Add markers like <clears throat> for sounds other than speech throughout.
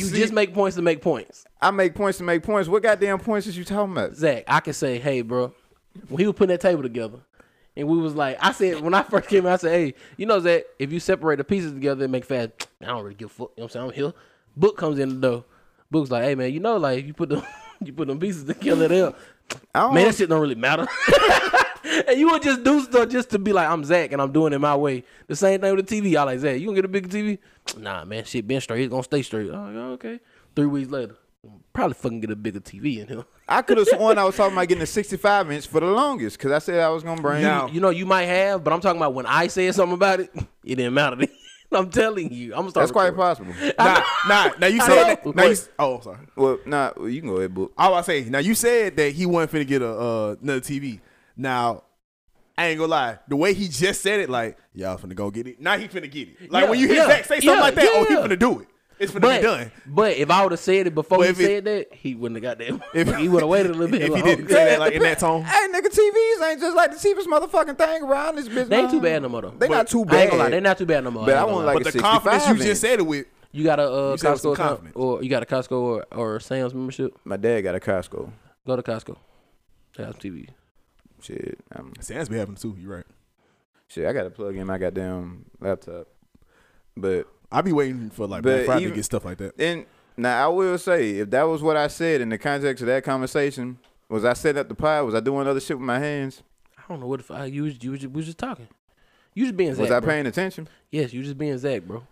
You See- just make points to make points. I make points to make points. What goddamn points is you talking about? Zach, I can say, hey, bro, when he was putting that table together, and we was like, I said when I first came out, I said, hey, you know Zach, if you separate the pieces together and make fast, <tsk> I don't really give a fuck. You know what I'm saying? I'm here. Book comes in the door. Book's like, hey man, you know, like you put them <laughs> you put them pieces together there. I don't Man, that shit don't really matter. <laughs> and you would just do stuff just to be like, I'm Zach and I'm doing it my way. The same thing with the TV. Y'all like, Zach, you gonna get a bigger TV? Nah, man, shit been straight. It's gonna stay straight. Oh, okay. Three weeks later, probably fucking get a bigger TV in here. I could have sworn I was talking about getting a 65 inch for the longest because I said I was gonna bring. Now- You know, you might have, but I'm talking about when I said something about it, <laughs> it didn't matter. <laughs> I'm telling you, I'm gonna start. That's quite recording. possible. <laughs> Nah, nah. Now you said that. Now you, oh, sorry. Well, nah, well, you can go ahead, book. I was about to say. Now you said that he wasn't finna get a uh, another TV. Now. I ain't gonna lie. The way he just said it, like y'all finna go get it. Now he finna get it. Like Yeah, when you hear yeah, Zach say something yeah, like that, oh, he finna do it. It's finna But, be done. but if I would have said it before But he if it- said that, he wouldn't have got that. <laughs> If- <laughs> he would have waited a little <laughs> bit. If he didn't okay. say that like in that tone, Hey, nigga, TVs ain't just like the cheapest motherfucking thing around this bitch. They ain't too bad no more though. They not too I bad. ain't gonna lie, they not too bad no more. But ain't I gonna want like but a the confidence you just said it with, you got a uh, You said with some Costco account, or you got a Costco or, or a Sam's membership. My dad got a Costco. Go to Costco. They have TV. Shit, um, Sam's be having too. You're right. shit. I got to plug in my goddamn laptop. But I be waiting for like But Black Friday even- to get stuff like that. And now I will say, if that was what I said in the context of that conversation, was I setting up the pie? Was I doing other shit with my hands? I don't know what if I you was. You was, just, we was just talking. You just being Zach. Was I bro. paying attention? Yes, you just being Zach, bro.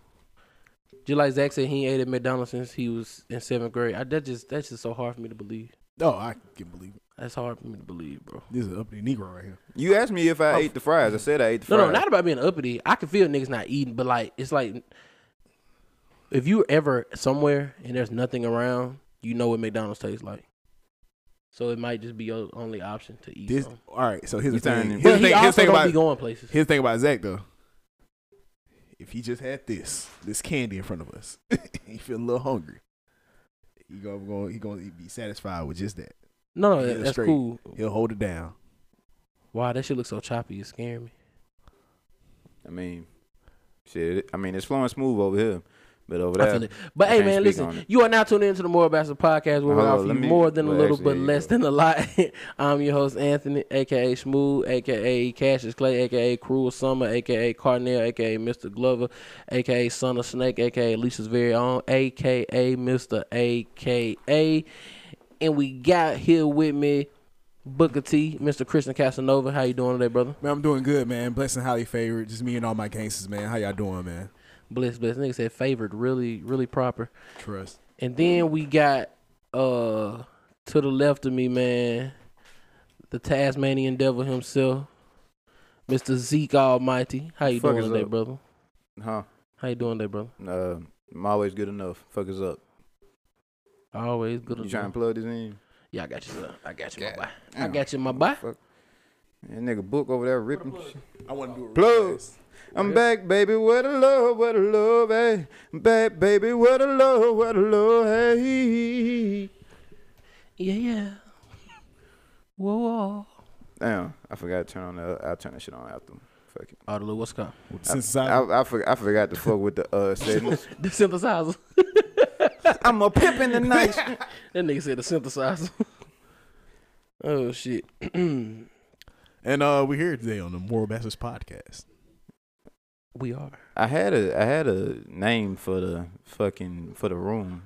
Just like Zach said, he ain't ate at McDonald's since he was in seventh grade. I, that just that's just so hard for me to believe. Oh, I can believe it. That's hard for me to believe, bro. This is an uppity Negro right here. You asked me if I ate the fries. I said I ate the. No, fries. no, not about being uppity. I can feel niggas not eating, but like it's like if you ever somewhere and there's nothing around, you know what McDonald's tastes like. So it might just be your only option to eat. This, something. all right. So here's You the thing. Here's But the thing. Here's also thing don't about be going places. Here's the thing about Zach though. If he just had this, this candy in front of us, <laughs> he feel a little hungry. He gonna go. He gonna be satisfied with just that. No, no, that's straight. cool. He'll hold it down. Wow, that shit looks so choppy. It's scaring me. I mean, shit. I mean, it's flowing smooth over here, but over there. But I hey, man, listen. You are now tuning into the More Bastard Podcast, where we offer you me- more than a little, actually, but less go. than a lot. <laughs> I'm your host Anthony, aka Smooth, aka Cassius Clay, aka Cruel Summer, aka Carnell, aka Mr. Glover, aka Son of Snake, aka Lisa's very own, aka Mr. AKA. And we got here with me Booker T, Mr. Christian Casanova. How you doing today, brother? Man, I'm doing good, man. Blessed and highly favored. Just me and all my gangsters, man. How y'all doing, man? Bless, bless. Nigga said favored, really, really proper. Trust. And then we got uh to the left of me, man, the Tasmanian devil himself, Mr. Zeke Almighty. How you Fuck doing today, up? brother? huh? How you doing today, brother? Uh, I'm always good enough. Fuck us up. Always good. You as trying to plug this in? Yeah, I got you, son. I got you, my boy. I got you, my boy. Fuck. That nigga book over there ripping. shit. I want to do it. Plug. I'm back, baby. What a love, what a love, hey. I'm back, baby. What a love, what a love, hey. Yeah, yeah. Whoa, whoa. Damn, I forgot to turn on the. I'll turn that shit on after. Fuck it. Oh, the little what's called Synthesizer. I, I, for, I forgot to fuck with the uh <laughs> settings. the synthesizer. <laughs> <laughs> I'm a pimp in the night. <laughs> that nigga said the synthesizer. <laughs> oh shit. <clears throat> and uh, we're here today on the Moral Bastards podcast. we are. I had a I had a name for the fucking for the room.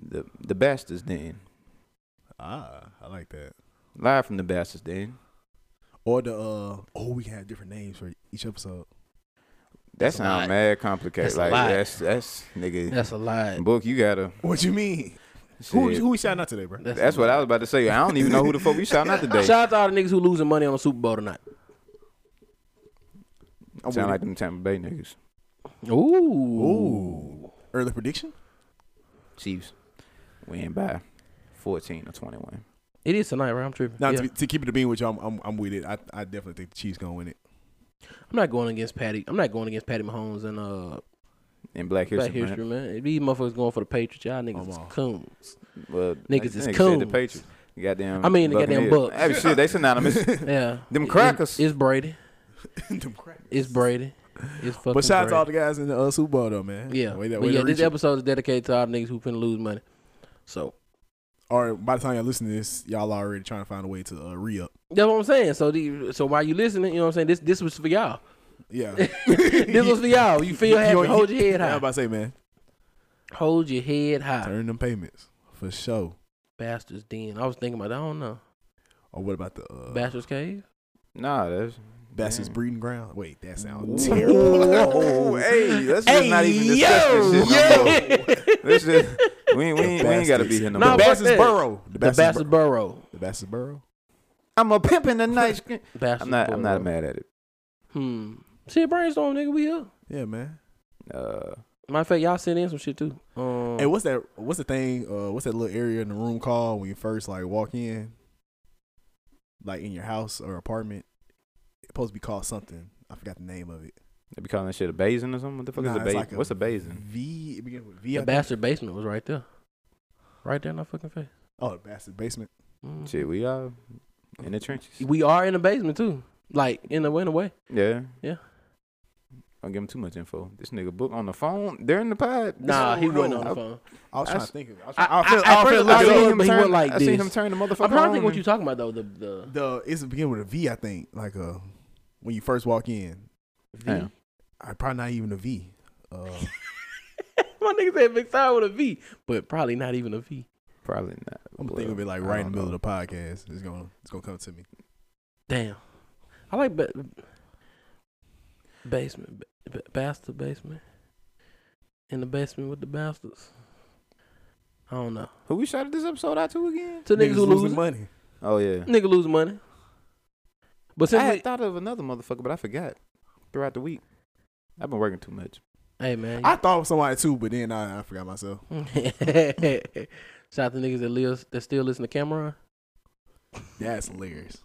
The the Bastards Den. Ah, I like that. Live from the Bastards Den. Or the uh, oh, we had different names for each episode. That That's a sound mad complicated. That's a like lot. that's that's nigga. That's a lie. book you gotta. What you mean? Who shit. who we shouting out today, bro? That's, That's what I was about to say. I don't even know who the fuck we shouting out <laughs> today. Shout out to all the niggas who losing money on the Super Bowl tonight. I'm Sound with like them Tampa Bay niggas. Ooh. Ooh. Early prediction? Chiefs win by fourteen or twenty one. It is tonight, right? I'm tripping. Now Yeah. to, be, to keep it a bean with you, I'm, I'm I'm with it. I I definitely think the Chiefs gonna win it. I'm not going against Patty. I'm not going against Patty Mahomes and uh In Black History, Black History, man. These motherfuckers going for the Patriots. Y'all niggas I'm is coons. Well, Niggas that is nigga said coons. The Patriots. Goddamn. I mean, the goddamn Buccaneers. Bucks. Hey, shit, they synonymous. <laughs> Yeah. Them It- crackers. It's Brady. <laughs> Them crackers. It's Brady. It's fucking. But shout out to all the guys in the uh, Super Bowl though, man. Yeah, Way that, but way yeah, this it. episode is dedicated to all the niggas who finna lose money. So Or by the time y'all listen to this, y'all already trying to find a way to uh, re up. that's what I'm saying. So the, so while you listening, you know what I'm saying. This this was for y'all. Yeah. <laughs> this was for y'all. You feel <laughs> happy? Hold your head Yeah, I'm about to say, man, Hold your head high. turn them payments for sure. Bastards Den. I was thinking about. That. I don't know. Or what about the uh, Bastards Cave. Nah, that's Bastards Damn. breeding ground? Wait, that sounds Whoa, terrible. <laughs> hey, let's just not even discuss this shit no more. Let's just we ain't, we ain't, we ain't gotta be here no more. but- Bastards that. Burrow. The Bastard Bur- Burrow. The Bastards Burrow. I'm a pimp in the night. <laughs> skin. I'm not. I'm not mad at it. Hmm. See, brainstorm, nigga. We up. Yeah, man. Uh, Matter of fact, y'all send in some shit too. Um, Hey, what's that? What's the thing? Uh, what's that little area in the room called when you first like walk in? Like in your house or apartment? It's supposed to be called something. I forgot the name of it. They be calling that shit a basin or something. What the fuck Nah, is a basin? like What's a basin? V. It begins with V. I the bastard basement was right there. Right there in our fucking face. Oh, the bastard basement. Mhm. Shit, we are in the trenches. We are in the basement too. Like in a in a way. Yeah. Yeah. Don't give him too much info. This nigga book on the phone during the pod. Nah, he no, wasn't on the I- phone. I was I trying s- to think of it. I, was I- trying, I, I- feel, at I, first feel I look saw it it, him but he turn, wasn't like I seen him turn the motherfucker I'm trying to think what and- you talking about though. The the The it's begin with a V. I think like uh when you first walk in. V. Damn. I probably not even a V. Uh, <laughs> My nigga said big side with a V, but probably not even a V. Probably not. I'm Well, thinking of it like right in the middle know. of the podcast. It's gonna it's gonna come to me. Damn. I like ba- basement, ba- ba- bastard basement. In the basement with the bastards. I don't know. Who we shouted this episode out to again? To niggas, who losing lose money. Oh yeah. nigga lose money. But I since had we, thought of another motherfucker, but I forgot throughout the week. I've been working too much. hey man, I thought of somebody too, but then I, I forgot myself. <laughs> shout out to niggas that live that still listen to Cameron. That's hilarious.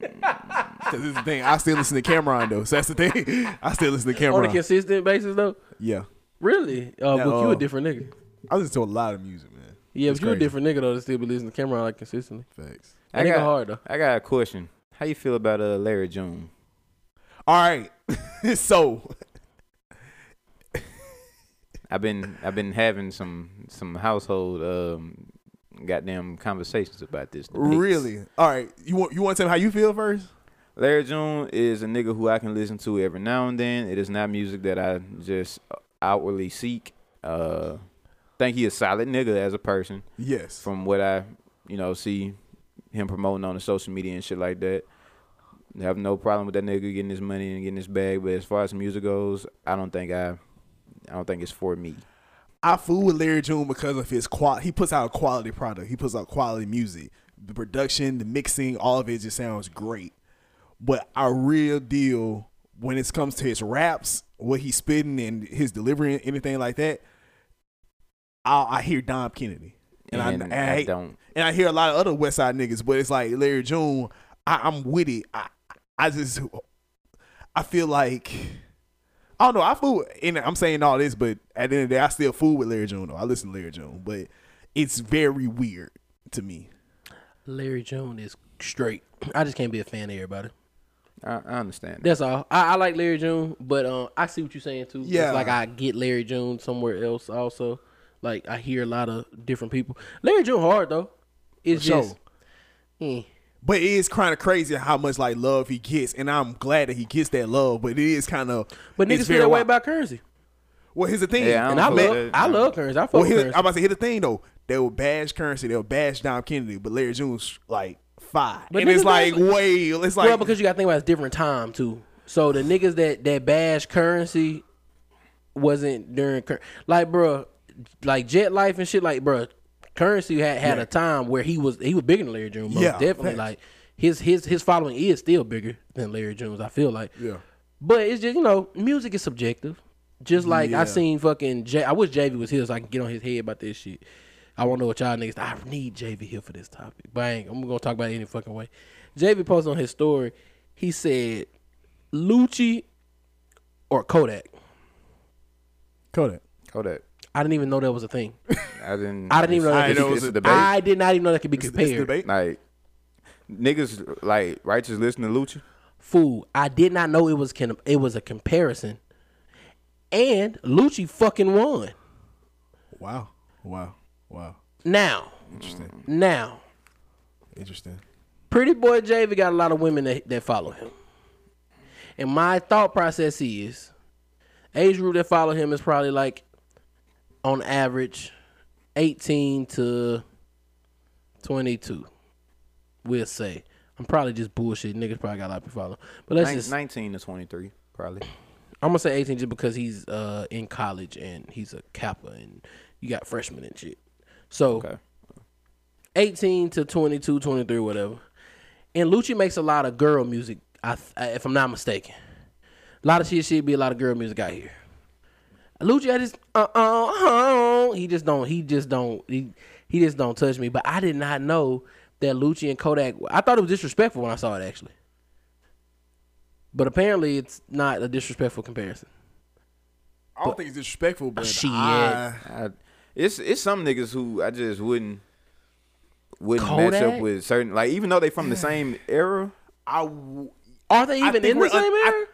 <laughs> Cause this is the thing. I still listen to Cameron though. So that's the thing. <laughs> I still listen to On a consistent basis though. Yeah. Really? Uh, Yeah, but you uh, a different nigga. I listen to a lot of music, man. Yeah, it's but you a different nigga though that still be listening to Cameron like consistently. Facts. That I nigga got, hard though. I got a question. How you feel about uh, Larry June? All right. so I've been I've been having some some household um goddamn conversations about this. debates. really, all right. You want you want to tell me how you feel first? Larry June is a nigga who I can listen to every now and then. It is not music that I just outwardly seek. Uh, think he a solid nigga as a person Yes. from what I you know see him promoting on the social media and shit like that. Have no problem with that nigga getting his money and getting his bag, but as far as music goes, I don't think I, I don't think it's for me. I fool with Larry June because of his qual. He puts out a quality product. He puts out quality music. The production, the mixing, all of it just sounds great. But our real deal when it comes to his raps, what he's spitting and his delivery, anything like that, I, I hear Dom Kennedy, and, I, And and I, I, don't. and I hear a lot of other West Side niggas. But it's like Larry June. I, I'm with it. I, I just, I feel like. I don't know. I fool, and I'm saying all this, but at the end of the day, I still fool with Larry June. Though I listen to Larry June, but it's very weird to me. Larry June is straight. I just can't be a fan of everybody. I, I understand. that. That's all. I, I like Larry June, but um, I see what you're saying too. Yeah. it's like I get Larry June somewhere else also. Like I hear a lot of different people. Larry June hard though. It's For sure. just, eh. But it is kind of crazy how much like love he gets, and I'm glad that he gets that love. But it is kind of. but niggas feel that way about currency, Well, here's the thing. Yeah, I and I love that. I love currency. I fuck well, with Currency. I'm about to say, here's the thing though. They will bash currency. They'll bash Dom Kennedy, but Larry June's like five, But and it's like way. It's like well, because you got to think about it's different time too. So the niggas that that bash currency wasn't during like bro, like Jet Life and shit. Like bro, currency had had Yeah. a time where he was he was bigger than Larry June's. Most Yeah, definitely. facts. Like his his his following is still bigger than Larry June's. I feel like, yeah. but it's just you know music is subjective. Just like Yeah. I seen fucking J. I wish JV was here so I can get on his head about this shit. I want to know what y'all niggas. I need JV here for this topic. But I ain't, I'm gonna talk about it any fucking way. JV posted on his story. He said, "Lucci or Kodak." Kodak. Kodak. I didn't even know that was a thing. <laughs> I didn't. I didn't even know that. didn't know Could, it was it's a- a debate. I did not even know that could be It's, it's compared. debate. like niggas like righteous listen to Lucci. Fool, I did not know it was can it was a comparison and Lucci fucking won. Wow. Wow. Wow. Now, Interesting. now, Interesting. Pretty Boy JV got a lot of women that, that follow him. And my thought process is age group that follow him is probably like on average 18 to 22. We'll say. I'm probably just bullshit. Niggas probably got a lot of people follow. But let's Nin- just 19 to 23, probably. I'm gonna say 18 just because he's uh in college and he's a Kappa and you got freshmen and shit. So Okay. 18 to 22, 23, whatever. And Lucci makes a lot of girl music, I- if I'm not mistaken. A lot of shit should be a lot of girl music out here. Lucci, I just uh uh, uh he just don't he just don't he he just don't touch me. But I did not know that Lucci and Kodak. I thought it was disrespectful when I saw it actually. But apparently, it's not a disrespectful comparison. I don't think it's disrespectful, but Shit. I, I, it's it's some niggas who I just wouldn't wouldn't match up with certain like even though they from the same era. I, w- Are they even in the same un- I- era?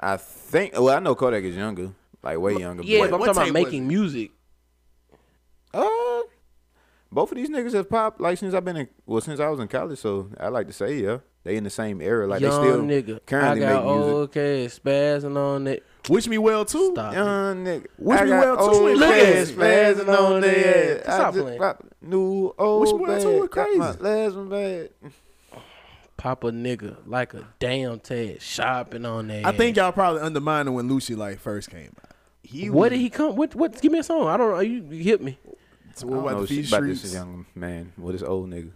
I think well I know Kodak is younger, like way younger. yeah, but, but I'm talking about making it? music. uh, both of these niggas have popped like since I've been in well since I was in college. So I like to say yeah, they in the same era. Like Young they still nigga. currently I got make music. okay, spazzing on it. wish me well too. Stop. it. Young nigga. Wish I me well, too. old Look at cats spazzing on their ass. Stop playing. new old Wish me well, too. bag. It's Got my crazy. last one bad. Pop a nigga like a damn Ted shopping on that. I think y'all probably undermined when Lucy like first came out. He What was- did he come? What? What? Give me a song. I don't know. You, you hit me. So I what about know the Feed about Streets? this young man with this old nigga.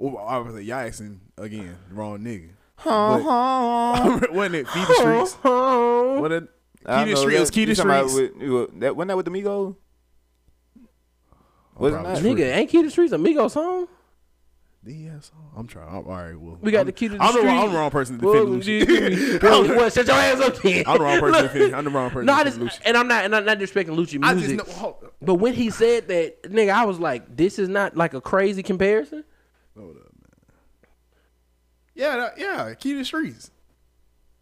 Oh, I was like, y'all asking again, wrong nigga. Huh, But- <laughs> wasn't it Feed the Streets? What it? I Key to know Street- it Key to you talking about Streets. With, that, wasn't that with the Migos? Wasn't probably that? Nigga, ain't Key to the Streets Amigo song? DS. I'm trying. I'm, all right. Well, We got I'm, the Key to the I'm the, wrong, I'm the wrong person to defend. <laughs> Well, well, shut your ass up then. I'm the wrong person to defend. I'm the wrong person No, to I just, and I'm not, and I'm not disrespecting Lucci I just music. know. But when he said that, nigga, I was like, this is not like a crazy comparison. Hold up, man. Yeah, that, yeah. Key to the Streets.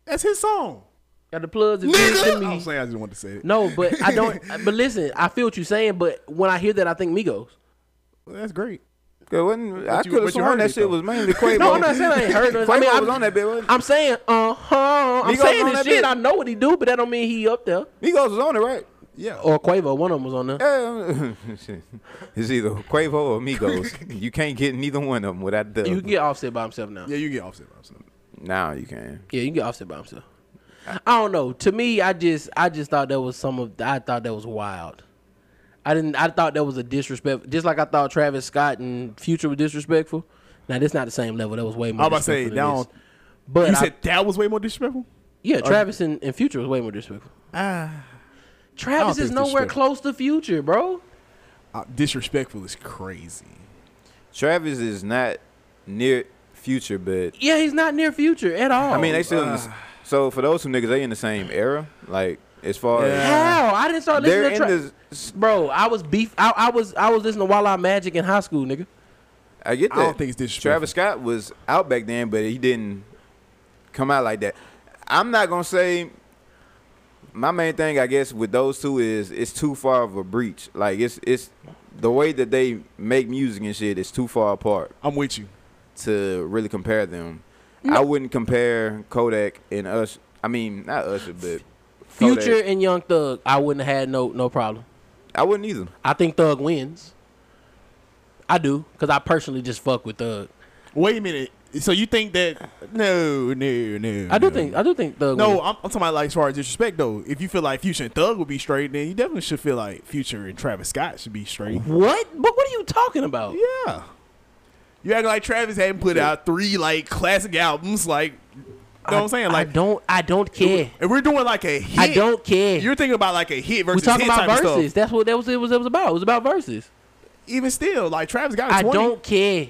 That's his song. Got the plugs and shit to Nigga. me. I'm saying I just want to say it. No, but I don't. <laughs> but listen, I feel what you're saying. But when I hear that, I think Migos. Well, that's great. Cause wasn't, I could but have sworn that it, shit was mainly Quavo. <laughs> No, I'm not saying I ain't heard it. <laughs> Quavo I mean, was I'm, on that bit. wasn't I'm saying, uh huh. I'm Migos saying on this that shit. bit? I know what he do, but that don't mean he up there. he? Migos was on it, right? Yeah. Or Quavo, one of them was on there. Yeah. <laughs> it's either Quavo or Migos. you can't get neither one of them without the. You can get Offset by himself now. Yeah, you get offset by something. now you can. Yeah, you can get Offset by himself. I don't know. To me, I just, I just thought that was some of. I thought that was wild. I didn't. I thought that was a disrespect. Just like I thought Travis Scott and Future were disrespectful. Now this not the same level. That was way more. I was about to say disrespectful down. But You I- said that was way more disrespectful. yeah, Travis and, and Future was way more disrespectful. Ah, Travis is nowhere close to Future, bro. uh, disrespectful is crazy. Travis is not near future, but Yeah, he's not near Future at all. I mean they still. in the, uh. so for those two niggas, they in the same era. Like as far Yeah. how I didn't start listening to the. Travis. Bro, I was beef. I, I was I was listening to Walla Magic in high school, nigga. I get that. I don't think it's disrespectful. Travis Scott was out back then, but he didn't come out like that. I'm not gonna say. My main thing, I guess, with those two is it's too far of a breach. Like it's it's the way that they make music and shit is too far apart I'm with you. to really compare them. I wouldn't compare Kodak and us. I mean, not us, but Kodak. Future and Young Thug, I wouldn't have had no no problem. I wouldn't either. I think Thug wins. I do, cause I personally just fuck with Thug. Wait a minute. So you think that? No, no, no. I do no. think I do think Thug. No, wins. I'm, I'm talking about like as far as disrespect though. If you feel like Future and Thug would be straight, then you definitely should feel like Future and Travis Scott should be straight. what? But what are you talking about? Yeah. You act like Travis hadn't put out three like classic albums, like you know what I'm saying? Like I don't I don't care. if we're doing like a hit, I don't care. You're thinking about like a hit versus. we versus talking hit about type of verses. stuff. That's what that was. It was. It was about. It was about verses. Even still, like Travis got I 20. don't care.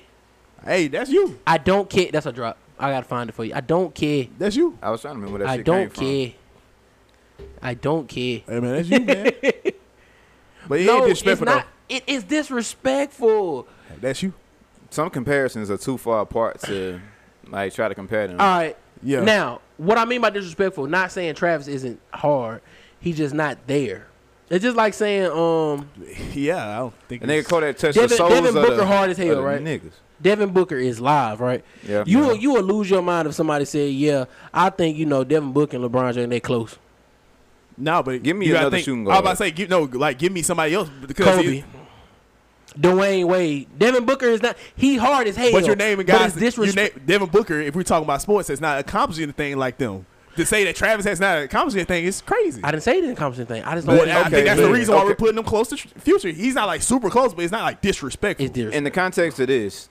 Hey, that's you. I don't care. That's a drop. I gotta find it for you. I don't care. That's you. I was trying to remember that I shit don't came care. I don't care. Hey man, that's you, man. <laughs> but it no, ain't it's disrespectful not. It is disrespectful. That's you. Some comparisons are too far apart to like try to compare them. All right. Yeah. Now, what I mean by disrespectful, not saying Travis isn't hard. He's just not there. It's just like saying, um, Yeah, I don't think. And nigga it's- Kodak touched the Devin- souls Devin Booker the, hard as hell, right? Niggas. Devin Booker is live, right? Yeah. You yeah. will, you will lose your mind if somebody said, "Yeah, I think you know Devin Booker and LeBron James they close." No, but Give me you another think, shooting I was about to say, give, no, like give me somebody else because Kobe, he- Dwayne Wade, Devin Booker is not. He hard as hell. but you're naming guys. it's You disrespect. name, Devin Booker, if we're talking about sports, has not accomplished anything like them. To say that Travis has not accomplished anything is crazy. I didn't say he didn't accomplish anything. I just don't. But I to think okay, that's the reason why we're putting him close to Future. He's not like super close, but it's not like disrespectful. It's disrespect. In the context of this,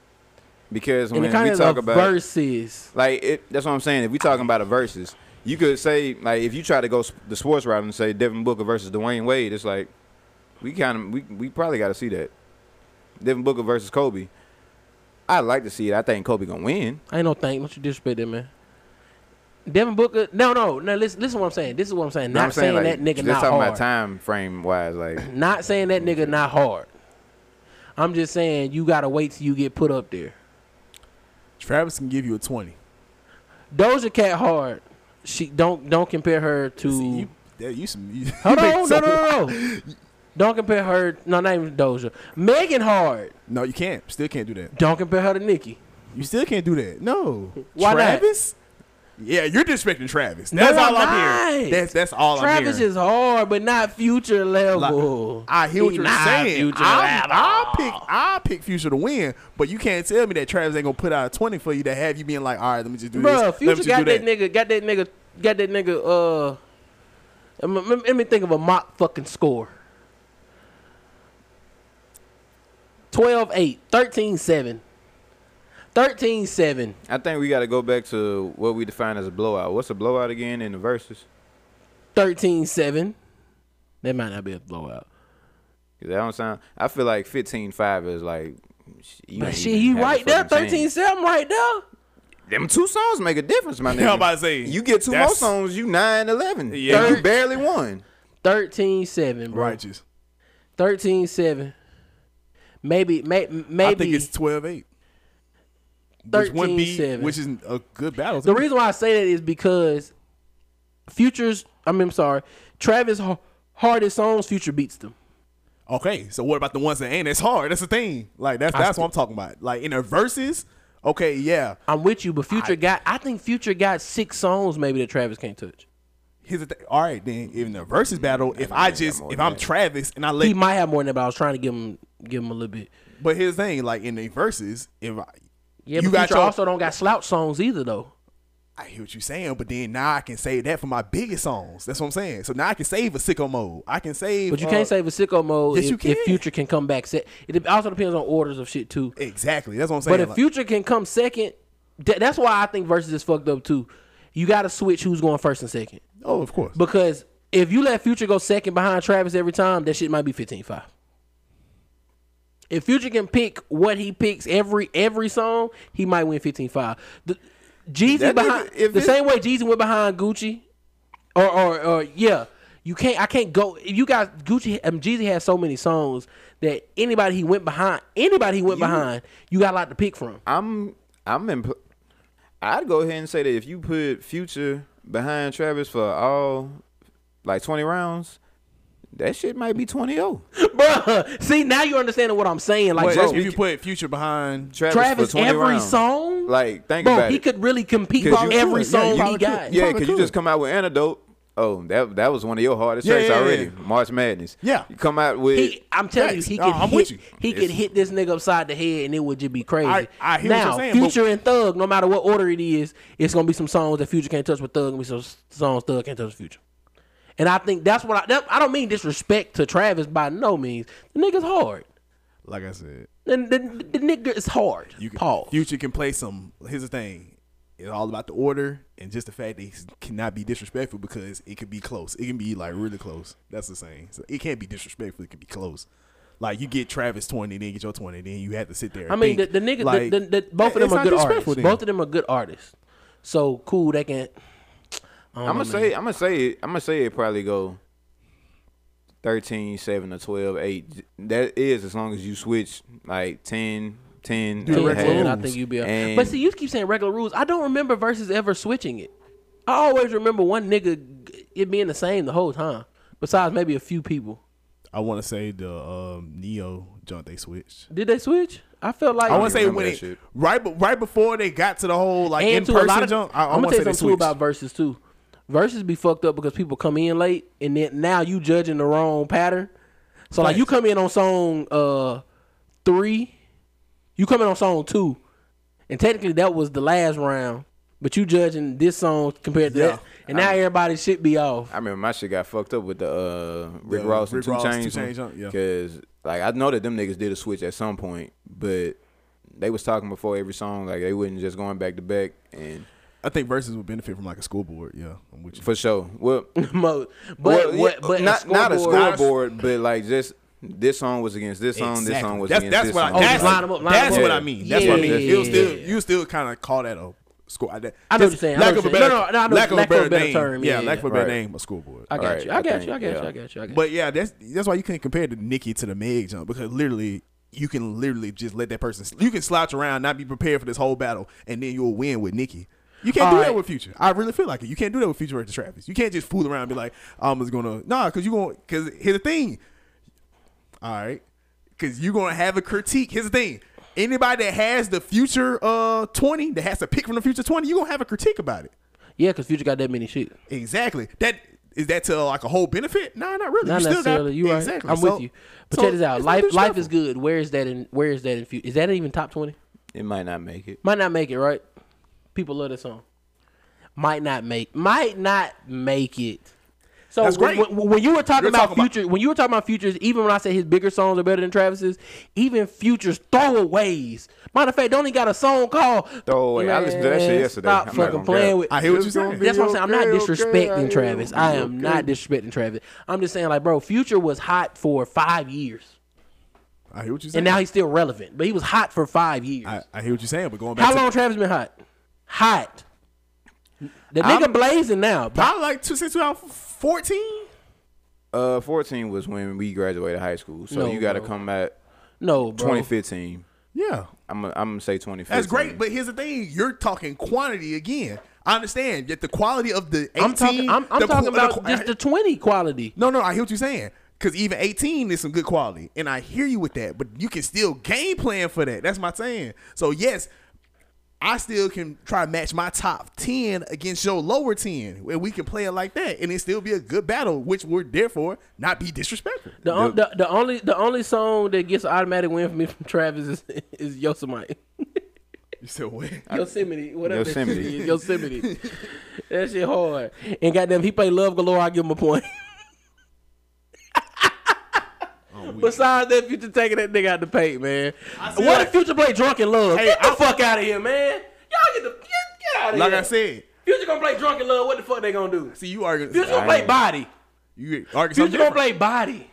because when the we kind talk about verses, like it, that's what I'm saying. If we're talking about a versus, you could say like if you try to go the sports route and say Devin Booker versus Dwayne Wade, it's like we kind of we we probably got to see that Devin Booker versus Kobe. I'd like to see it. I think Kobe gonna win. I ain't no thing. Don't you disrespect that man. Devin Booker, no, no, no. Listen, listen. What I'm saying. This is what I'm saying. Not I'm saying, saying like, that nigga just not talking hard. about time frame wise, like <clears throat> Not saying that nigga not hard. I'm just saying you gotta wait till you get put up there. Travis can give you a twenty. Doja Cat hard. She don't don't compare her to. See, you, you some. You, hold <laughs> on, no, no, no, no. <laughs> <laughs> Don't compare her. No, not even Doja. Megan hard. No, you can't. Still can't do that. Don't compare her to Nicki. You still can't do that. No. Why not? Travis? Yeah, you're disrespecting Travis. No, That's all I'm I'm hearing. That's that's all I'm Travis is hard, but not future level. I hear what you're saying. I, level. I pick I pick Future to win, but you can't tell me that Travis ain't gonna put out a twenty for you to have you being like, all right, let me just do this. Bruh, Let me Future got do that. nigga, got that nigga, got that nigga. Uh, let me think of a mock fucking score. 12-8, 13-7. 13-7. I think we got to go back to what we define as a blowout. What's a blowout again in the verses? 13-7. That might not be a blowout. that don't sound. I feel like 15-5 is like. sh- You But shit, he right there, fucking chance. 13-7 right there. Them two songs make a difference, my <laughs> nigga. Yeah, I'm about to say, you get two more songs, you 9-11. Yeah. You barely won. 13-7, bro. Righteous. 13-7. Maybe, may, maybe. I think it's 12-8. Which would be 13-7. which is a good battle. The reason why I say that is because Future's, I mean, I'm sorry, Travis' har- hardest songs, Future beats them. Okay, so what about the ones that ain't as hard? That's the thing. Like that's that's what I'm talking about. Like in the verses, okay, yeah. I'm with you, but Future got, I think Future got six songs maybe that Travis can't touch. Here's the thing. All right, then in the verses battle, if I got just if I'm that. Travis and I let, He might have more than that, but I was trying to give him, give him a little bit. but here's the thing, like in the verses, if I, Yeah, You but got Future your- also don't got slouch songs either though. I hear what you're saying, but then now I can save that for my biggest songs. That's what I'm saying. So now I can save a sicko mode. I can save. But you uh, can't save a sicko mode yes, if, you if. Future can come back. Se- it also depends on orders of shit too. exactly. That's what I'm saying. But if Like, Future can come second, th- that's why I think versus is fucked up too. You got to switch who's going first and second. oh, of course. Because if you let Future go second behind Travis every time, that shit might be 15-5. If Future can pick what he picks every every song, he might win 15-5. The, Jeezy That behind the same way Jeezy went behind Gucci, or or, or yeah, you can't. I can't go. You guys Gucci, um, Jeezy has so many songs that anybody he went behind, anybody he went behind, you got a lot to pick from. I'm I'm in. I'd go ahead and say that if you put Future behind Travis for all like 20 rounds, that shit might be 20-0. Bruh, see now you're understanding what I'm saying. Like, Wait, bro, if you put Future behind, Travis, Travis for 20 every rounds. song, Like think bro, about he it. could really compete with you every could. Song you he probably got. could. yeah, because you just come out with Antidote. Oh, that that was one of your hardest Yeah, tracks yeah, already. yeah. March Madness. Yeah. You come out with He, I'm telling Facts. you, he No, could I'm hit, with you. he could hit this nigga upside the head and it would just be crazy. I- I hear what now, you're saying, but- Future and Thug, no matter what order it is, it's gonna be some songs that Future can't touch with Thug, and be some songs Thug can't touch with Future. And I think that's what I. That, I don't mean disrespect to Travis by no means. The nigga's hard. like I said, The, the, the nigga is hard. you can, Pause. Future can play some. Here's the thing. It's all about the order and just the fact that he cannot be disrespectful because it can be close. It can be like really close. That's the saying. So it can't be disrespectful. It can be close. Like you get Travis twenty, then get your twenty, then you have to sit there. I mean, the, the nigga, like, the, the, the, both of them are good artists. then. Both of them are good artists. So cool, they can. I'm gonna say I'm gonna say it, I'm gonna say it probably go 13 7 or 12 8 that is as long as you switch like 10 10 Do and regular half. I think you'd be. A, And- but see, you keep saying regular rules. I don't remember versus ever switching it. I always remember one nigga it being the same the whole time. Besides maybe a few people. I want to say the um, Ne-Yo jump they switched. Did they switch? I felt like I want to say when it, right, right before they got to the whole like in and to a lot person of, jump. I, I I'm want gonna say you they something too switched. about verses too. Verses be fucked up because people come in late and then now you judging the wrong pattern. So like you come in on song uh three, you come in on song two, and technically that was the last round, but you judging this song compared to Yeah. that, and now everybody shit be off. I remember my shit got fucked up with the uh, Rick The Ross and Rick Two Ross, Chainz. 2 Chainz jump, yeah. Because like I know that them niggas did a switch at some point, but they was talking before every song. Like they wasn't just going back to back, and I think verses would benefit from like a scoreboard. Yeah, I'm with you. for sure. Well, <laughs> <laughs> Mo- but well, what, but not not a scoreboard- scoreboard, but like just this song was against this song. This song was that's, against that's this what song. I, Oh, that's, just line 'em up, line 'em that's up. what Yeah. I mean. That's what I mean. Yeah. It still you still kind of call that a score. I, I know just what you're saying. Lack what of a better. No, no, no, I know lack of a lack of a better better name. term, Yeah, yeah, lack of a better right. name, a scoreboard. I got Alright, you. I I got you. I got you. I got you. I got you. But yeah, that's that's why you can't compare the Nicki to the Meg jump because literally you can literally just let that person you can slouch around, not be prepared for this whole battle, and then you'll win with Nicki. You can't do Alright. that with Future. I really feel like it. You can't do that with Future versus Travis. You can't just fool around and be like, I'm just gonna nah, because you gonna because here's the thing. All right, because you're gonna have a critique. Here's the thing. Anybody that has the future uh 20 that has to pick from the future 20, you're gonna have a critique about it. yeah, because Future got that many shit. Exactly. That is that to like a whole benefit? No, not really. Not you still necessarily. got, you right. exactly. I'm So- with you. But so check this out. Life, life is good. Where is that in? Where is that in? Future? Is that even top twenty? It might not make it. Might not make it. Right? People love that song. Might not make. Might not make it. So That's when, great. when, when you were talking You're about talking about- future, when you were talking about futures, even when I say his bigger songs are better than Travis's, even futures throwaways. Matter of fact, don't he got a song called Throwaway. I listened to that shit yesterday. Stop I'm not fucking gonna playing cap. with. I hear what you're saying. That's what I'm saying. I'm not okay, okay, disrespecting I Travis. I am not disrespecting Travis. I'm just saying, like, bro, Future was hot for five years, I hear what you're saying. and now he's still relevant. But he was hot for five years. I, I hear what you're saying, but going back How to long Travis been hot? Hot. The I'm- nigga blazing now. probably like two, since 2014. Uh, 14 was when we graduated high school, so No, you got to come at No, bro. 2015. Yeah, I'm gonna I'm gonna say 2015. that's great. But here's the thing: you're talking quantity again. I understand that the quality of the 18. I'm talking. I'm, I'm the talking qu- the about qu- just the twenty quality. No, no, I hear what you're saying. Cause even 18 is some good quality, and I hear you with that. But you can still game plan for that. That's my saying. So yes, I still can try to match my top 10 against your lower 10, and we can play it like that, and it still be a good battle, which we're there for, not be disrespectful. The, on, the the only the only song that gets an automatic win for me from Travis is is Yosemite. You said what? Yosemite, whatever. Yosemite. Yosemite. that shit hard. And goddamn, he play Love Galore. I give him a point. <laughs> Besides that, Future taking that nigga out the paint, man. What like- if Future play Drunken Love? Hey, get the I- fuck out of here, man. Y'all get the get, get out of Like here. Like I said, Future gonna play Drunken Love. What the fuck they gonna do? see you arguing. Future gonna play Body. You arguing Future gonna play Body.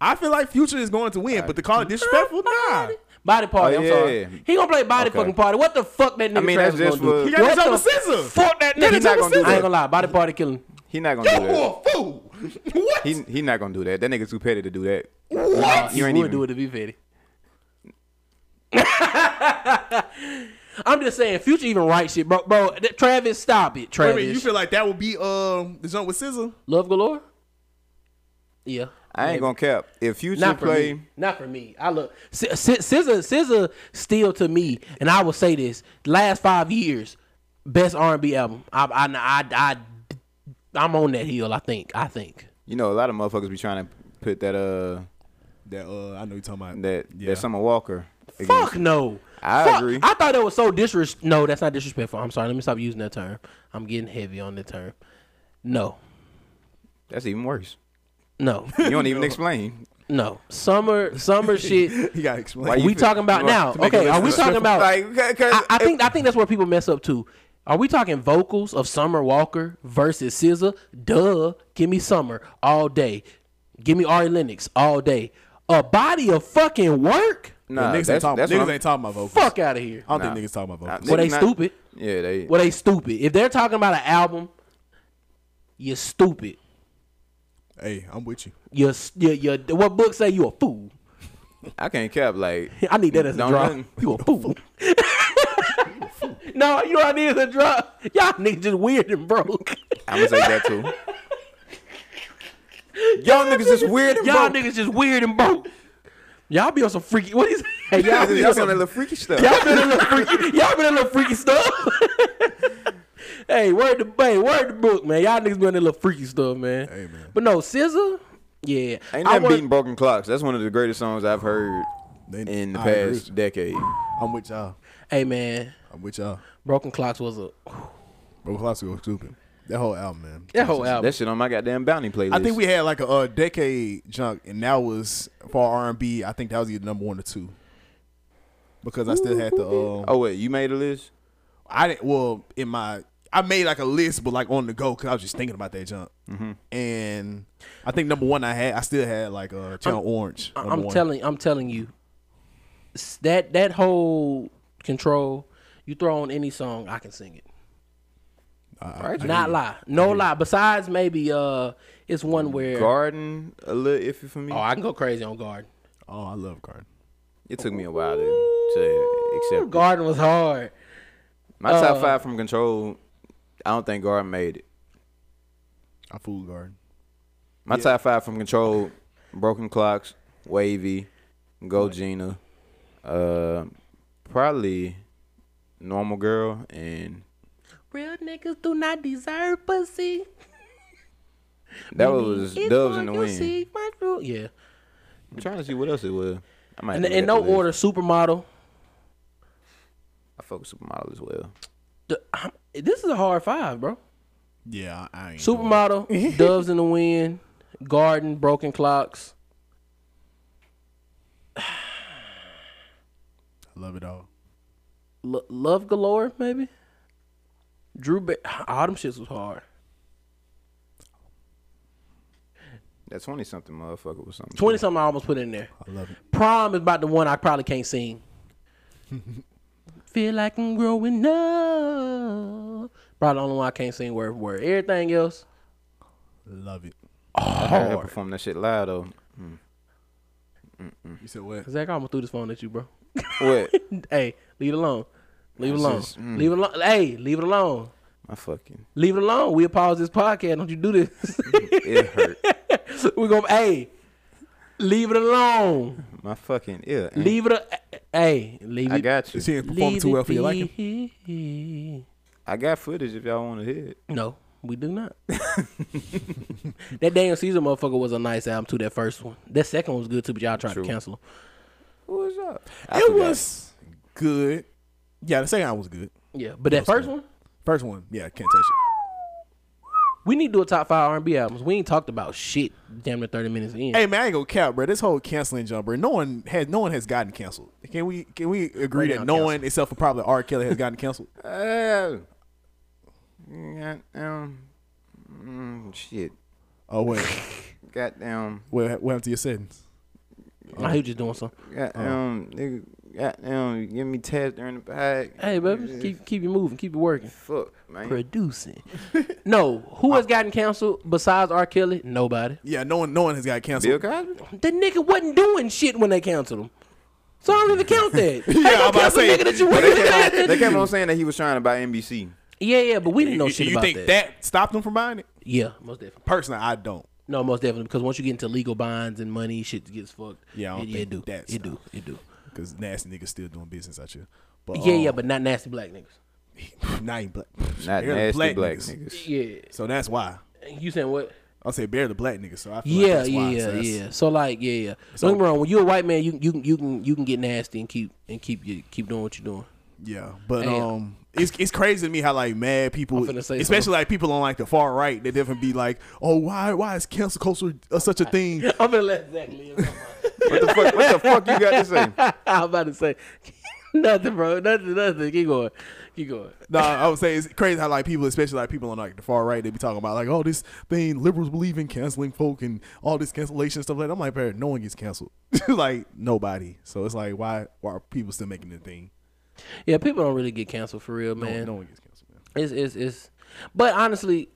I feel like Future is going to win, but to call it disrespectful, nah. Body party. Oh, I'm yeah. sorry. He gonna play body Okay. fucking party. What the fuck that nigga I mean, that's just gonna do? for- He got What the with SZA. Fuck that nigga. jump with gonna do I ain't gonna lie. Body party killing. He not gonna do that. You a fool. <laughs> what? He he not gonna do that. That nigga too petty to do that. what? You ain't even- do it to be petty. <laughs> I'm just saying, Future even write shit, bro. Bro, that- Travis, stop it, Wait a Travis. you feel like that would be um the jump with SZA? Love galore? Yeah. I ain't gonna cap. If Future Not for play, me. Not for me. I look S- S- SZA. SZA still to me, and I will say this: last five years, best R&B album. I, I, I, I, I'm on that hill. I think. I think. you know, a lot of motherfuckers be trying to put that uh That uh I know you're talking about. that Yeah. that Summer Walker. Fuck no. I Fuck- agree. I thought that was so disres. No, that's not disrespectful. I'm sorry. Let me stop using that term. I'm getting heavy on the term. No. That's even worse. No. You don't even <laughs> <laughs> explain. No. Summer. Summer <laughs> shit. You gotta explain. Why you we feel- talking about now? want to make Okay. Are we talking about? like? 'cause I, I think I think that's where people mess up too. Are we talking vocals of Summer Walker versus SZA? Duh. Give me Summer all day. Give me Ari Lennox all day. A body of fucking work? Nah, niggas ain't talking. that's Niggas ain't talking about vocals. Fuck out of here. I don't Nah. think niggas talking about Nah, vocals. Well, they not- stupid. Yeah, they. Well, they stupid. If they're talking about an album, you're stupid. Hey, I'm with you. You're, you're, you're what book say you a fool? I can't cap. Like <laughs> I need that as a drop. You a fool. <laughs> no, you know what I need the drug. Y'all niggas just weird and broke. I'm gonna say that too. <laughs> Y'all niggas just weird and Y'all broke. niggas just weird and broke. Y'all be on some freaky. What is? Hey, y'all be Y'all on on some that little freaky stuff. Y'all been a little freaky. Y'all been a little freaky stuff. <laughs> hey, word the hey, word the book, man. Y'all niggas been on a little freaky stuff, man. Hey, man. But no, SZA, yeah. Ain't I that want- beating broken clocks? That's one of the greatest songs I've heard They- in the I agree. past decade. I'm with y'all. Hey man, I'm with y'all. Broken Clocks was a Broken Clocks was stupid. That whole album, man. that whole album. That shit on my goddamn bounty playlist. I think we had like a, uh decade junk, and that was for R and B. I think that was either number one or two. Because I still had the. Um, Oh wait, you made a list? I didn't. Well, in my, I made like a list, but like on the go because I was just thinking about that junk. Mm-hmm. And I think number one I had, I still had like uh, Channel Orange. I- number I'm one. telling, I'm telling you, that that whole control. You throw on any song, I can sing it. I- Right. Not lie, no lie. Besides, maybe uh, it's one where Garden a little iffy for me. oh, I can go crazy on Garden. Oh, I love Garden. it took me a while to, to accept. it. Garden was hard. My top uh, five from Control. I don't think Garden made it. I fooled Garden. My Yeah. top five from Control: Broken Clocks, Wavy, Go Gina, uh, probably Normal Girl, and Real niggas do not deserve pussy. that was it's Doves in the Wind. see my fruit. Yeah, I'm trying to see what else it was. I might and in no at list. order, supermodel. I fuck with Supermodel as well. The- this is a hard five, bro. Yeah, I, I ain't. Supermodel, <laughs> Doves in the Wind, Garden, Broken Clocks. Love it all. L- Love Galore, maybe. Drew, ba- all them shits was hard. That twenty something motherfucker was something. Twenty something, I almost put in there. I love it. Prom is about the one I probably can't sing. <laughs> Feel like I'm growing up. Probably the only one I can't sing word for word. Everything else, Love it. I heard her hard. perform that shit live though. Mm. You said what? Zach, I'm gonna throw this phone at you, bro. What? <laughs> hey, leave it alone. Leave it That's alone. just- mm. Leave it alone. Hey, leave it alone. My fucking Leave it alone. We'll pause this podcast. Don't you do this. it hurt. <laughs> We're gonna hey, leave it alone. My fucking ear. ain't- Leave it a, hey, leave I it. got you. She ain't performing too well for your liking. be. I got footage if y'all want to hear it. No, we do not. <laughs> that Daniel Caesar motherfucker was a nice album too. That first one. That second one was good too, but y'all tried True. to cancel him. What was up? I It forgot. was good. Yeah, the second album was good. Yeah, but that first good. one, First one, yeah, I can't touch it. we need to do a top five R and B albums. We ain't talked about shit. Damn near thirty minutes in. Hey man, I ain't gonna cap, bro. This whole canceling jump, bro. No one has, no one has gotten canceled. Can we, can we agree Right that now, no one, except for probably R. Kelly, has gotten canceled? <laughs> Uh, goddamn. Mm, shit. Oh wait, <laughs> Goddamn. what, what happened to your sentence? Nah, he was just doing something. Goddamn. Oh. Nigga. Goddamn. Give me Taz during the bag. Hey, baby, keep keep it moving, keep it working. Fuck, man. Producing. <laughs> no, who has gotten canceled besides R. Kelly? Nobody. Yeah, no one, no one has got canceled. Bill canceled. Cosby? The nigga wasn't doing shit when they canceled him. So I don't even count that. <laughs> yeah, I'm about to say- nigga that you But they, with. kept on, they kept on <laughs> saying that he was trying to buy NBC. Yeah, yeah, but we didn't know you, shit you about that. You think that. that. stopped them from buying it? Yeah, most definitely. Personally, I don't. No, most definitely because once you get into legal bonds and money, shit gets fucked. Yeah, I don't it, think it do. that It do. It do. Because nasty niggas still doing business out here. But Yeah, um, yeah, but not nasty black niggas. <laughs> not even black. Not Barely nasty black, niggas. Yeah. So that's why. You saying what? I'll say bear the black niggas. So I feel Yeah, like that's yeah, why. yeah, so that's- yeah. So like, yeah, yeah. So- Don't get me wrong. When you're a white man, you you can you can you can get nasty and keep and keep you keep doing what you're doing. Yeah, but Damn. um, it's it's crazy to me how like mad people, I'm finna say especially something. like people on like the far right, they definitely be like, oh, why why is cancel culture uh, such a thing? <laughs> I'm gonna let Zach live. What the fuck? What the fuck you got to say? <laughs> I'm about to say <laughs> nothing, bro. Nothing, nothing. Keep going. Keep going. no, I would say it's crazy how like people, especially like people on like the far right, they be talking about like, oh, this thing liberals believe in canceling folk and all this cancellation stuff like. that. I'm like, "Parrot, no one gets canceled, like nobody. So it's like, why why are people still making the thing? Yeah, people don't really get canceled for real, man. no one gets canceled, man. It's it's it's. But honestly,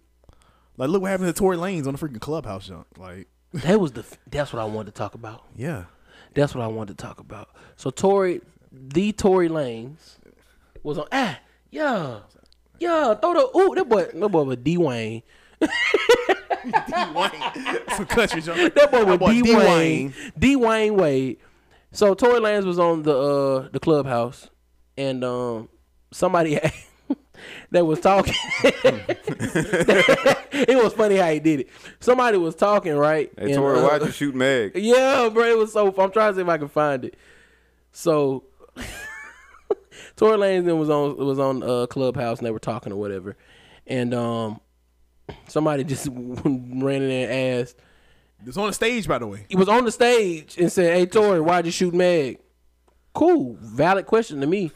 Like, look what happened to Tory Lanez on the freaking clubhouse junk. Like, <laughs> that was the. That's what I wanted to talk about. yeah, That's what I wanted to talk about. So Tory, the Tory Lanez, was on. Ah, yeah, yeah. Throw the ooh. That boy, that boy was D Wayne. Some country junk. <laughs> That boy was boy D D. Wayne. Wayne. D Wayne Wade. So Tory Lanez was on the uh the clubhouse, and um somebody <laughs> that was talking. <laughs> it was funny how he did it. Somebody was talking right. Hey, and, Tory, uh, why'd you shoot Meg? <laughs> Yeah, bro, it was so. I'm trying to see if I can find it. So, Tory Lanez then was on was on uh, Clubhouse and they were talking or whatever, and um, somebody just ran in there and asked. It's on the stage, by the way. He was on the stage and said, "Hey, Tory, why'd you shoot Meg?" Cool, valid question to me.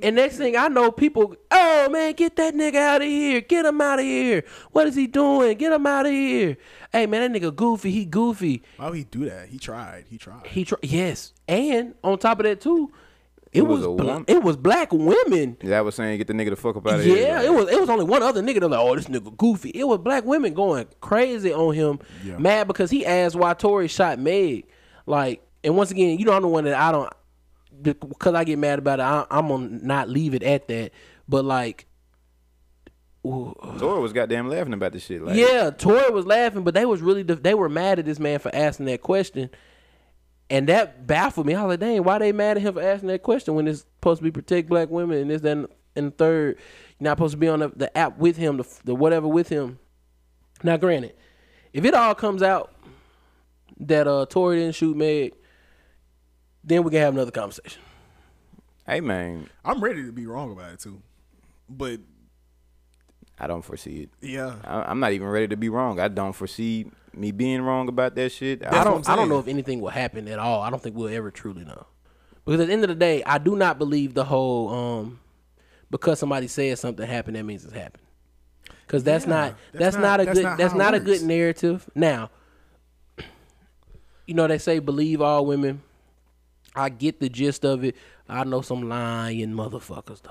And next thing I know, people, oh man, get that nigga out of here. Get him out of here. What is he doing? Get him out of here. Hey man, that nigga goofy. He goofy. Why would he do that? He tried. He tried. He tried. yes, and on top of that too, it, was was, a bla- woman? it was black women. That was saying get the nigga the fuck up out of here. Yeah, it was it was only one other nigga that was like, oh, this nigga goofy. It was black women going crazy on him, Yeah. mad because he asked why Tory shot Meg. Like, and once again, you know I'm the one that I don't because I get mad about it. I, I'm gonna not leave it at that. But like, ooh, Tory was goddamn laughing about this shit. Like, yeah, Tory was laughing, but they was really they were mad at this man for asking that question, and that baffled me. I was like, dang, why they mad at him for asking that question when it's supposed to be protect black women and this then and third, you're not supposed to be on the, the app with him, the, the whatever with him. Now, granted, if it all comes out that uh Tory didn't shoot Meg, then we can have another conversation. Hey man, I'm ready to be wrong about it too. But I don't foresee it. yeah, I, I'm not even ready to be wrong. I don't foresee me being wrong about that shit. I don't. I'm don't know if anything will happen at all. I don't think we'll ever truly know, because at the end of the day, I do not believe the whole um because somebody says something happened that means it's happened. Because that's Yeah, not that's that's, not- not, a that's good not that's not a good narrative. Now, <clears throat> you know they say believe all women. I get the gist of it. I know some lying motherfuckers though.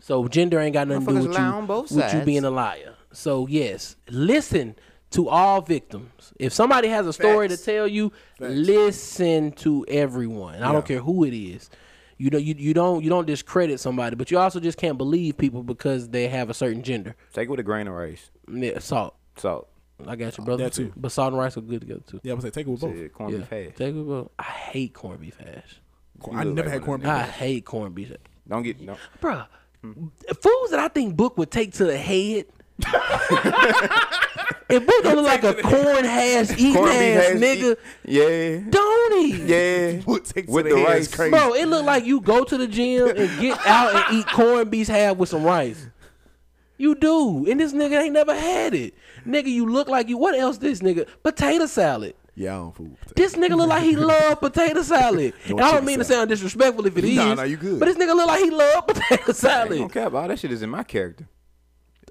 So gender ain't got nothing to do with you, on both with you being a liar. So yes, listen to all victims. If somebody has a story Facts. to tell you, Facts. listen to everyone. I don't care who it is. You know, you you don't you don't discredit somebody, but you also just can't believe people because they have a certain gender. Take it with a grain of rice, Yeah, salt. salt, I got you, uh, brother. That too. But salt and rice are good together too. yeah. I was like, take it with both. shit, corned yeah. beef hash. Take it, bro. I hate corned beef hash. I never like had one corned beef. I hash. hate corned beef. Don't get no. Bruh, hmm. foods that I think Book would take to the head. <laughs> if Book don't look like a corn hash eating Corned ass hash, nigga, Yeah, don't he? yeah. <laughs> Would take to With the, the rice. crazy. Bro, it look like you go to the gym and get out and eat corned beef half with some rice. You do, and this nigga ain't never had it. Nigga, you look like you. What else? This nigga potato salad. Yeah, I don't fool. This nigga look like he <laughs> love potato salad. <laughs> Don't and I don't mean to sound disrespectful if it is. Nah, nah, you good. But this nigga look like he love <laughs> potato salad. gonna cap. All that shit is in my character.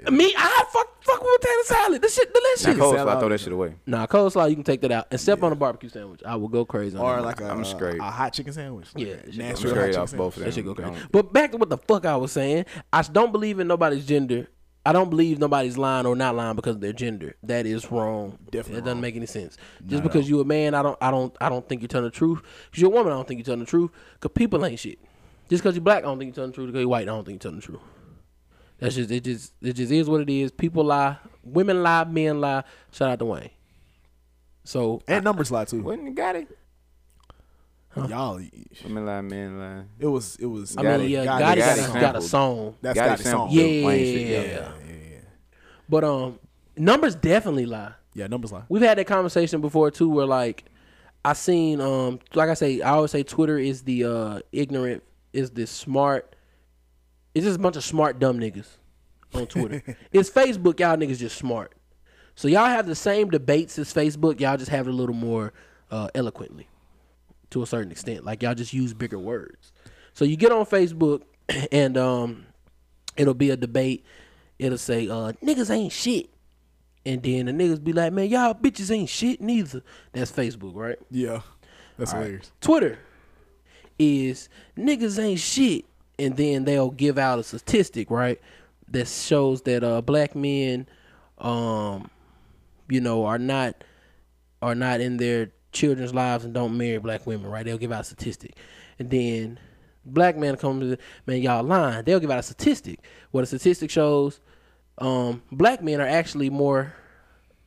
Me, I fuck fuck with potato salad. This shit Now, delicious. coleslaw, salad. throw that shit away. Nah, coleslaw you can take that out. Except on a barbecue sandwich, I will go crazy. on Or that. like a, I'm straight. a hot chicken sandwich. Yeah, Like shit I'm Nashville hot straight chicken off both of sandwich. That shit go crazy. But back to what the fuck I was saying. I don't believe in nobody's gender. I don't believe nobody's lying or not lying because of their gender. That is wrong. Definitely It doesn't make any sense. Just at because all. you a man, I don't, I don't, I don't think you're telling the truth. Because you're a woman, I don't think you're telling the truth. Because people ain't shit. Just because you're black, I don't think you're telling the truth. Because you're white, I don't think you're telling the truth. That's just it. Just it just is what it is. People lie, women lie, men lie. Shout out to Wayne. So And numbers lie too. When you got it? Y'all, Women lie, men lie. it was it was. I mean, yeah, Gotti Gotti, got got, it a, got a song. That's Got got a song. Yeah, yeah, yeah, yeah. yeah, yeah. But um, numbers definitely lie. Yeah, numbers lie. We've had that conversation before too, where like I seen um, like I say, I always say Twitter is the uh ignorant, is the smart. It's just a bunch of smart dumb niggas on Twitter. <laughs> it's Facebook, y'all niggas just smart. So y'all have the same debates as Facebook. Y'all just have it a little more uh, eloquently, to a certain extent. Like y'all just use bigger words. So you get on Facebook, <clears throat> and um, it'll be a debate. It'll say, uh, "Niggas ain't shit," and then the niggas be like, "Man, y'all bitches ain't shit neither." That's Facebook, right? Yeah, that's hilarious. Twitter is niggas ain't shit, and then they'll give out a statistic, right, that shows that uh black men, um, you know, are not are not in their children's lives and don't marry black women, right? They'll give out a statistic, and then black man comes to man, y'all lying. They'll give out a statistic. What a statistic shows, um, black men are actually more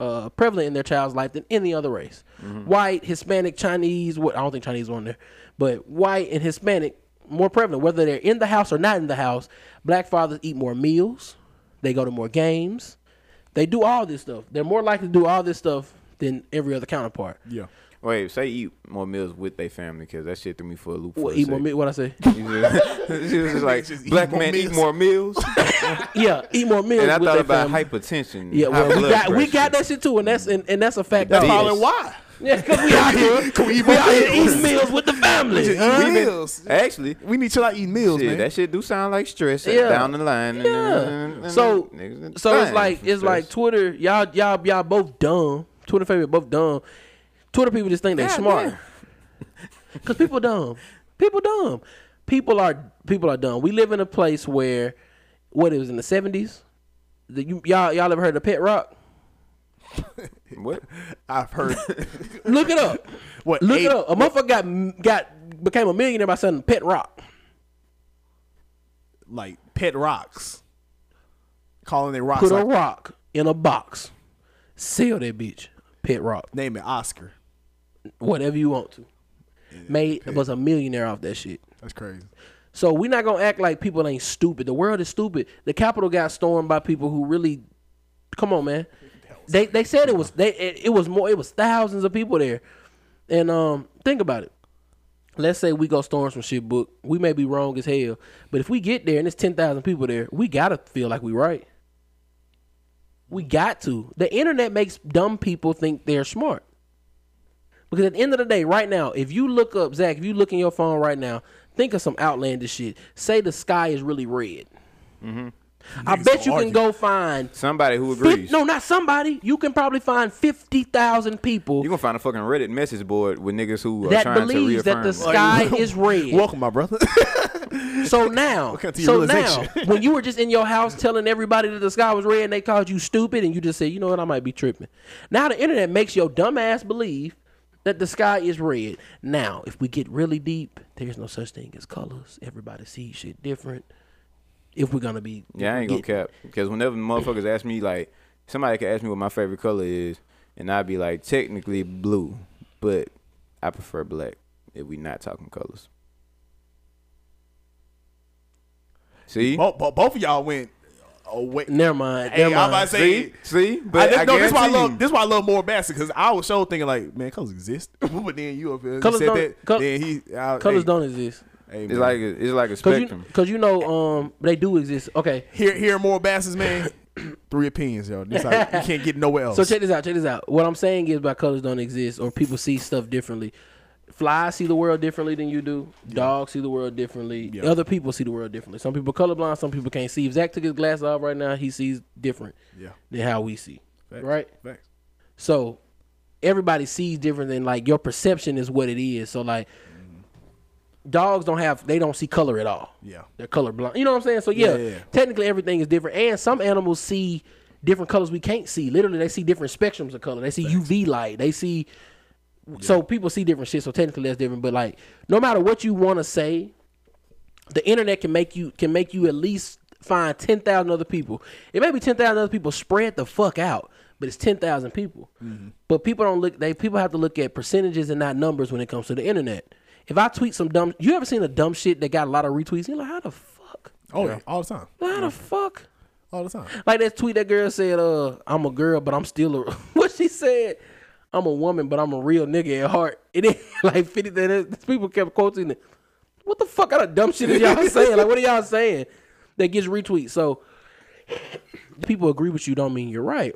uh, prevalent in their child's life than any other race. White, Hispanic, Chinese. What I don't think Chinese on there, but white and Hispanic more prevalent. Whether they're in the house or not in the house, black fathers eat more meals. They go to more games. They do all this stuff. They're more likely to do all this stuff than every other counterpart. Yeah. Wait, say eat more meals with their family because that shit threw me for a loop. For What, a eat more sec. What I say? <laughs> She was just like, Just black more man eat more meals. <laughs> yeah, eat more meals. and I with thought their about family. hypertension. Yeah, high well, we blood got we got that shit too, and that's and, and that's a fact. That's all Holler, why? Yeah, because we out here. <laughs> Can we eat We out here meals? eating meals with the family. Just huh? eat meals. Actually, We need to chill out eating meals, shit, man. that shit do sound like stress Yeah. down the line. Yeah. So Niggas so it's like from it's like. Twitter. Y'all y'all y'all both dumb. Twitter favorite both dumb. Twitter people just think they God smart. <laughs> Cause people dumb. People dumb. People are people are dumb. We live in a place where what it was in the seventies. You, y'all y'all ever heard of Pet Rock? <laughs> What? I've heard. <laughs> Look it up. <laughs> what? Look eight- it up. A motherfucker got got became a millionaire by selling Pet Rock. Like pet rocks. Calling it rocks. Put a Like, rock in a box. Sell that bitch. Pet Rock. name it Oscar. Whatever you want to. Made was a millionaire off that shit. That's crazy. So we're not gonna act like people ain't stupid. The world is stupid. The Capitol got stormed by people who really, come on, man. They they said it was they it, it was more. It was thousands of people there, and um think about it. Let's say we go storm some shit book. We may be wrong as hell, but if we get there and it's ten thousand people there, we gotta feel like we right. We got to. The internet makes dumb people think they're smart. Because at the end of the day, right now, if you look up Zach, if you look in your phone right now, think of some outlandish shit. Say the sky is really red. I bet you gonna can go find. Somebody who fif- agrees. no, not somebody. You can probably find fifty thousand people You gonna find a fucking Reddit message board with niggas who are that trying to believes that the sky is <laughs> red. Welcome, my brother. <laughs> So now, Welcome to your so now, <laughs> when you were just in your house telling everybody that the sky was red and they called you stupid and you just said, you know what, I might be tripping. Now the internet makes your dumb ass believe that the sky is red. Now, if we get really deep, there's no such thing as colors. Everybody sees shit different. If we're gonna be, Yeah, I ain't gonna cap. Because whenever motherfuckers ask me, like, somebody can ask me what my favorite color is, and I'd be like, technically blue, but I prefer black if we not talking colors. See? both, both, both of y'all went away. Never mind. Hey, never I'm about to say. See? See? I, But this, I, no, this why I love this why I love more Bassett because I was so thinking like man colors exist <laughs> but then you up here Colors said that col- then he I, Colors hey, don't exist. Hey, It's like a, it's like a Cause spectrum. you, cause you know, um, they do exist. Okay, hear hear more basses, man <coughs> three opinions yo this like, you can't get nowhere else So check this out. Check this out. What I'm saying is, by colors don't exist, or people see stuff differently. Flies see the world differently than you do. Dogs see the world differently. Yeah. Other people see the world differently. Some people colorblind. Some people can't see. If Zach took his glasses off right now, he sees different yeah than how we see. Facts. Right. Facts. So everybody sees different than like your perception is what it is. So like dogs don't have they don't see color at all. yeah They're colorblind. You know what I'm saying? So yeah, Yeah, yeah, yeah. technically everything is different. And some animals see different colors we can't see. Literally, they see different spectrums of color. They see UV light. They see. So people see different shit. So technically that's different. But like, no matter what you want to say, the internet can make you can make you at least find ten thousand other people. It may be ten thousand other people spread the fuck out, but it's ten thousand people. Mm-hmm. But people don't look. They people have to look at percentages and not numbers when it comes to the internet. If I tweet some dumb, you ever seen a dumb shit that got a lot of retweets? You're like, how the fuck? oh yeah all the time How the fuck? all the time Like that tweet that girl said, uh, I'm a girl, but I'm still a <laughs> what she said, I'm a woman, but I'm a real nigga at heart. <laughs> It ain't like 50 that people kept quoting it. What the fuck kind of dumb shit is y'all <laughs> saying? Like what are y'all saying that gets retweets? So people agree with you don't mean you're right.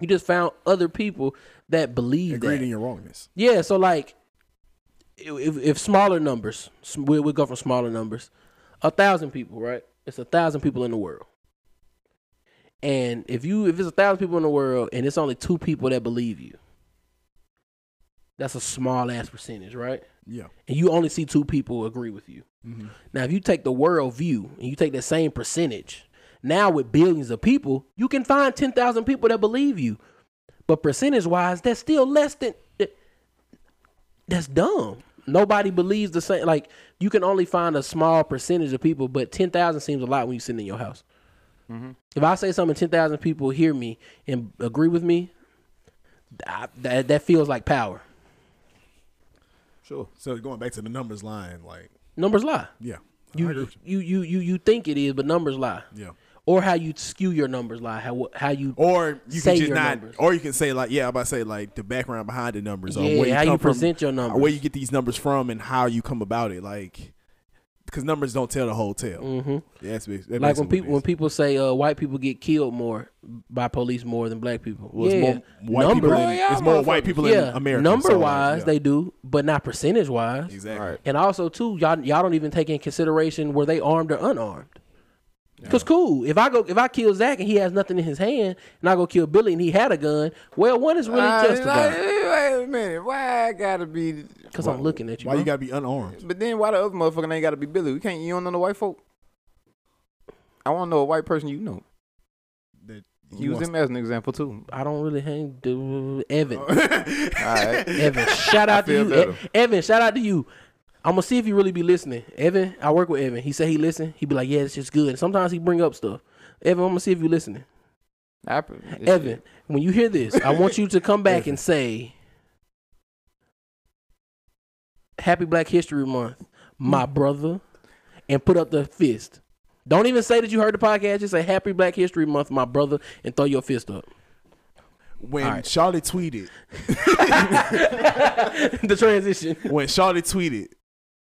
You just found other people that believe agreed that. in your wrongness Yeah, so like, if, if smaller numbers, we we go from smaller numbers, a thousand people, right? It's a thousand people in the world, and if you if it's a thousand people in the world and it's only two people that believe you, that's a small ass percentage, right? yeah And you only see two people agree with you. Mhm. Now, if you take the world view and you take that same percentage, now with billions of people, you can find 10,000 people that believe you. But percentage wise, that's still less than. That's dumb. Nobody believes the same. Like, you can only find a small percentage of people, but 10,000 seems a lot when you're sitting in your house. Mm-hmm. If I say something, 10,000 people hear me and agree with me, I, that that feels like power. Sure. So going back to the numbers line, like Numbers lie. yeah, I You agree you you you you think it is, but numbers lie. yeah. Or how you skew your numbers lie. How how you Or you Say can just your not, numbers. or you can say like, yeah, I'm about to say like the background behind the numbers, or Yeah, where you how come you from, present your or numbers. where you get these numbers from, and how you come about it, like, because numbers don't tell the whole tale. hmm Yeah, that's, bas- that's Like when people it when is. people say uh, white people get killed more by police more than black people. Well, it's yeah, more white people. Number- In, Yeah, it's more white people yeah, in America. Number so wise, yeah. they do, but not percentage wise. exactly. All right. And also too, y'all y'all don't even take in consideration were they armed or unarmed. Cause cool, if I go if I kill Zach and he has nothing in his hand, and I go kill Billy and he had a gun, well, one is really Uh, justified. like, wait a minute. Why I gotta be? Cause I'm looking at you. Why bro. you gotta be unarmed? But then why the other motherfucker ain't gotta be Billy? We can't. You don't know the white folk. I want to know a white person you know. That Use him them as an example too. I don't really hang the Evan. All right. <laughs> <laughs> Evan, shout out to you. E- Evan, shout out to you. I'm gonna see if you really be listening. Evan, I work with Evan. He said he listen. He be like, yeah, it's just good. And sometimes he bring up stuff. Evan, I'm gonna see if you listening. I, Evan, shit- when you hear this, I want you to come back and say, "Happy Black History Month, my brother," and put up the fist. Don't even say that you heard the podcast. Just say "Happy Black History Month, my brother," and throw your fist up. when All right. Charlotte tweeted, <laughs> the transition. when Charlotte tweeted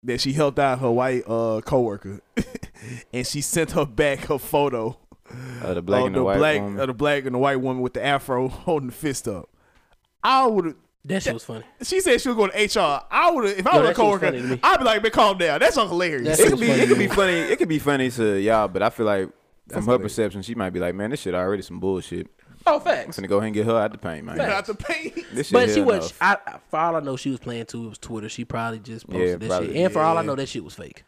that she helped out her white uh coworker, <laughs> and she sent her back her photo Uh, the black of and the, the white black woman. of the black and the white woman with the afro holding the fist up. I would have. That shit was funny. She said she was going to HR. I would have. If I Yo, was a that shit was coworker, funny to me. I'd be like, "Man, calm down. That's not hilarious." That it could be funny it could be funny. It could be funny to y'all, but I feel like That's from her hilarious. perception, she might be like, "Man, this shit already some bullshit." Oh, I'm facts. finna go ahead and get her out the paint, man. Not the pain. This shit But she was. I, I- for all I know, she was playing too. It was Twitter. She probably just posted Yeah, that probably. shit. And for all I know, that shit was fake.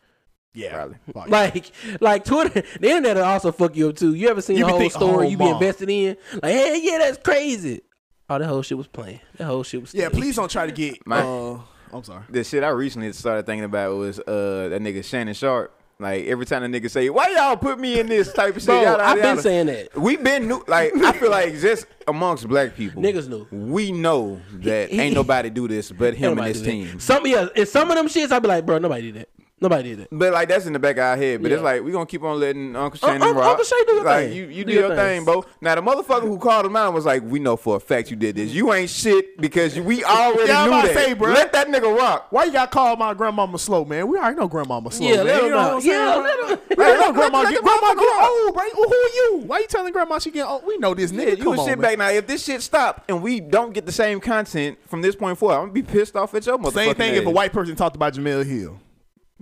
Yeah, Probably. Fuck. <laughs> Like, like Twitter, <laughs> the internet will also fuck you up too. You ever seen You the whole story oh, you be invested in? Like, hey, yeah, that's crazy. Oh, that whole shit was playing. That whole shit was. yeah. staged. Please don't try to get. My- uh, I'm sorry. the shit I recently started thinking about was uh that nigga Shannon Sharpe. Like every time the nigga say, "Why y'all put me in this type of shit?" Bro, yada, I've been yada. saying that. We been new. Like I feel like <laughs> just amongst black people, Niggas knew. We know that He- ain't nobody do this but him and his do that. team. Some yeah, in some of them shits, I'd be like, bro, nobody did that. Nobody did that. But like that's in the back of our head. But it's like we gonna keep on letting Uncle Un- Shannon Un- rock. Uncle Shay do your like, thing. You, you Do do, your your thing. bro. Now the motherfucker who called him out was like, "We know for a fact you did this. You ain't shit because you- we <laughs> already Yeah, knew that. say, bro. Let that nigga rock." Why you got to call my grandmama slow, man? We already know grandmama slow. Yeah, man. let you know know. what I'm? Yeah, let him- <laughs> let- grandma, let get, grandma get old, right? Who are you? Why you telling grandma she getting old? We know this Yeah, nigga. you Come would on, sit man. back now. If this shit stop and we don't get the same content from this point forward, I'm gonna be pissed off at your motherfucking Same thing if a white person talked about Jemele Hill.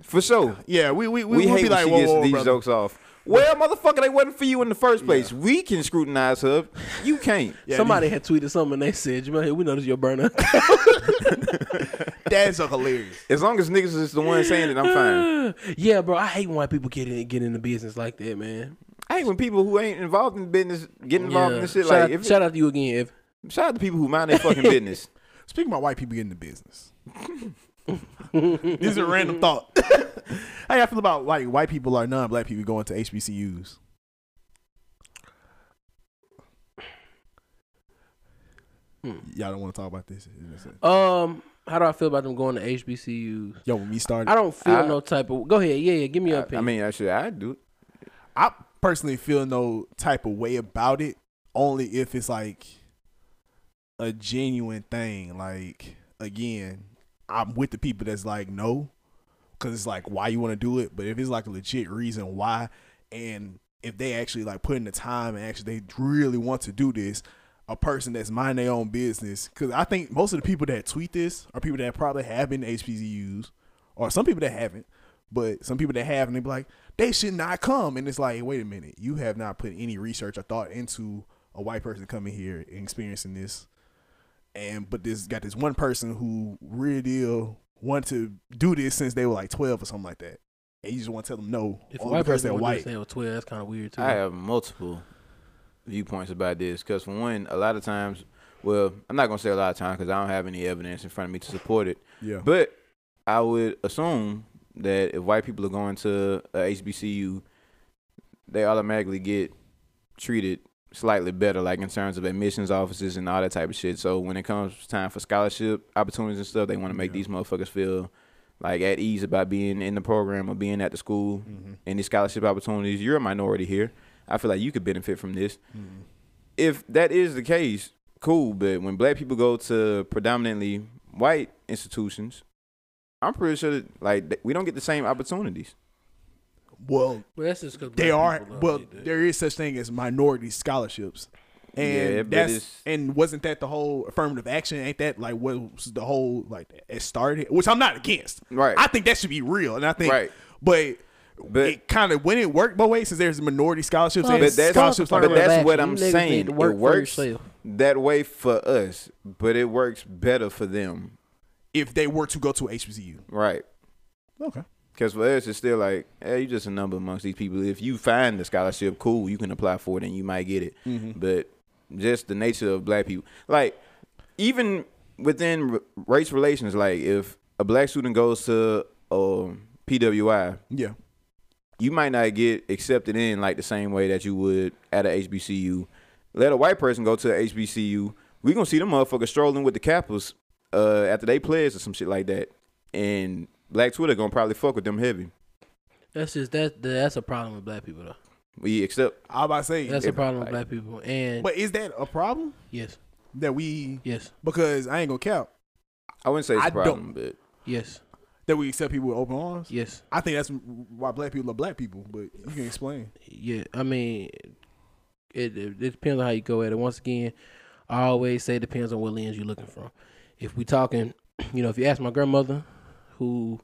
For sure. Yeah, we we we, We, we hate be like, when whoa, she gets whoa, these brother. jokes off. Well, motherfucker, they wasn't for you in the first place. We can scrutinize her. You <laughs> can't. Yeah, Somebody had tweeted something and they said, Jamal, we know this your burner. <laughs> That's so hilarious. As long as niggas is the one saying it, I'm fine. <laughs> yeah, bro, I hate when white people get in get into business like that, man. I hate when people who ain't involved in business get involved Yeah. in this shit. Shout, Like, out, if, shout out to you again, Ev. shout out to people who mind their fucking business. Speaking about white people getting into business. This is a random thought. <laughs> How y'all feel about like white people or non-black people going to HBCUs? Hmm. Y'all don't want to talk about this. Um, how do I feel about them going to HBCUs? Yo, when we started, I don't feel I- no type of. Go ahead, yeah, yeah. Give me your I, I mean, actually, I do. I personally feel no type of way about it, only if it's like a genuine thing. Like again, I'm with the people that's like no, because it's like why you want to do it. But if it's like a legit reason why, and if they actually like put in the time and actually they really want to do this, a person that's mind their own business. Because I think most of the people that tweet this are people that probably have been HBCUs, or some people that haven't. But some people that have, and they be like, they should not come. And it's like, wait a minute, you have not put any research or thought into a white person coming here and experiencing this. And but this got this one person who really deal want to do this since they were like twelve or something like that. And you just want to tell them no, if a only white because person they're white. say was twelve, that's kind of weird too. I have multiple viewpoints about this because, for one, a lot of times, well, I'm not gonna say a lot of times because I don't have any evidence in front of me to support it. Yeah, But I would assume that if white people are going to a HBCU, they automatically get treated slightly better, like in terms of admissions offices and all that type of shit. So when it comes time for scholarship opportunities and stuff, they want to make these motherfuckers feel like at ease about being in the program or being at the school. Mm-hmm. And these scholarship opportunities, you're a minority here. I feel like you could benefit from this. Mm-hmm. If that is the case, cool. But when black people go to predominantly white institutions, I'm pretty sure that like we don't get the same opportunities. Well, Well, that's just 'cause they are. Well, there is such thing as minority scholarships, and Yeah, that's and wasn't that the whole affirmative action? Ain't that like what was the whole like it started? Which I'm not against. Right. I think that should be real, and I think. Right. But. But- it kind of when it worked both ways, since there's minority scholarships Fuck- and But that's, scholarships like but that's action. what I'm niggas saying. work it works that way for us, but it works better for them. if they were to go to HBCU. Right. Okay. Because for us, it's still like, hey, you're just a number amongst these people. If you find the scholarship, cool, you can apply for it and you might get it. Mm-hmm. But just the nature of black people, like even within r- race relations, like if a black student goes to um, PWI, Yeah. you might not get accepted in like the same way that you would at a HBCU. Let a white person go to a HBCU, we gonna see them motherfuckers strolling with the Kappas uh, after they pledge or some shit like that, and Black Twitter gonna probably fuck with them heavy. That's just that. That's a problem with black people though. We accept I was about to say, That's a problem with black people. And but is that a problem yes, that we? yes, Because I ain't gonna count I wouldn't say it's I a problem, but yes, that we accept people with open arms. yes. I think that's why black people love black people. But you can explain. Yeah, I mean, it, it it depends on how you go at it. Once again, I always say it depends on what lens you're looking from. If we talking, <clears throat> you know, if you ask my grandmother, who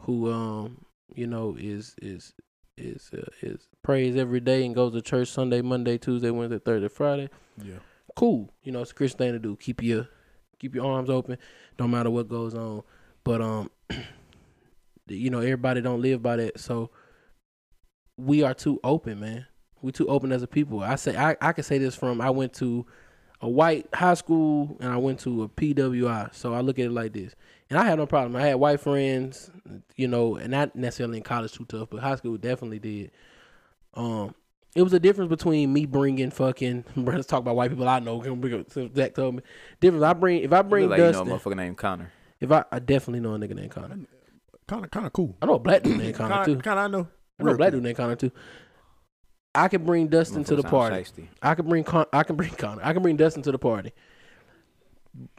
who um you know is is is uh, is prays every day and goes to church Sunday, Monday, Tuesday, Wednesday, Thursday, Friday. Yeah. Cool, you know, it's a Christian thing to do. Keep your keep your arms open, no matter what goes on. But um, <clears throat> you know, everybody don't live by that, so we are too open, man. We too open as a people. I say I, I can say this from I went to a white high school and I went to a PWI. So I look at it like this. And I had no problem. I had white friends, you know, and not necessarily in college too tough, but high school definitely did. Um, it was a difference between me bringing fucking. <laughs> Let's talk about white people I know. Can bring up- so Zach told me difference. I bring if I bring look like you know Dustin. a motherfucker named Connor. if I, I definitely know a nigga named Connor. Kind of, kind of cool. I know a black dude named <clears throat> Connor too. of, kind of. I know. I know a Real black cool. dude named Connor too. I can bring Dustin to the party. shiesty. I can bring Con- I can bring <laughs> Connor. I can bring Dustin to the party.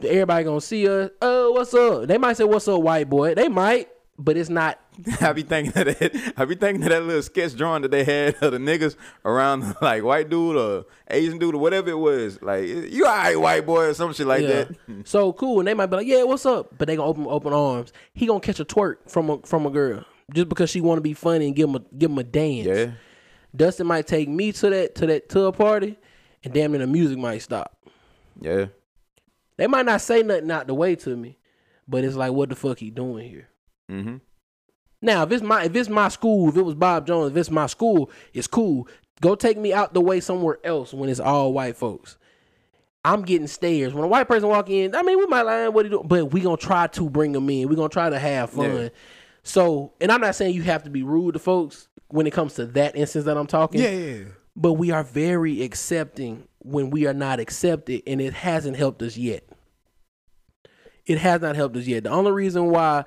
Everybody gonna see us. Oh, what's up? They might say, "What's up, white boy?" They might, but it's not. <laughs> I be thinking of that. I be thinking of that little sketch drawing that they had of the niggas around <laughs> like white dude or Asian dude or whatever it was. Like you alright, white boy or some shit like Yeah. that. <laughs> So cool, and they might be like, "Yeah, what's up?" But they gonna open open arms. He gonna catch a twerk from a from a girl just because she want to be funny and give him a give him a dance. Yeah, Dustin might take me to that to that to a party, and damn, near the music might stop. yeah. They might not say nothing out the way to me, but it's like, what the fuck he doing here? Mm-hmm. Now, if it's my if it's my school, if it was Bob Jones, if it's my school, it's cool. Go take me out the way somewhere else when it's all white folks. I'm getting stares. When a white person walk in, I mean, we might like what he doing, but we gonna try to bring them in. We gonna try to have fun. Yeah. So, and I'm not saying you have to be rude to folks when it comes to that instance that I'm talking. Yeah. yeah. But we are very accepting when we are not accepted, and it hasn't helped us yet. It has not helped us yet. The only reason why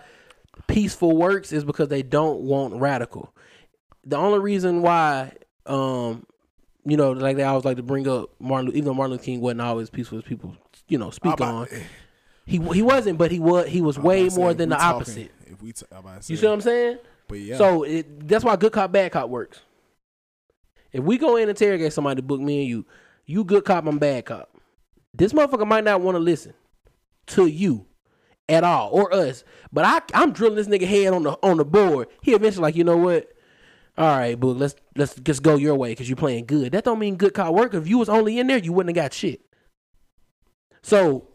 peaceful works is because they don't want radical. The only reason why, um, you know, like they always like to bring up Martin, even though Martin Luther King wasn't always peaceful as people, you know, speak I'm on. He he wasn't, but he was he was I'm way about more than the talking- opposite. If we, t- about say, You see what I'm saying? But yeah. So it, that's why good cop, bad cop works. If we go in and interrogate somebody to book me and you, you good cop, I'm bad cop. This motherfucker might not want to listen to you at all or us. But I I'm drilling this nigga head on the on the board. He eventually like, you know what? All right, book, let's let's just go your way because you're playing good. That don't mean good cop work. If you was only in there, you wouldn't have got shit. So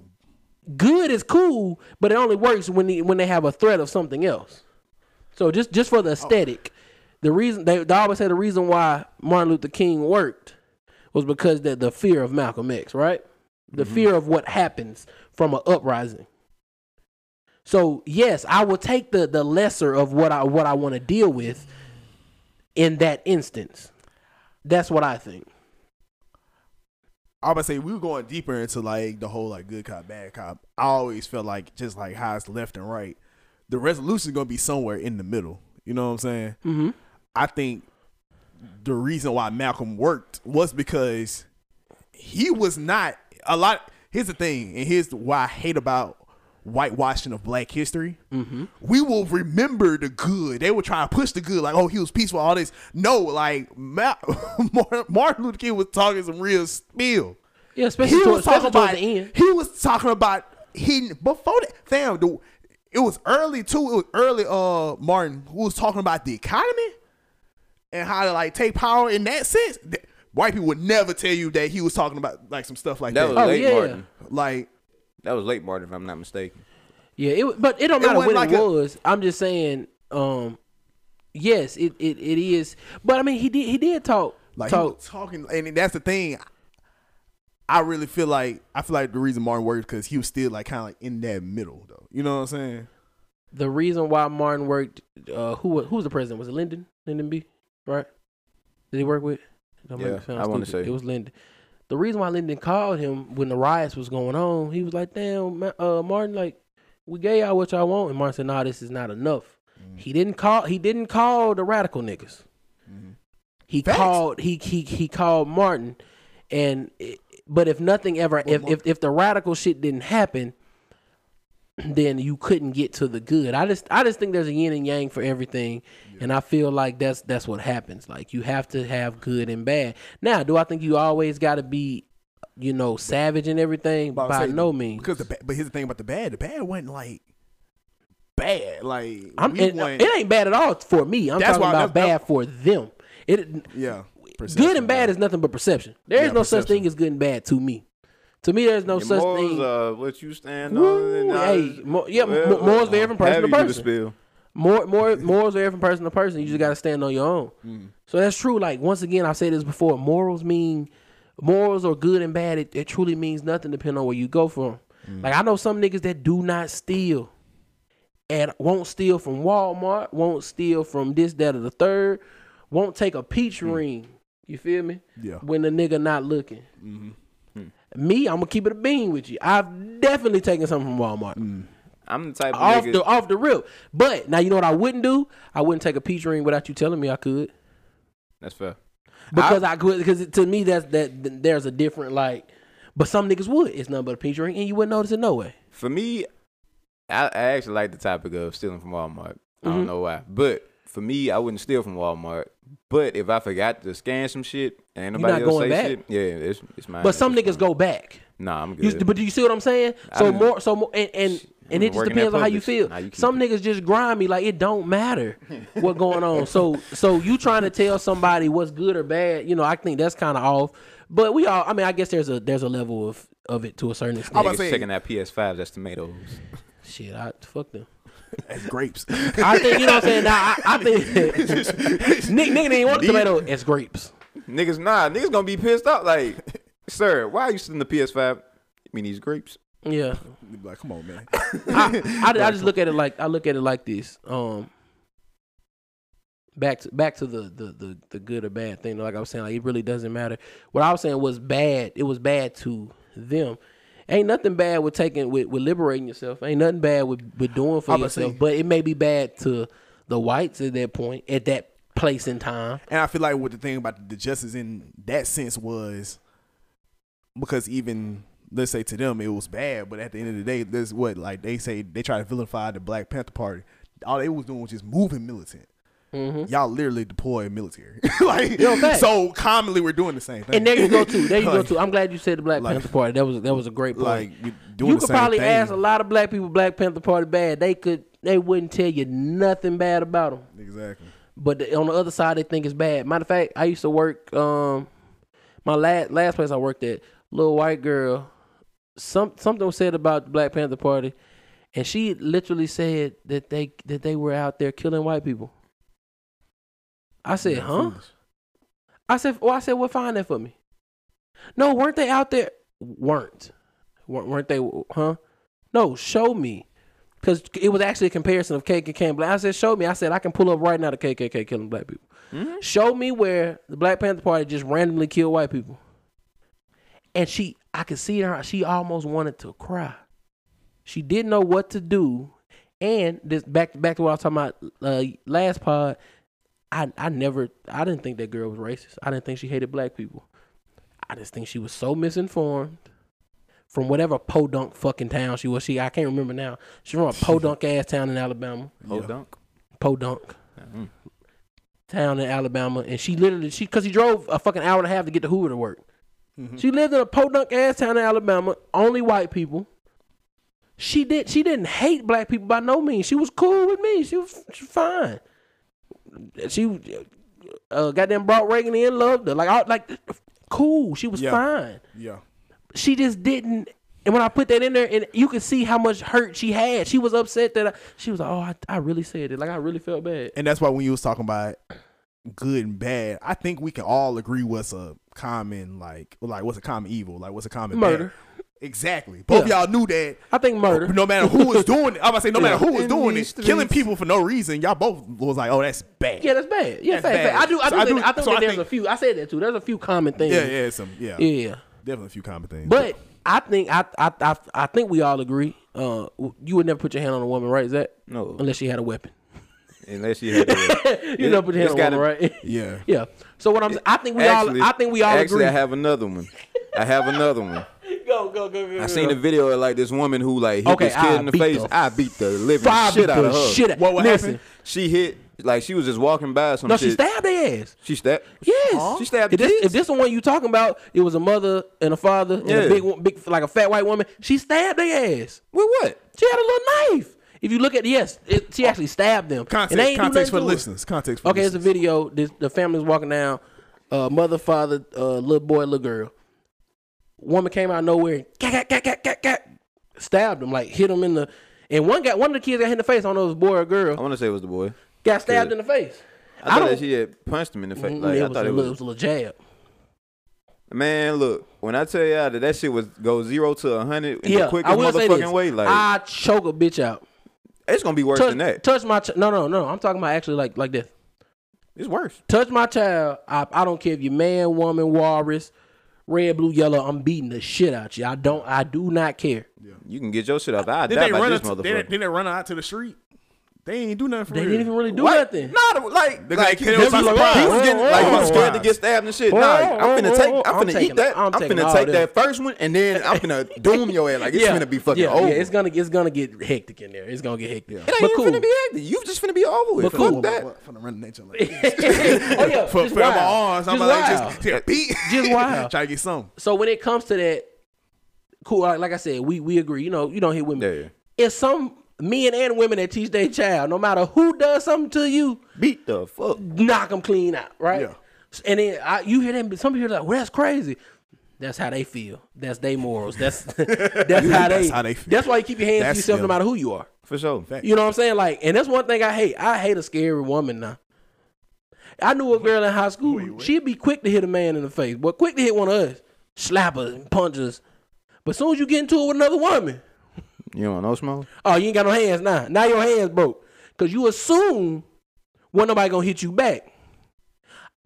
good is cool, but it only works when they, when they have a threat of something else. So just just for the aesthetic, oh. the reason they, they always say the reason why Martin Luther King worked was because that the fear of Malcolm X, right? The fear of what happens from an uprising. So yes, I will take the the lesser of what I what I want to deal with in that instance. That's what I think. I was about to say we were going deeper into like the whole like good cop, bad cop. I always felt like just like how it's left and right, the resolution is gonna be somewhere in the middle. You know what I'm saying? Mm-hmm. I think the reason why Malcolm worked was because he was not a lot. Here's the thing, and here's why I hate about whitewashing of Black history. Mm-hmm. We will remember the good. They were trying to push the good, like, oh, he was peaceful, all this. No, like Ma- <laughs> Martin Luther King was talking some real spill. Yeah, especially, He was talking about. the end. He was talking about he before that. Fam, the, it was early too. It was early. Uh, Martin who was talking about the economy and how to like take power in that sense. Th- White people would never tell you that he was talking about like some stuff like That that. was Oh, late yeah. Martin. like That was late Martin, if I'm not mistaken. Yeah, it, but it don't matter wasn't when like it a- was. I'm just saying, um, yes, it, it, it is. But I mean, he did he did talk Like he talk. was talking, and that's the thing. I really feel like I feel like the reason Martin worked because he was still like kind of like in that middle though. You know what I'm saying? the reason why Martin worked. Uh, who wa- who was the president? Was it Lyndon? Lyndon B. Right? Did he work with? Yeah, I wanna say. it was Lyndon. The reason why Lyndon called him when the riots was going on, he was like, "Damn, uh, Martin, like we gave y'all what y'all want," and Martin said, "Nah, this is not enough." Mm-hmm. He didn't call. He didn't call the radical niggas. He Facts. called. He he he called Martin, and it- but if nothing ever, if, if if the radical shit didn't happen, <clears throat> then you couldn't get to the good. I just I just think there's a yin and yang for everything, and I feel like that's that's what happens. Like you have to have good and bad. Now, do I think you always got to be, you know, savage and everything? By say, no means. Because the but here's the thing about the bad. The bad wasn't like bad. Like I'm, it, wasn't- it ain't bad at all for me. I'm That's talking about that's- bad for them. It yeah. good and bad is nothing but perception. There is Yeah, no such thing as good and bad to me. To me, there's no such morals, thing. uh, what you stand Woo, on. hey, this- mo- yeah, mo- morals vary from person to you do the person. More, more, morals vary from person to person. You just got to stand on your own. Mm. So that's true. Like once again, I've said this before. Morals mean morals or good and bad. It, it truly means nothing depending on where you go from. Mm. Like I know some niggas that do not steal, and won't steal from Walmart, won't steal from this, that, or the third, won't take a peach ring. You feel me? Mm. Yeah. When the nigga not looking. Mm-hmm. Me, I'm gonna keep it a bean with you. I've definitely taken something from Walmart Mm. I'm the type of off nigga. the off the rip. But now you know what I wouldn't do? I wouldn't take a peach ring without you telling me I could. That's fair. Because I, could because to me that's that there's a different like but some niggas would. It's nothing but a peach ring and you wouldn't notice it no way. For me, I, I actually like the topic of stealing from Walmart. I don't know why, but for me, I wouldn't steal from Walmart. But if I forgot to scan some shit, and You nobody not else going say back? shit, yeah, it's it's mine. But some It's niggas go back. Nah, I'm You, good. but do you see what I'm saying? So I'm- more so more and and, and it just depends on how you feel. Nah, you Some it. niggas just grind me like it don't matter <laughs> what going on. So so you trying to tell somebody what's good or bad, you know, I think that's kind of off. But we all I mean, I guess there's a there's a level of of it to a certain extent. I'm checking that PS5. That's tomatoes. Shit, I fuck them. As grapes. I think you know what I'm saying. Now I, I think <laughs> Nick nigga didn't want the tomato. It's grapes. niggas, nah, niggas gonna be pissed off. Like, sir, why are you stealing the PS5? I mean, these grapes. Yeah, They be like, come on, man. I, I, I just look at it like I look at it like this. Um, back to back to the the the, the good or bad thing. Like I was saying, like it really doesn't matter. What I was saying was bad. It was bad to them. Ain't nothing bad with taking with, with liberating yourself. Ain't nothing bad with, with doing for I'm yourself. but it may be bad to the whites at that point, at that place in time. And I feel like what the thing about the justice in that sense was because even let's say to them it was bad, but at the end of the day, there's what like they say they try to vilify the Black Panther Party. All they was doing was just moving militant. Mm-hmm. Y'all literally deploy military. <laughs> like Yo, so commonly we're doing the same thing. And there you go too. There you go <laughs> too. I'm glad you said the Black like- Panther Party. That was that was a great point. Like you doing you could probably thing. ask a lot of black people Black Panther Party bad. They could they wouldn't tell you nothing bad about them. Exactly. But the, on the other side, they think it's bad. Matter of fact, I used to work. Um, my last last place I worked at, little white girl. Some something was said about the Black Panther Party, and she literally said that they that they were out there killing white people. I said, Yeah, huh? foolish. I said, well, I said, well, find that for me. No, weren't they out there? Weren't. Weren't weren't they, huh? No, show me. Because it was actually a comparison of KKK and black. I said, show me. I said, I can pull up right now the KKK killing black people. Show me where the Black Panther Party just randomly killed white people. and she, I could see her. She almost wanted to cry. She didn't know what to do, and this back back to what I was talking about uh, last pod. I I never I didn't think that girl was racist. I didn't think she hated black people. I just think she was so misinformed from whatever podunk fucking town she was. She I can't remember now. She's from a <laughs> podunk ass town in Alabama. Oh, Yeah. dunk. Podunk Mm. town in Alabama, and she literally she because he drove a fucking hour and a half to get to Hoover to work. She lived in a podunk ass town in Alabama, only white people. She did she didn't hate black people by no means. She was cool with me. She was, she was fine. She uh, goddamn brought Reagan in, loved her like I, like cool. She was Yeah. fine Yeah. she just didn't. And when I put that in there, and you could see how much hurt she had. She was upset that I, she was like, "Oh, I, I really said it. Like I really felt bad." And that's why when you was talking about good and bad, I think we can all agree what's a common like like what's a common evil, like what's a common Murder. bad. Exactly. Both Yeah. y'all knew that. I think murder. No matter who was doing it, I'm about to say no <laughs> matter who was In doing these it, killing people for no reason. Y'all both was like, oh, that's bad. Yeah, that's bad. Yeah, That's fact, bad. fact. I do. I So do. I think, I think so that I there's think- a few. I said that too. There's a few common things. yeah, yeah, some yeah, yeah. definitely a few common things. But I think I, I I I think we all agree. Uh, you would never put your hand on a woman, right, Zach? No, Unless she had a weapon. unless you had to. <laughs> you never put your hand on a gotta- woman, right? yeah, <laughs> yeah. So what I'm, I think we Actually, all, I think we all actually, agree. I have another one. I have another one. Go, go, go, go. I seen a video of like this woman who like hit Okay, this kid I in the face. the I beat the living Five shit out of her. shit out. What- what Listen, happened? She hit like she was just walking by some No, shit. she stabbed their ass. She stabbed. Yes. She stabbed If this, kids? if this the one you talking about, it was a mother and a father and Yeah. a big, big, like a fat white woman. She stabbed their ass. With what? She had a little knife. If you look at yes, it, she actually stabbed them. context, and they context for the listeners. Context. For Okay, the it's a video. This the family's walking down. Uh, mother, father, uh, little boy, little girl. Woman came out of nowhere and gat, gat, gat, gat, gat, gat, stabbed him, like hit him in the. And one got one of the kids got hit in the face. I don't know if it was a boy or girl. I want to say it was the boy. Got stabbed in the face. I, thought that she had punched him in the face. Like I thought a it little, it was. was a little jab. Man, look. When I tell y'all that that shit was go zero to a hundred in Yeah, the quickest I motherfucking way, like I choke a bitch out. it's gonna be worse touch, than that. touch my ch- no no no. I'm talking about actually like like this. It's worse. Touch my child. I, I don't care if you're man, woman, walrus, red, blue, yellow. I'm beating the shit out you. I don't. I do not care. Yeah. You can get your shit off. I Did die they by run? this It, motherfucker. did, did they run out to the street? They ain't do nothing for They real. didn't even really do What? nothing. Nah, like, They like, got he, killed by was, surprise. he was getting, like, he was scared to surprise. get stabbed and shit. Nah, I'm finna oh, take, I'm I'm finna taking- eat that. I'm I'm, taking finna take this. that first one, and then I'm finna <laughs> doom your ass. Like, it's finna be fucking yeah, over. Yeah, it's gonna it's gonna get hectic in there. It's gonna get hectic. it ain't But even cool. finna be active. You just finna be over with. But Fuck cool. that. From the run nature like this. <laughs> oh yeah, for, just for my arms, I'm Just like wild. just yeah, beat. Just <laughs> wild. Try to get some. So when it comes to that, cool. Like, like I said, we we agree. You know, you don't hit women. Yeah, yeah. It's some men and women that teach their child, no matter who does something to you, Beat the fuck. knock them clean out, right? Yeah. And then I, you hear them. Some people are like, "Well, that's crazy." That's how they feel. That's their morals. That's <laughs> that's how they. That's how they feel. That's why you keep your hands to That's yourself, no matter who you are. For sure. You know what I'm saying? Like, and that's one thing I hate. I hate a scary woman now. I knew a girl in high school. She'd be quick to hit a man in the face, but quick to hit one of us, slap us and punch us. But as soon as you get into it with another woman, You don't want no smoke? oh, you ain't got no hands now. Now your hands broke because you assume when nobody gonna hit you back.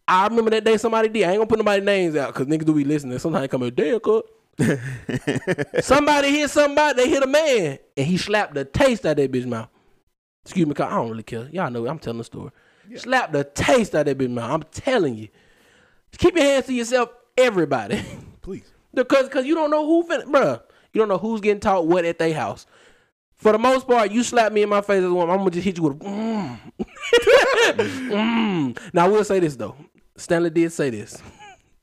I remember that day somebody did. I ain't gonna put nobody's names out because niggas do be listening. Sometimes they come in, damn, cut. <laughs> somebody hit somebody, they hit a man, and he slapped the taste out that bitch mouth. Excuse me, 'cause I don't really care. Y'all know I'm telling the story. Slap the taste out that bitch mouth. I'm telling you. Keep your hands to yourself, everybody. Please. <laughs> Because cause you don't know who fin bruh. You don't know who's getting taught what at their house. For the most part, you slap me in my face as a woman, I'm gonna just hit you with a mm. <laughs> mm. Now I will say this though. Stanley did say this.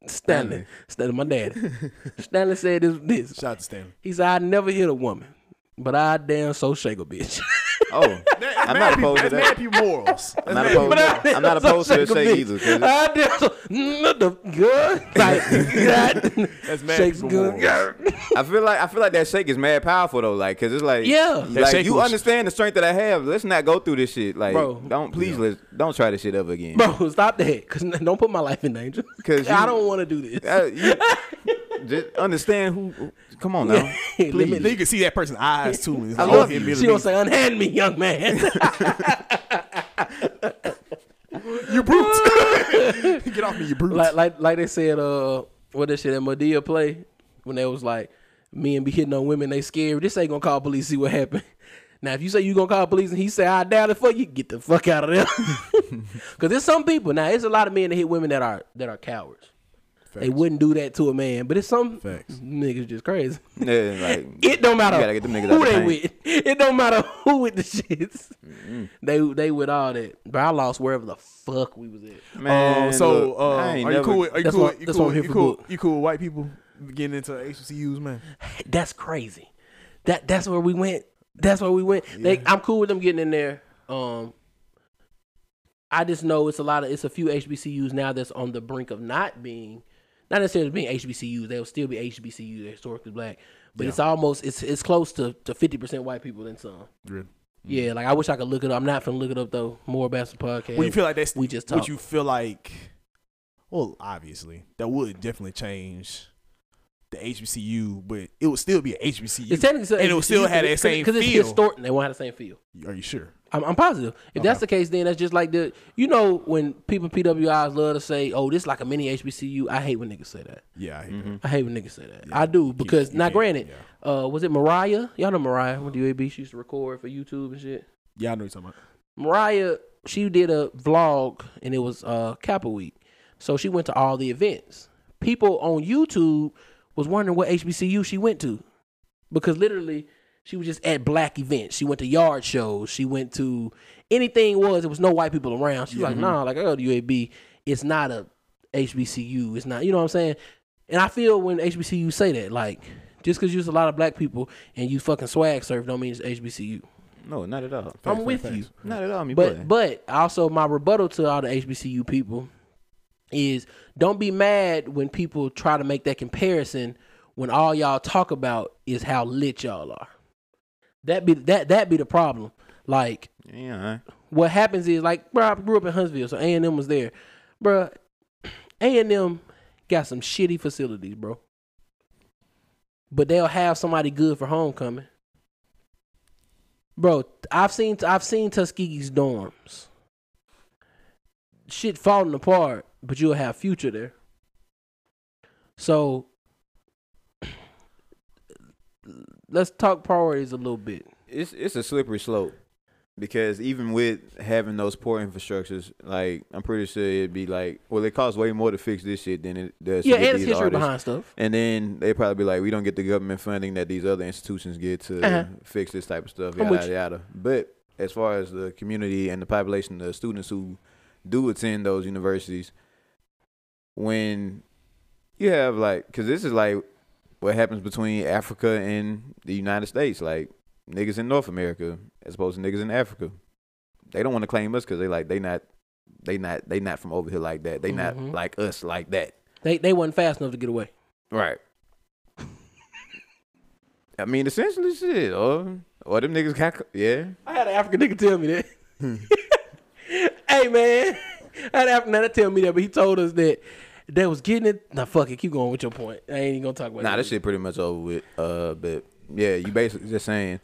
Stanley. Stanley, my daddy. <laughs> Stanley said this this. Shout out to Stanley. He said, I never hit a woman. But I damn so shake a bitch. <laughs> Oh, I'm not opposed to That's that. mad people morals. I'm not opposed, I'm not opposed to a so shake either. 'cause I damn so mm, the good. Like that. That's mad Shakes good. I feel like I feel like that shake is mad powerful though, like, cause it's like, Yeah. Like shake you was- understand the strength that I have. Let's not go through this shit, like, Bro. don't please let's don't try this shit ever again. Bro, stop that. Cause don't put my life in danger. 'Cause I you- don't want to do this. Uh, you- just understand who. Come on now, <laughs> Let me- please. Then you can see that person's eyes too. and <laughs> It's I like, love okay, you. She gonna of say, "Unhand me, young man." <laughs> you brute. Get off me, you brute. like, like, like they said, uh, what that shit that Madea play. when they was like, men be hitting on women, they scared. This ain't gonna call police. See what happened. Now, if you say you gonna call police and he say I doubt it for you, get the fuck out of there. Because there's some people now. There's a lot of men that hit women that are that are cowards. They wouldn't do that to a man, but it's some Facts. niggas just crazy. Yeah, like <laughs> It don't matter You gotta get them niggas who out the they with. <laughs> It don't matter <laughs> who with the shits. They they with all that. But I lost wherever the fuck we was at. man. Um, so, look, uh, are ain't you never- cool? With, are you That's cool? what- you that's cool? what I'm you cool? book. You cool with white people getting into HBCUs, man? That's crazy. That that's where we went. That's where we went. They, I'm cool with them getting in there. Um, I just know it's a lot of it's a few HBCUs now that's on the brink of not being, not necessarily being HBCUs. They'll still be HBCUs. They're historically black, but it's almost it's it's close to to fifty percent white people than some. Really? Yeah, like I wish I could look it up. I'm not finna look it up though. More about the podcast. Well, you feel like that's we just Would talk. you feel like? Well, obviously, that would definitely change the HBCU, but it would still be an HBCU. It's technically still and it would still have that 'cause- same because it's historic. They won't have the same feel. Are you sure? I'm, I'm positive. If that's the case, then that's just like the you know when people PWIs love to say, "Oh, this is like a mini HBCU." I hate when niggas say that. Yeah, I hate Mm-hmm. that. I hate when niggas say that. I do because you now, can't- granted, yeah. uh, was it Mariah? Y'all know Mariah when UAB she used to record for YouTube and shit. Yeah, I know what you're talking about. Mariah, she did a vlog and it was uh Kappa Week, so she went to all the events. People on YouTube was wondering what HBCU she went to, because literally she was just at black events. She went to yard shows. She went to anything was. There was no white people around. She was like, mm-hmm. nah, like I go to UAB. It's not a HBCU. It's not. You know what I'm saying? And I feel when HBCU say that, like, just because you's a lot of black people and you fucking swag surf, don't mean it's HBCU. No, not at all. I'm with facts, you. Not at all. Me But boy. but also my rebuttal to all the HBCU people is don't be mad when people try to make that comparison when all y'all talk about is how lit y'all are. That be that that be the problem. Like yeah, what happens is like bro, I grew up in Huntsville, so A and M was there, bro. <clears throat> A and M got some shitty facilities, bro. But they'll have somebody good for homecoming, bro. I've seen I've seen Tuskegee's dorms. Shit falling apart, but you'll have future there. So let's talk priorities a little bit. it's it's a slippery slope because even with having those poor infrastructures, like I'm pretty sure it'd be like, well, it costs way more to fix this shit than it does. Yeah, to get and it's history artists. behind stuff. And then they probably be like, we don't get the government funding that these other institutions get to Uh-huh. fix this type of stuff, yada yada yada. But as far as the community and the population, the students who do attend those universities, when you have like, because this is like what happens between Africa and the United States, like niggas in North America as opposed to niggas in Africa. They don't want to claim us because they like they not they not they not from over here like that. They Mhm. not like us like that. They they wasn't fast enough to get away. Right. I mean, essentially, shit. Or, or them niggas got, yeah. I had an African nigga tell me that. <laughs> hey man, <laughs> I had an African nigga tell me that, but he told us that they was getting it. Nah, fuck it. Keep going with your point. I ain't even gonna talk about it. Nah, that. this shit pretty much over with. Uh, but yeah, you basically just saying,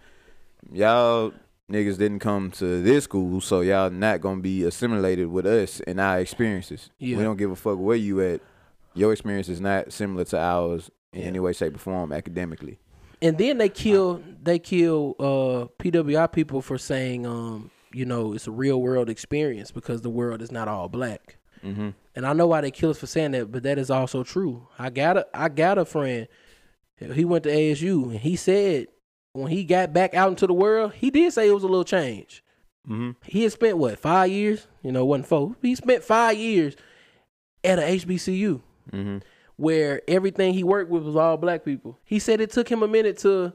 y'all niggas didn't come to this school, so y'all not gonna be assimilated with us and our experiences. Yeah. We don't give a fuck where you at. Your experience is not similar to ours in any way, shape, or form academically. And then they kill they kill uh PWI people for saying um you know it's a real world experience because the world is not all black. Mm-hmm. And I know why they kill us for saying that, but that is also true. I got a I got a friend. He went to ASU and he said when he got back out into the world, he did say it was a little change. Mm-hmm. He had spent what five years? You know, wasn't four. He spent five years at a HBCU Mm-hmm. where everything he worked with was all black people. He said it took him a minute to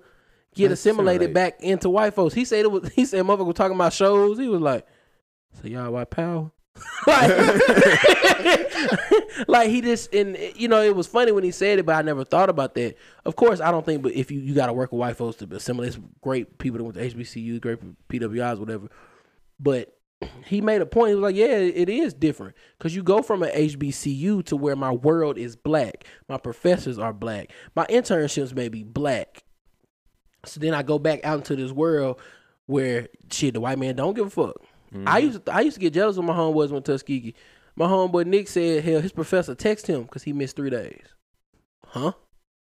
get assimilated Assimilate. back into white folks. He said it was. He said motherfucker was talking about shows. He was like, "So y'all white power." <laughs> like, <laughs> like he just and you know it was funny when he said it, but I never thought about that. Of course, I don't think, but if you you got to work with white folks to assimilate, great people that went to HBCU, great PWIs, whatever. But he made a point. He was like, "Yeah, it is different because you go from an HBCU to where my world is black, my professors are black, my internships may be black. So then I go back out into this world where shit, the white man don't give a fuck. I used to, I used to get jealous when my homeboys went to Tuskegee. My homeboy Nick said, hell, his professor texted him because he missed three days. Huh?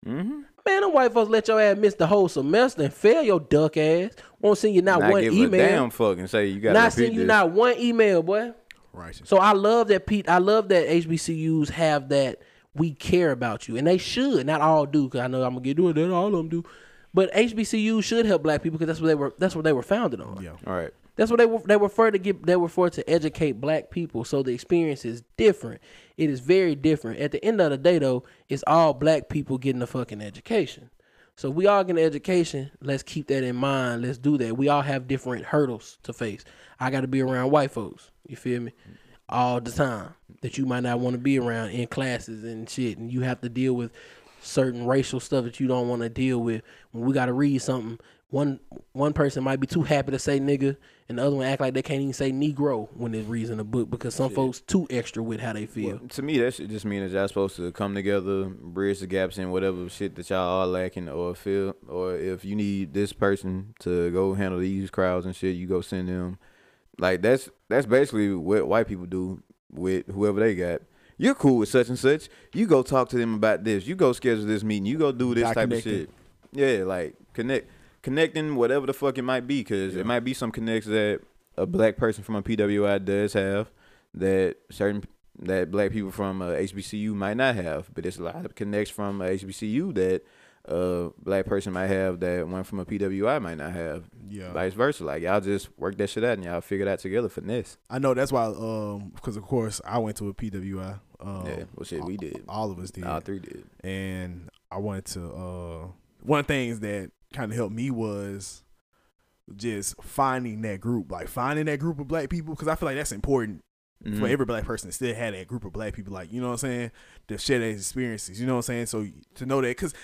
Mm-hmm. Man, them white folks let your ass miss the whole semester and fail your duck ass. Won't send you not, Not one give a email. damn fuck and say you got Not to send you this. not one email, boy. Righteous. So I love that Pete. I love that HBCUs have that we care about you, and they should. Not all do, because I know I'm gonna get doing that. All of them do, but HBCU should help Black people because that's what they were. That's what they were founded on. Yeah. All right. That's what they were. They were for to get. They were for to educate Black people, so the experience is different. It is very different. At the end of the day, though, it's all Black people getting a fucking education. So we all get an education. Let's keep that in mind. Let's do that. We all have different hurdles to face. I got to be around white folks. You feel me? All the time that you might not want to be around in classes and shit, and you have to deal with certain racial stuff that you don't want to deal with. When we got to read something, one one person might be too happy to say nigga, and the other one act like they can't even say negro when they're reading a book because some folks too extra with how they feel. To me, that should just mean that y'all supposed to come together, bridge the gaps in whatever shit that y'all are lacking or feel, or if you need this person to go handle these crowds and shit, you go send them. Like that's that's basically what white people do with whoever they got. You're cool with such and such. You go talk to them about this. You go schedule this meeting. You go do this type connected. of shit. Yeah, like connect, connecting whatever the fuck it might be, because it might be some connects that a black person from a PWI does have that certain that black people from uh, HBCU might not have, but there's a lot of connects from a HBCU that a black person might have that one from a PWI might not have. Yeah. Vice versa. Like y'all just work that shit out and y'all figure that together for this. I know that's why, um, because of course I went to a PWI. Um, yeah. Well, shit, we did. All of us did. All three did. and I wanted to. Uh, one of the things that kind of helped me was just finding that group, like finding that group of black people, because I feel like that's important for Mhm. every black person to still have that group of black people, like you know what I'm saying, to share their experiences. You know what I'm saying? So to know that, because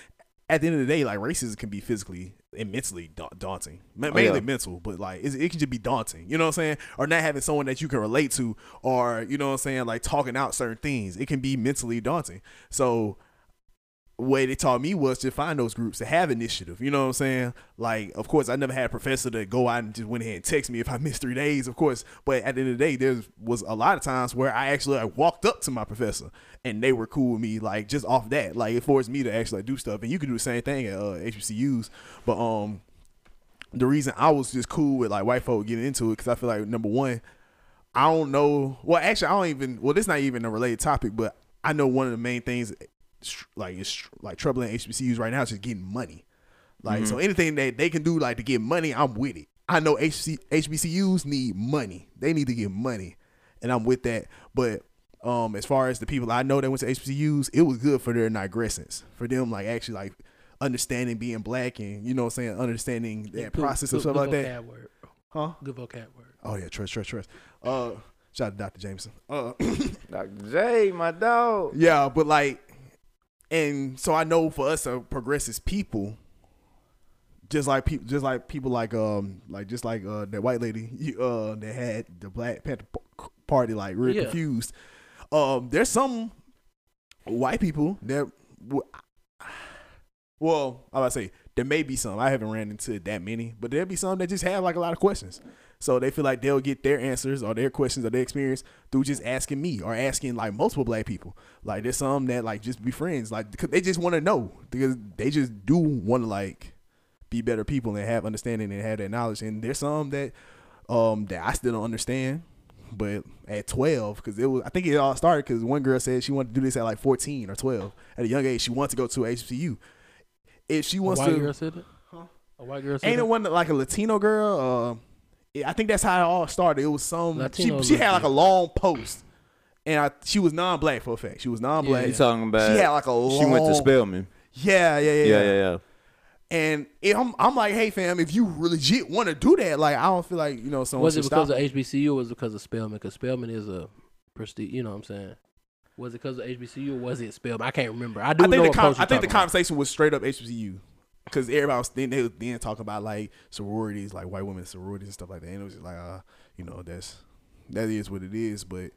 at the end of the day, like racism can be physically and mentally da- daunting, Ma- Oh, mainly yeah. mental, but like it can just be daunting. You know what I'm saying? Or not having someone that you can relate to, or you know what I'm saying, like talking out certain things. It can be mentally daunting. So way they taught me was to find those groups to have initiative. You know what I'm saying? Like, of course, I never had a professor to go out and just went ahead and text me if I <laughs> missed three days, of course. But at the end of the day, there was a lot of times where I actually like, walked up to my professor and they were cool with me, like just off that. Like it forced me to actually like, do stuff. And you could do the same thing at uh, HBCUs. But um, the reason I was just cool with like white folk getting into it because I feel like number one, I don't know. Well, actually, I don't even. Well, this not even a related topic, but I know one of the main things, like it's like troubling HBCUs right now is just getting money. Like so, anything that they can do like to get money, I'm with it. I know HC- HBCUs need money. They need to get money, and I'm with that. But um, as far as the people I know that went to HBCUs, it was good for their digressants, for them like actually like understanding being black and you know what I'm saying, understanding that Good- process and good- stuff good like that. vocab Word. Huh? Good vocab word. Oh yeah, trust, trust, trust. Uh, shout out to Dr. Jameson. Uh, <coughs> Dr. J, my dog. yeah, but like, and so I know for us, uh, progressive people, just like people, just like people like um, like just like uh, that white lady, <laughs> you, uh, that had the Black Panther Party like real Yeah. confused. Um, there's some white people that, well, I would say there may be some. I haven't ran into that many, but there'll be some that just have like a lot of questions. So they feel like they'll get their answers or their questions or their experience through just asking me or asking like multiple black people. Like there's some that like just be friends, like 'cause they just want to know because they just do want to like be better people and have understanding and have that knowledge. And there's some that um that I still don't understand. But at 12, because it was, I think it all started because one girl said she wanted to do this at like 14 or 12. At a young age, she wanted to go to HBCU. If she wants A white to, girl said it. Huh? A white girl said it. ain't it. it one like a Latino girl? Uh, yeah, I think that's how it all started. It was some Latino she, she had like a long post, and I, she was non-black for a fact. She was non-black. You talking about? She had like a long. She went to Spelman. Yeah, yeah, yeah, Yeah, yeah, yeah. And it, I'm, I'm like, hey fam, if you legit want to do that, like I don't feel like you know someone Was it because stop. of HBCU or was it because of Spelman? Because Spelman is a prestige. You know what I'm saying? Was it because of HBCU or was it Spelman? I can't remember. I do I know think the what con- I think the about. conversation was straight up HBCU because everybody was then they was then talking about like sororities, like white women sororities and stuff like that. And it was just like, uh, you know, that's that is what it is. But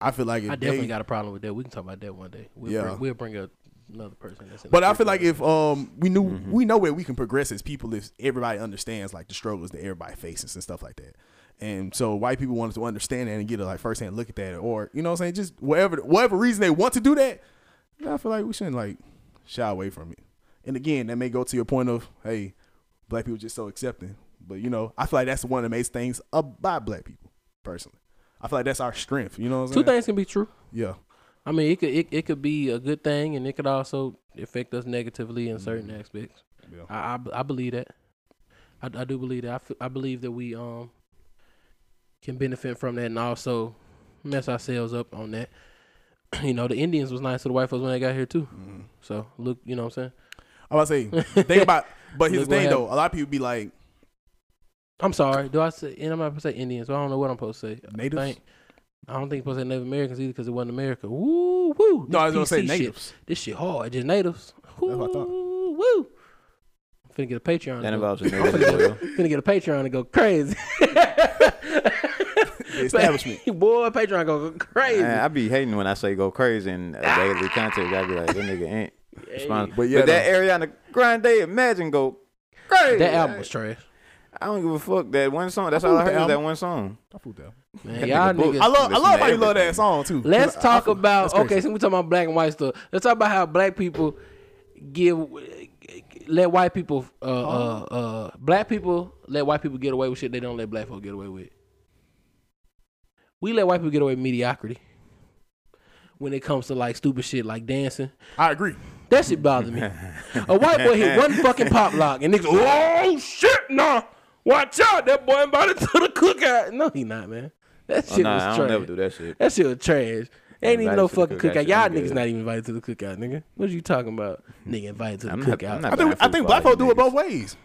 I feel like if I definitely they, got a problem with that. We can talk about that one day. We'll Yeah. bring, we'll bring a, another person. That's in But I feel like if um we knew Mhm. we know where we can progress as people if everybody understands like the struggles that everybody faces and stuff like that. And so white people wanted to understand that and get a like first hand look at that or you know what I'm saying, just whatever whatever reason they want to do that, I feel like we shouldn't like shy away from it. And again, that may go to your point of, hey, black people just so accepting. But you know, I feel like that's one of the main things about black people, personally. I feel like that's our strength. You know what I'm Two saying? things can be true. Yeah. I mean, it could it, it could be a good thing, and it could also affect us negatively in certain aspects. Yeah. I, I I believe that. I, I do believe that. I I believe that we um can benefit from that, and also mess ourselves up on that. <clears throat> you know, the Indians was nice to the white folks when they got here too. Mm-hmm. So look, you know what I'm saying. I was about to say, think about, <laughs> but here's Look the what thing though. A lot of people be like, I'm sorry. Do I say? And I'm not supposed to say Indians. So I don't know what I'm supposed to say. I Natives? think- I don't think I'm supposed to say Native Americans either because it wasn't America. Woo woo. no, I was This gonna say PC shit. natives. This shit hard. Just natives. Woo what I thought. woo. I'm finna get a Patreon. That involves a native as <laughs> well. finna get a Patreon and go crazy. <laughs> The establishment. Boy, Patreon go crazy. Man, I be hating when I say go crazy in a daily context. I be like, that nigga ain't responsible. But But, yeah, that though. Ariana Grande, imagine go crazy. that album was trash. I don't give a fuck. That one song. That's I all I heard is that one song. I fooled them. Man, That y'all nigga niggas. I love, I love how you love that song too. Let's 'Cause I- I talk about okay. Since we talking about black and white stuff, let's talk about how black people give let white people uh uh uh black people let white people get away with shit they don't let black folk get away with. We let white people get away with mediocrity when it comes to like stupid shit like dancing. I agree. That shit bothers me. A white boy hit one fucking pop lock and niggas, oh shit, nah, watch out, that boy invited to the cookout. No, he not, man. That Oh, shit nah, was I trash. don't never do that shit. That shit was trash. Ain't even no fucking cookout cookout. shit, Y'all niggas good. not even invited to the cookout, nigga. What you talking about? Nigga invited to the I'm not- cookout. I'm not I think I think black all folks do it both ways.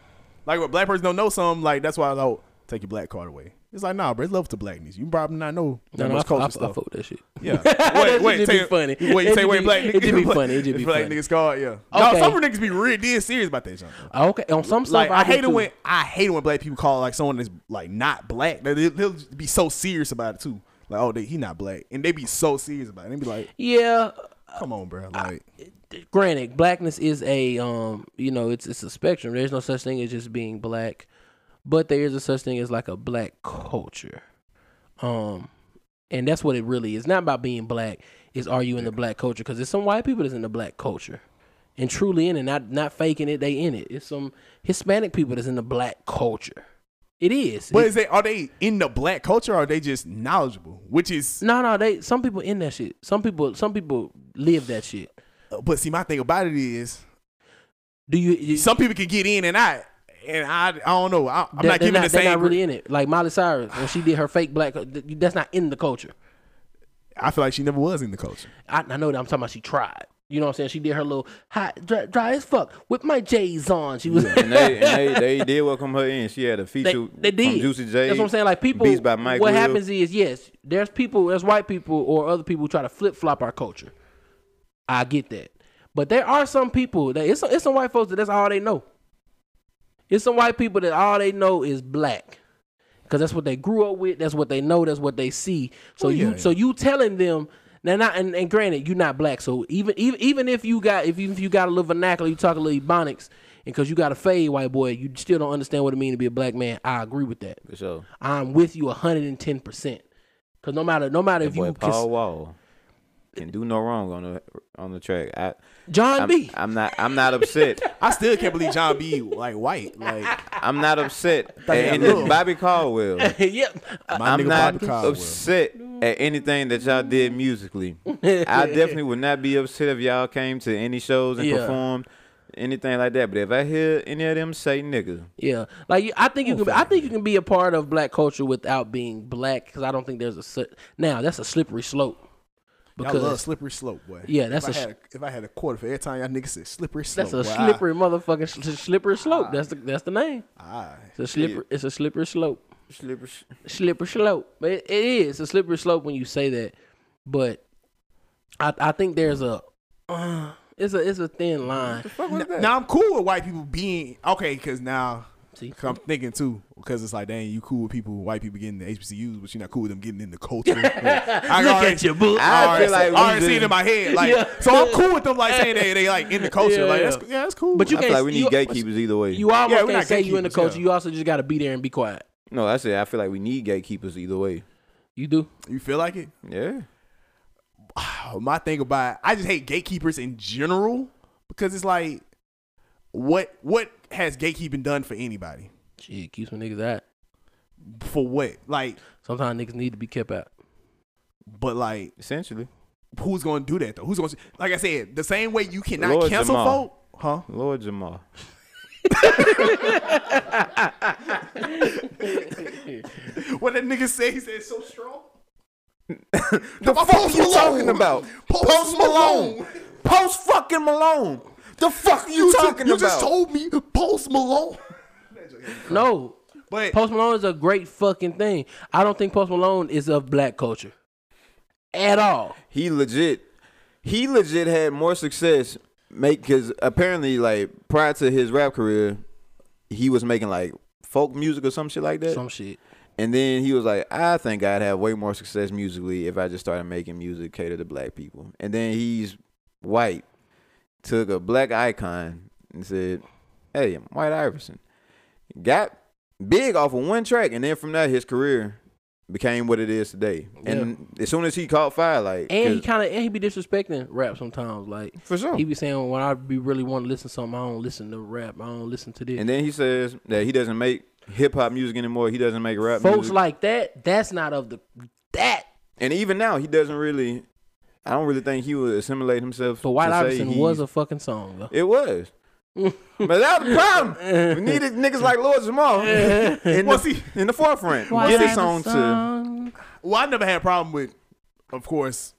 Like when black person don't know something, like that's why I don't take your black card away. It's like nah, bro, it's love to blackness. You probably not know that no, no, I, much I, culture I, I stuff. fuck with that shit. Yeah. <laughs> Wait, wait, just be funny. Wait, you say wait, black it niggas. just be funny. It just be black funny. niggas card, yeah. No, Okay. some niggas be real dead serious about that shit. Okay, on some stuff Like I, do hate it when I hate it when black people call like someone that's like not black. They, they'll, they'll be so serious about it too. Like oh, they, he not black, and they be so serious about it. They be like, yeah. come on, bro. Like Granted, blackness is a um, you know, it's it's a spectrum. There's no such thing as just being black, but there is a such thing as like a black culture. Um, and that's what it really is. It's not about being black. Is are you in the black culture? Because there's some white people that's in the black culture, and truly in it, not not faking it. They in it. It's some Hispanic people that's in the black culture. It is. But It- is they are they in the black culture or are they just knowledgeable? Which is no, no. They some people in that shit. Some people some people live that shit. but see my thing about it is Do you? you some people can get in and out. And I, I don't know. I, I'm They're- not they're giving the they're not really in it. Like Miley Cyrus when she did her fake black. Uh, that's not in the culture. I feel like she never was in the culture. I, I know that I'm talking about. She tried. You know what I'm saying? She did her little hot dry, dry as fuck with my J's on. She was. And they, and they, they did welcome her in. She had a They, feature they did. from Juicy J. That's what I'm saying. Like people, Beats by Mike what Will. happens is yes, there's people, there's white people or other people who try to flip flop our culture. I get that, but there are some people that it's it's some white folks that that's all they know. It's some white people that all they know is black, because that's what they grew up with. That's what they know. That's what they see. So Oh, you yeah, so you telling them. Now, not and, and granted, you're not black, so even even even if you got if you, if you got a little vernacular, you talk a little ebonics, and because you got a fade, white boy, you still don't understand what it means to be a black man. I agree with that. For sure. I'm with you 110 percent. Cause no matter no matter That if boy you Paul kiss Wall can do no wrong on the on the track. I, Jon I'm, B. I'm not I'm not upset. <laughs> I still can't believe Jon B like white. Like I'm not upset. Thought he And it's. Bobby Caldwell. <laughs> yep. my I'm not Caldwell. upset at anything that y'all did musically. I <laughs> definitely would not be upset if y'all came to any shows and Yeah. performed anything like that. But if I hear any of them say nigga, Yeah, like I think you Oh, can. I think you can be a part of black culture without being black. Because I don't think there's a now that's a slippery slope. Y'all love Because slippery slope, boy. Yeah, that's if I a had a, if I had a quarter for every time y'all niggas said slippery slope. that's a boy, I- slippery motherfucking sl- slippery slope. That's the that's the name. I, It's a slippery. It's a slippery slope. slipper. slippery slope. But it, it is a slippery slope when you say that. But I I think there's a uh, it's a it's a thin line. N- now I'm cool with white people being okay because now See, 'cause I'm thinking too because it's like dang you cool with people white people getting the HBCUs but you're not cool with them getting in the culture. <laughs> I look already- at your book. I already feel like see- already see it in my head. Like Yeah. so I'm cool with them like saying they they like in the culture. Yeah, like yeah. that's yeah that's cool. But you I can't- like we need you- gatekeepers either way. You almost Yeah, we're can't say you in the gatekeepers, culture. yeah. You also just got to be there and be quiet. no, that's it. I feel like we need gatekeepers either way. You do. you feel like it? Yeah. <sighs> My thing about I just hate gatekeepers in general because it's like, what what has gatekeeping done for anybody? Shit, keeps some niggas out. For what? Like, Sometimes niggas need to be kept out. but like, Essentially, who's gonna do that though? Who's gonna? Like I said, the same way you cannot Lord cancel Jamar. folk, huh? Lord Jamar. <laughs> What that nigga say? He said so strong. <laughs> The fuck you talking about? Post Malone. Post fucking Malone. The fuck you, You, talking you about? You just told me Post Malone. No, But Post Malone is a great fucking thing. I don't think Post Malone is of black culture at all. he legit, he legit had more success make because apparently like prior to his rap career, he was making like folk music or some shit like that. Some shit. And then he was like, I think I'd have way more success musically if I just started making music cater to black people. And then he's white, took a black icon and said, Hey, I'm White Iverson. Got big off of one track, and then from that his career became what it is today. And as soon as he caught fire, like And he kind of and he be disrespecting rap sometimes. Like for sure. he be saying when I be really want to listen to something, I don't listen to rap. I don't listen to this. and then he says that he doesn't make hip hop music anymore. He doesn't make rap Folks music. like that, that's not of the that. and even now he doesn't really I don't really think he would assimilate himself. But White to say Iverson was a fucking song though. It was. <laughs> but that was the problem. We needed niggas like Lord Jamar <laughs> in, Well, the, see- in the forefront. White Get this song to well, I never had a problem with, of course,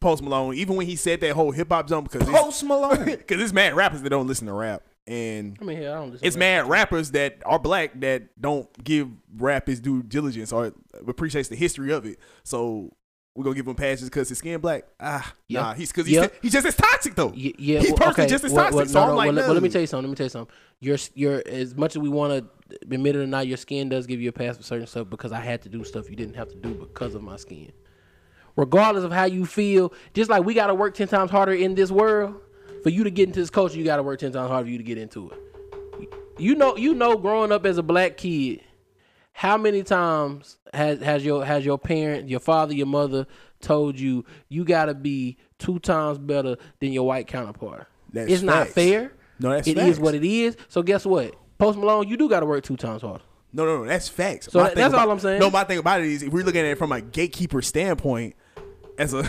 Post Malone. Even when he said that whole hip hop jump, because Post Malone. <laughs> because it's mad rappers that don't listen to rap, and I mean, hell, I don't listen. it's to rap. mad rappers that are black that don't give rap his due diligence or appreciates the history of it. So we're gonna give him passes because his skin black. Ah, Yeah. nah, he's because he's, Yeah. he's just as toxic though. Y- yeah, he's well, personally okay, just as toxic. well, so no, I'm no, like, well, let- well, let me tell you something. Let me tell you something. Your your as much as we want to admit it or not, your skin does give you a pass for certain stuff because I had to do stuff you didn't have to do because of my skin. Regardless of how you feel, just like we got to work ten times harder in this world for you to get into this culture, you got to work ten times harder for you to get into it. You know, you know, growing up as a black kid, how many times has has your has your parent, your father, your mother told you you got to be two times better than your white counterpart? That's it's not fair. No, that's It is facts. what it is. So guess what? Post Malone, you do got to work two times harder. No, no, no, that's facts. So that- that's all I'm saying. No, my thing about it is if we're looking at it from a gatekeeper standpoint, as a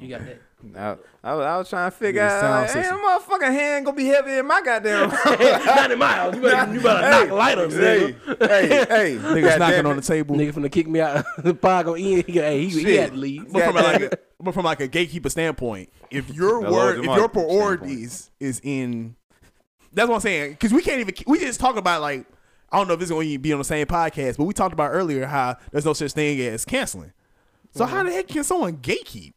You got that. I, I, was, I was trying to figure Yeah, out, sound like, system. ain't a motherfucking hand gonna be heavy in my goddamn. not in my. You better, you better knock lighters, hey, nigga. hey, hey, <laughs> niggas knocking on the table. Nigga finna kick me out. <laughs> the pod gonna end. He, hey, he, he had to leave. But from like a, <laughs> but from like a gatekeeper standpoint, if your The Lord word, if Jamar your standpoint. priorities is in, that's what I'm saying. Because we can't even we just talk about like I don't know if this is going to be on the same podcast, but we talked about earlier how there's no such thing as canceling. So how mm-hmm. the heck can someone gatekeep?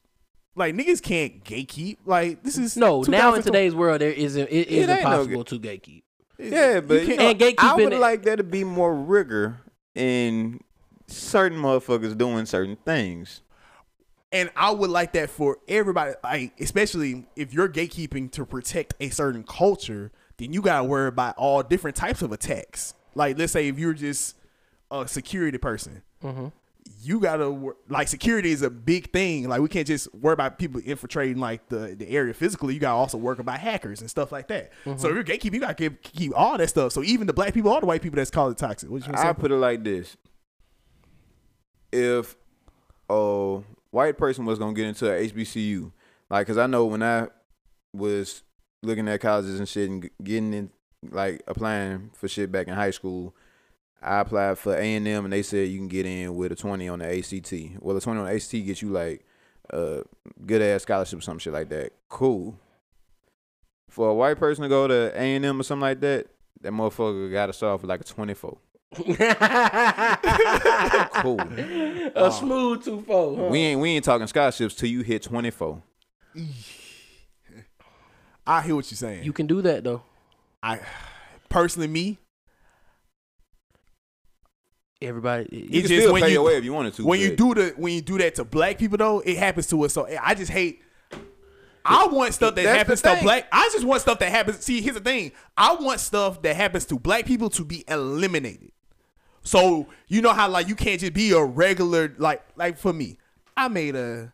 Like niggas can't gatekeep. Like this is No, now in today's world, there is it is It ain't no impossible to gatekeep. Yeah, but you can't- know, And gatekeeping I would it- like there to be more rigor in certain motherfuckers doing certain things. And I would like that for everybody, like especially if you're gatekeeping to protect a certain culture, then you gotta worry about all different types of attacks. Like let's say if you're just a security person, mm-hmm. You gotta like security is a big thing. Like we can't just worry about people infiltrating like the, the area physically. You gotta also work about hackers and stuff like that. So mm-hmm. if you're gatekeeping, you gotta keep, keep all that stuff. So even the black people, all the white people that's called it toxic. What you I say? I put it like this: If a white person was gonna get into a HBCU, like, cause I know when I was looking at colleges and shit and getting in, like, applying for shit back in high school, I applied for A and M, and they said you can get in with a twenty on the ACT. Well, a twenty on the ACT gets you like a good ass scholarship or some shit like that. Cool. For a white person to go to A and M or something like that, that motherfucker got to start off with like a twenty four. <laughs> Cool. A uh, smooth two four. Huh? We ain't we ain't talking scholarships till you hit twenty four. I hear what you're saying. You can do that though. I personally me, Everybody. You It's can just still when pay you- your way if you wanted to. when you do the when you do that to black people though, it happens to us. So eh, I just hate. I want stuff that That's happens to black. I just want stuff that happens. See, here's the thing. I want stuff that happens to black people to be eliminated. So you know how like you can't just be a regular like like for me. I made a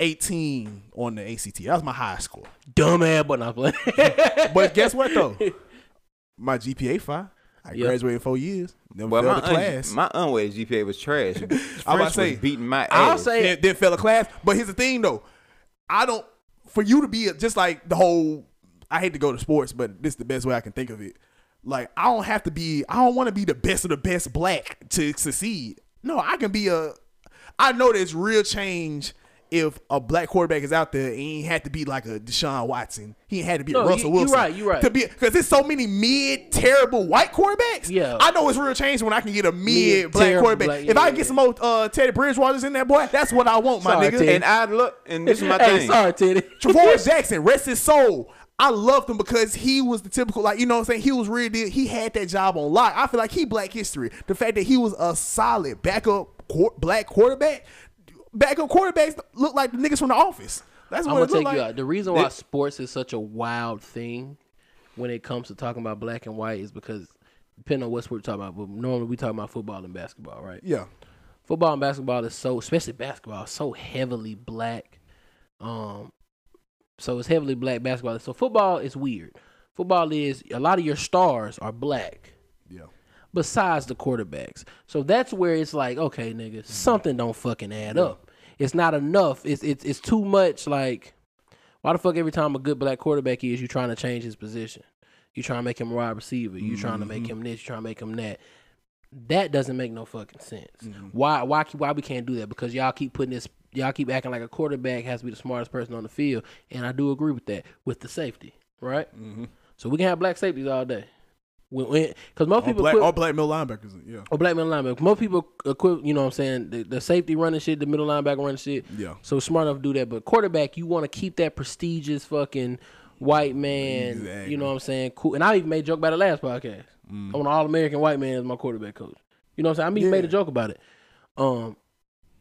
18 on the ACT. That was my high score. Dumb ass, but not playing. <laughs> But guess what though? <laughs> My GPA five. I Yep. graduated four years. Never Well, failed my a class. un- my unweighted GPA was trash. <laughs> I was say, beating my I'll ass. say- then, then fail a class. But here's the thing though. I don't for you to be a, just like the whole I hate to go to sports, but this is the best way I can think of it. Like I don't have to be I don't want to be the best of the best black to succeed. No, I can be a I know there's real change if a black quarterback is out there he ain't had to be like a Deshaun Watson. He ain't had to be No, a you- Russell you Wilson. right, You're right. To be because there's so many mid terrible white quarterbacks. Yeah. I know it's real change when I can get a mid Mid, black quarterback. black, if I yeah, get some old uh, Teddy Bridgewater's in that boy, that's what I want, my Sorry, nigga. Teddy. and I look, and this is my <laughs> hey, thing. sorry, Teddy. <laughs> Tarvaris Jackson, rest his soul. I loved him because he was the typical, like, you know what I'm saying? He was really, he had that job on lock. I feel like he black history. The fact that he was a solid backup quar- black quarterback, backup quarterbacks look like the niggas from the office. That's what I'm gonna take look you out. The reason why sports is such a wild thing when it comes to talking about black and white is because depending on what sport we're talking about, but normally we talk about football and basketball, right? Yeah. Football and basketball is so, especially basketball, is so heavily black. Um, so it's heavily black basketball. So football is weird. Football is a lot of your stars are black Yeah. besides the quarterbacks. So that's where it's like, okay, nigga, something don't fucking add up. It's not enough. It's it's it's too much. Like, why the fuck every time a good black quarterback is, you trying to change his position? You trying to make him a wide receiver? You trying to make mm-hmm. him this? You trying to make him that? That doesn't make no fucking sense. Mm-hmm. Why why why we can't do that? Because y'all keep putting this. Y'all keep acting like a quarterback has to be the smartest person on the field, and I do agree with that. With the safety, right? Mm-hmm. So we can have black safeties all day. Because most All people black, quit- all black middle linebackers. Yeah. or black middle linebacker. Most people equip, you know what I'm saying, the, the safety running shit, the middle linebacker running shit. Yeah. So smart enough to do that. But quarterback, you want to keep that prestigious fucking white man. Exactly. You know what I'm saying? Cool. And I even made a joke about it last podcast. I want an all American white man as my quarterback coach. You know what I'm saying? I even made a joke about it. Um,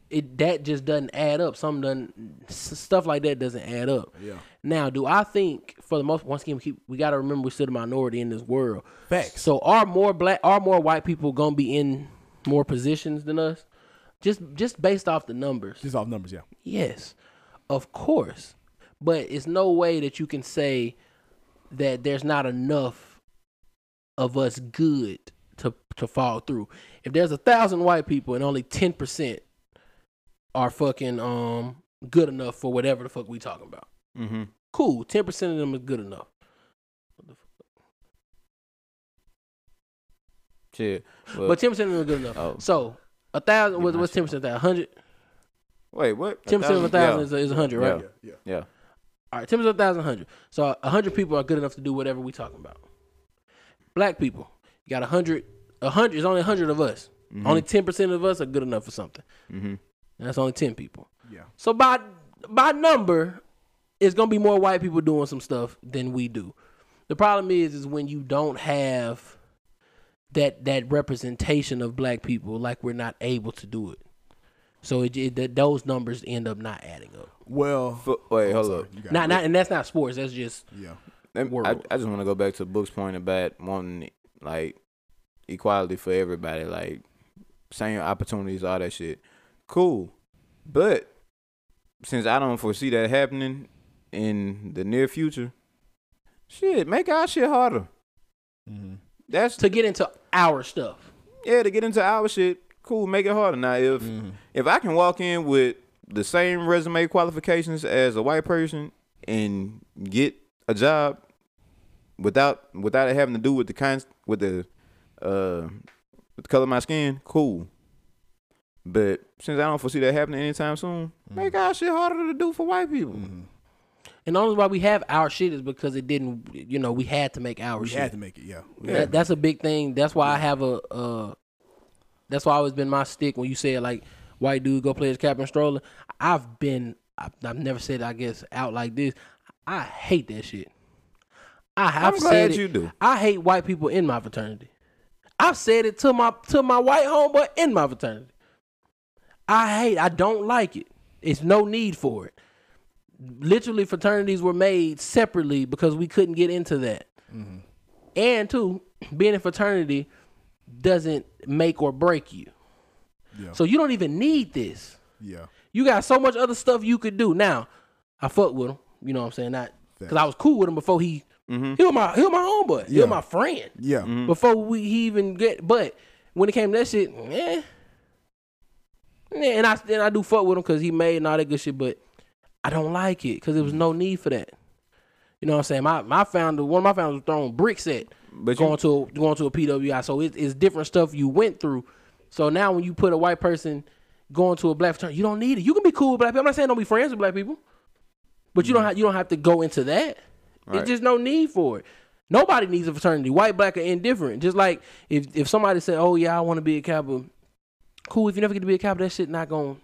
it that just doesn't add up. Some doesn't stuff like that doesn't add up. Yeah. Now, do I think for the most once again we keep we got to remember we're still a minority in this world. Facts. So are more black are more white people gonna be in more positions than us? Just just based off the numbers. Just off numbers, yeah. Yes. Of course. But it's no way that you can say that there's not enough of us good to to fall through. If there's a thousand white people and only ten percent are fucking um good enough for whatever the fuck we talking about. Mm-hmm. Cool. Ten percent of them is good enough. Shit. Well, But ten percent is good enough. Oh. So a thousand Get what's my what's shit ten percent of that? hundred? wait, what? Ten percent of a thousand is a, is a hundred, right? Yeah. Yeah. Yeah. All right, ten percent of a thousand, hundred. So a hundred people are good enough to do whatever we talking about. Black people, you got a hundred. A hundred is only a hundred of us. Only ten percent of us are good enough for something. Mm-hmm. And that's only ten people. Yeah. So by by number, it's gonna be more white people doing some stuff than we do. The problem is, is when you don't have that that representation of black people, like we're not able to do it. So it, it that those numbers end up not adding up. Well, wait, I'm hold sorry, up. Not not and that's not sports. That's just Yeah. Let I. I just want to go back to Book's point about wanting like equality for everybody, like same opportunities, all that shit. Cool, but since I don't foresee that happening in the near future, shit, make our shit harder. Mm-hmm. That's to get into our stuff. yeah to get into our shit. Cool, make it harder. Now if Mm-hmm. if I can walk in with the same resume qualifications as a white person and get a job without without it having to do with the kind with the uh with the color of my skin, cool. But since I don't foresee that happening anytime soon, make our shit harder to do for white people. Mm-hmm. And the only why we have our shit is because it didn't. You know, we had to make our shit. We shit. had to make it, yeah. That- that's a big thing. That's why I have a. Uh, that's why I always been my stick when you say like white dude go play his cap and stroller. I've been. I've, I've never said I guess out like this. I hate that shit. I have I'm said glad it. you do. I hate white people in my fraternity. I've said it to my to my white homeboy in my fraternity. I hate. I don't like it. It's no need for it. Literally, fraternities were made separately because we couldn't get into that. And two, <clears throat> being in fraternity doesn't make or break you. Yeah. So you don't even need this. Yeah. You got so much other stuff you could do. Now, I fuck with him. You know what I'm saying? Not because I was cool with him before he Mm-hmm. he was my he was my homeboy. He was my friend Yeah. Mm-hmm. before we he even get. But when it came to that shit, eh. Yeah, and I and I do fuck with him because he made and all that good shit, but I don't like it because there was mm. no need for that. You know what I'm saying? My my founder, one of my founders was throwing bricks at But you, going to a, going to a PWI. So it, it's different stuff you went through. So now when you put a white person going to a black fraternity, you don't need it. You can be cool with black people. I'm not saying don't be friends with black people, but you don't mm. have you don't have to go into that. Right. It's just no need for it. Nobody needs a fraternity, white, black, or indifferent. Just like if if somebody said, "Oh yeah, I want to be a Kappa," cool. If you never get to be a Kappa, that shit not gonna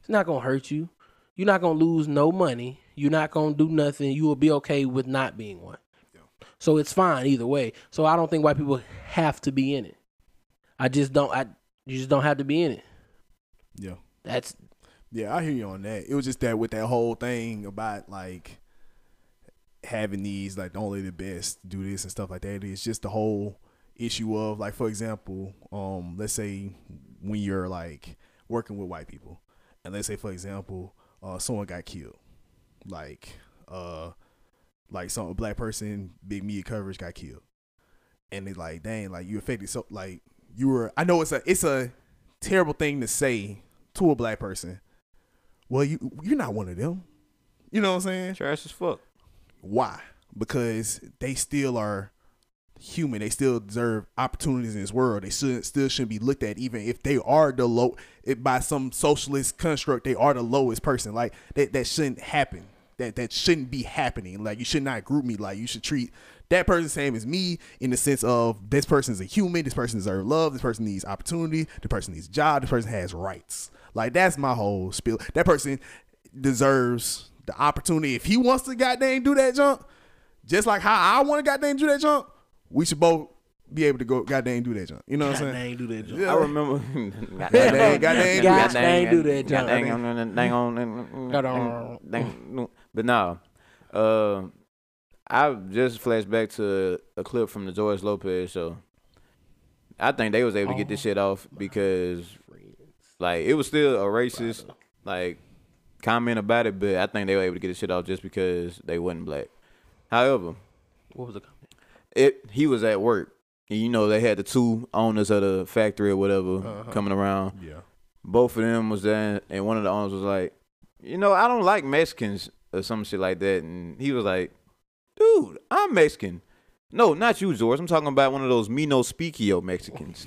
it's not gonna hurt you. You're not gonna lose no money. You're not gonna do nothing. You will be okay with not being one. So it's fine either way. So I don't think white people have to be in it. I just don't. I you just don't have to be in it. Yeah. That's Yeah, I hear you on that. It was just that with that whole thing about like having these like only the best do this and stuff like that. It's just the whole issue of like for example, um, let's say when you're like working with white people, and let's say for example, uh, someone got killed, like uh, like some a black person, big media coverage got killed, and they like, dang, like you affected so like you were. I know it's a it's a terrible thing to say to a black person. Well, you you're not one of them. You know what I'm saying? trash as fuck. Why? Because they still are human. They still deserve opportunities in this world. They should still shouldn't be looked at, even if they are the low. If by some socialist construct, they are the lowest person. Like that, that shouldn't happen. That that shouldn't be happening. Like you should not group me. Like you should treat that person the same as me in the sense of this person is a human. This person deserves love. This person needs opportunity. The person needs job. This person has rights. Like that's my whole spiel. That person deserves the opportunity. If he wants to goddamn do that jump, just like how I want to goddamn do that jump, we should both be able to go goddamn do that jump. You know what I'm God saying? dang do that. Job. Yeah. I remember. Goddamn, goddamn, God dang do that jump. Dang on, dang on, Goddamn. dang. But no, uh, I just flashed back to a clip from the George Lopez show. I think they was able to get this shit off because, like, it was still a racist like comment about it, but I think they were able to get this shit off just because they wasn't black. However, What was the comment? It he was at work. And you know they had the two owners of the factory or whatever uh-huh. coming around. Yeah. Both of them was there, and one of the owners was like, "You know, I don't like Mexicans or some shit like that." And he was like, "Dude, I'm Mexican." No, not you, George. I'm talking about one of those me no speakio Mexicans.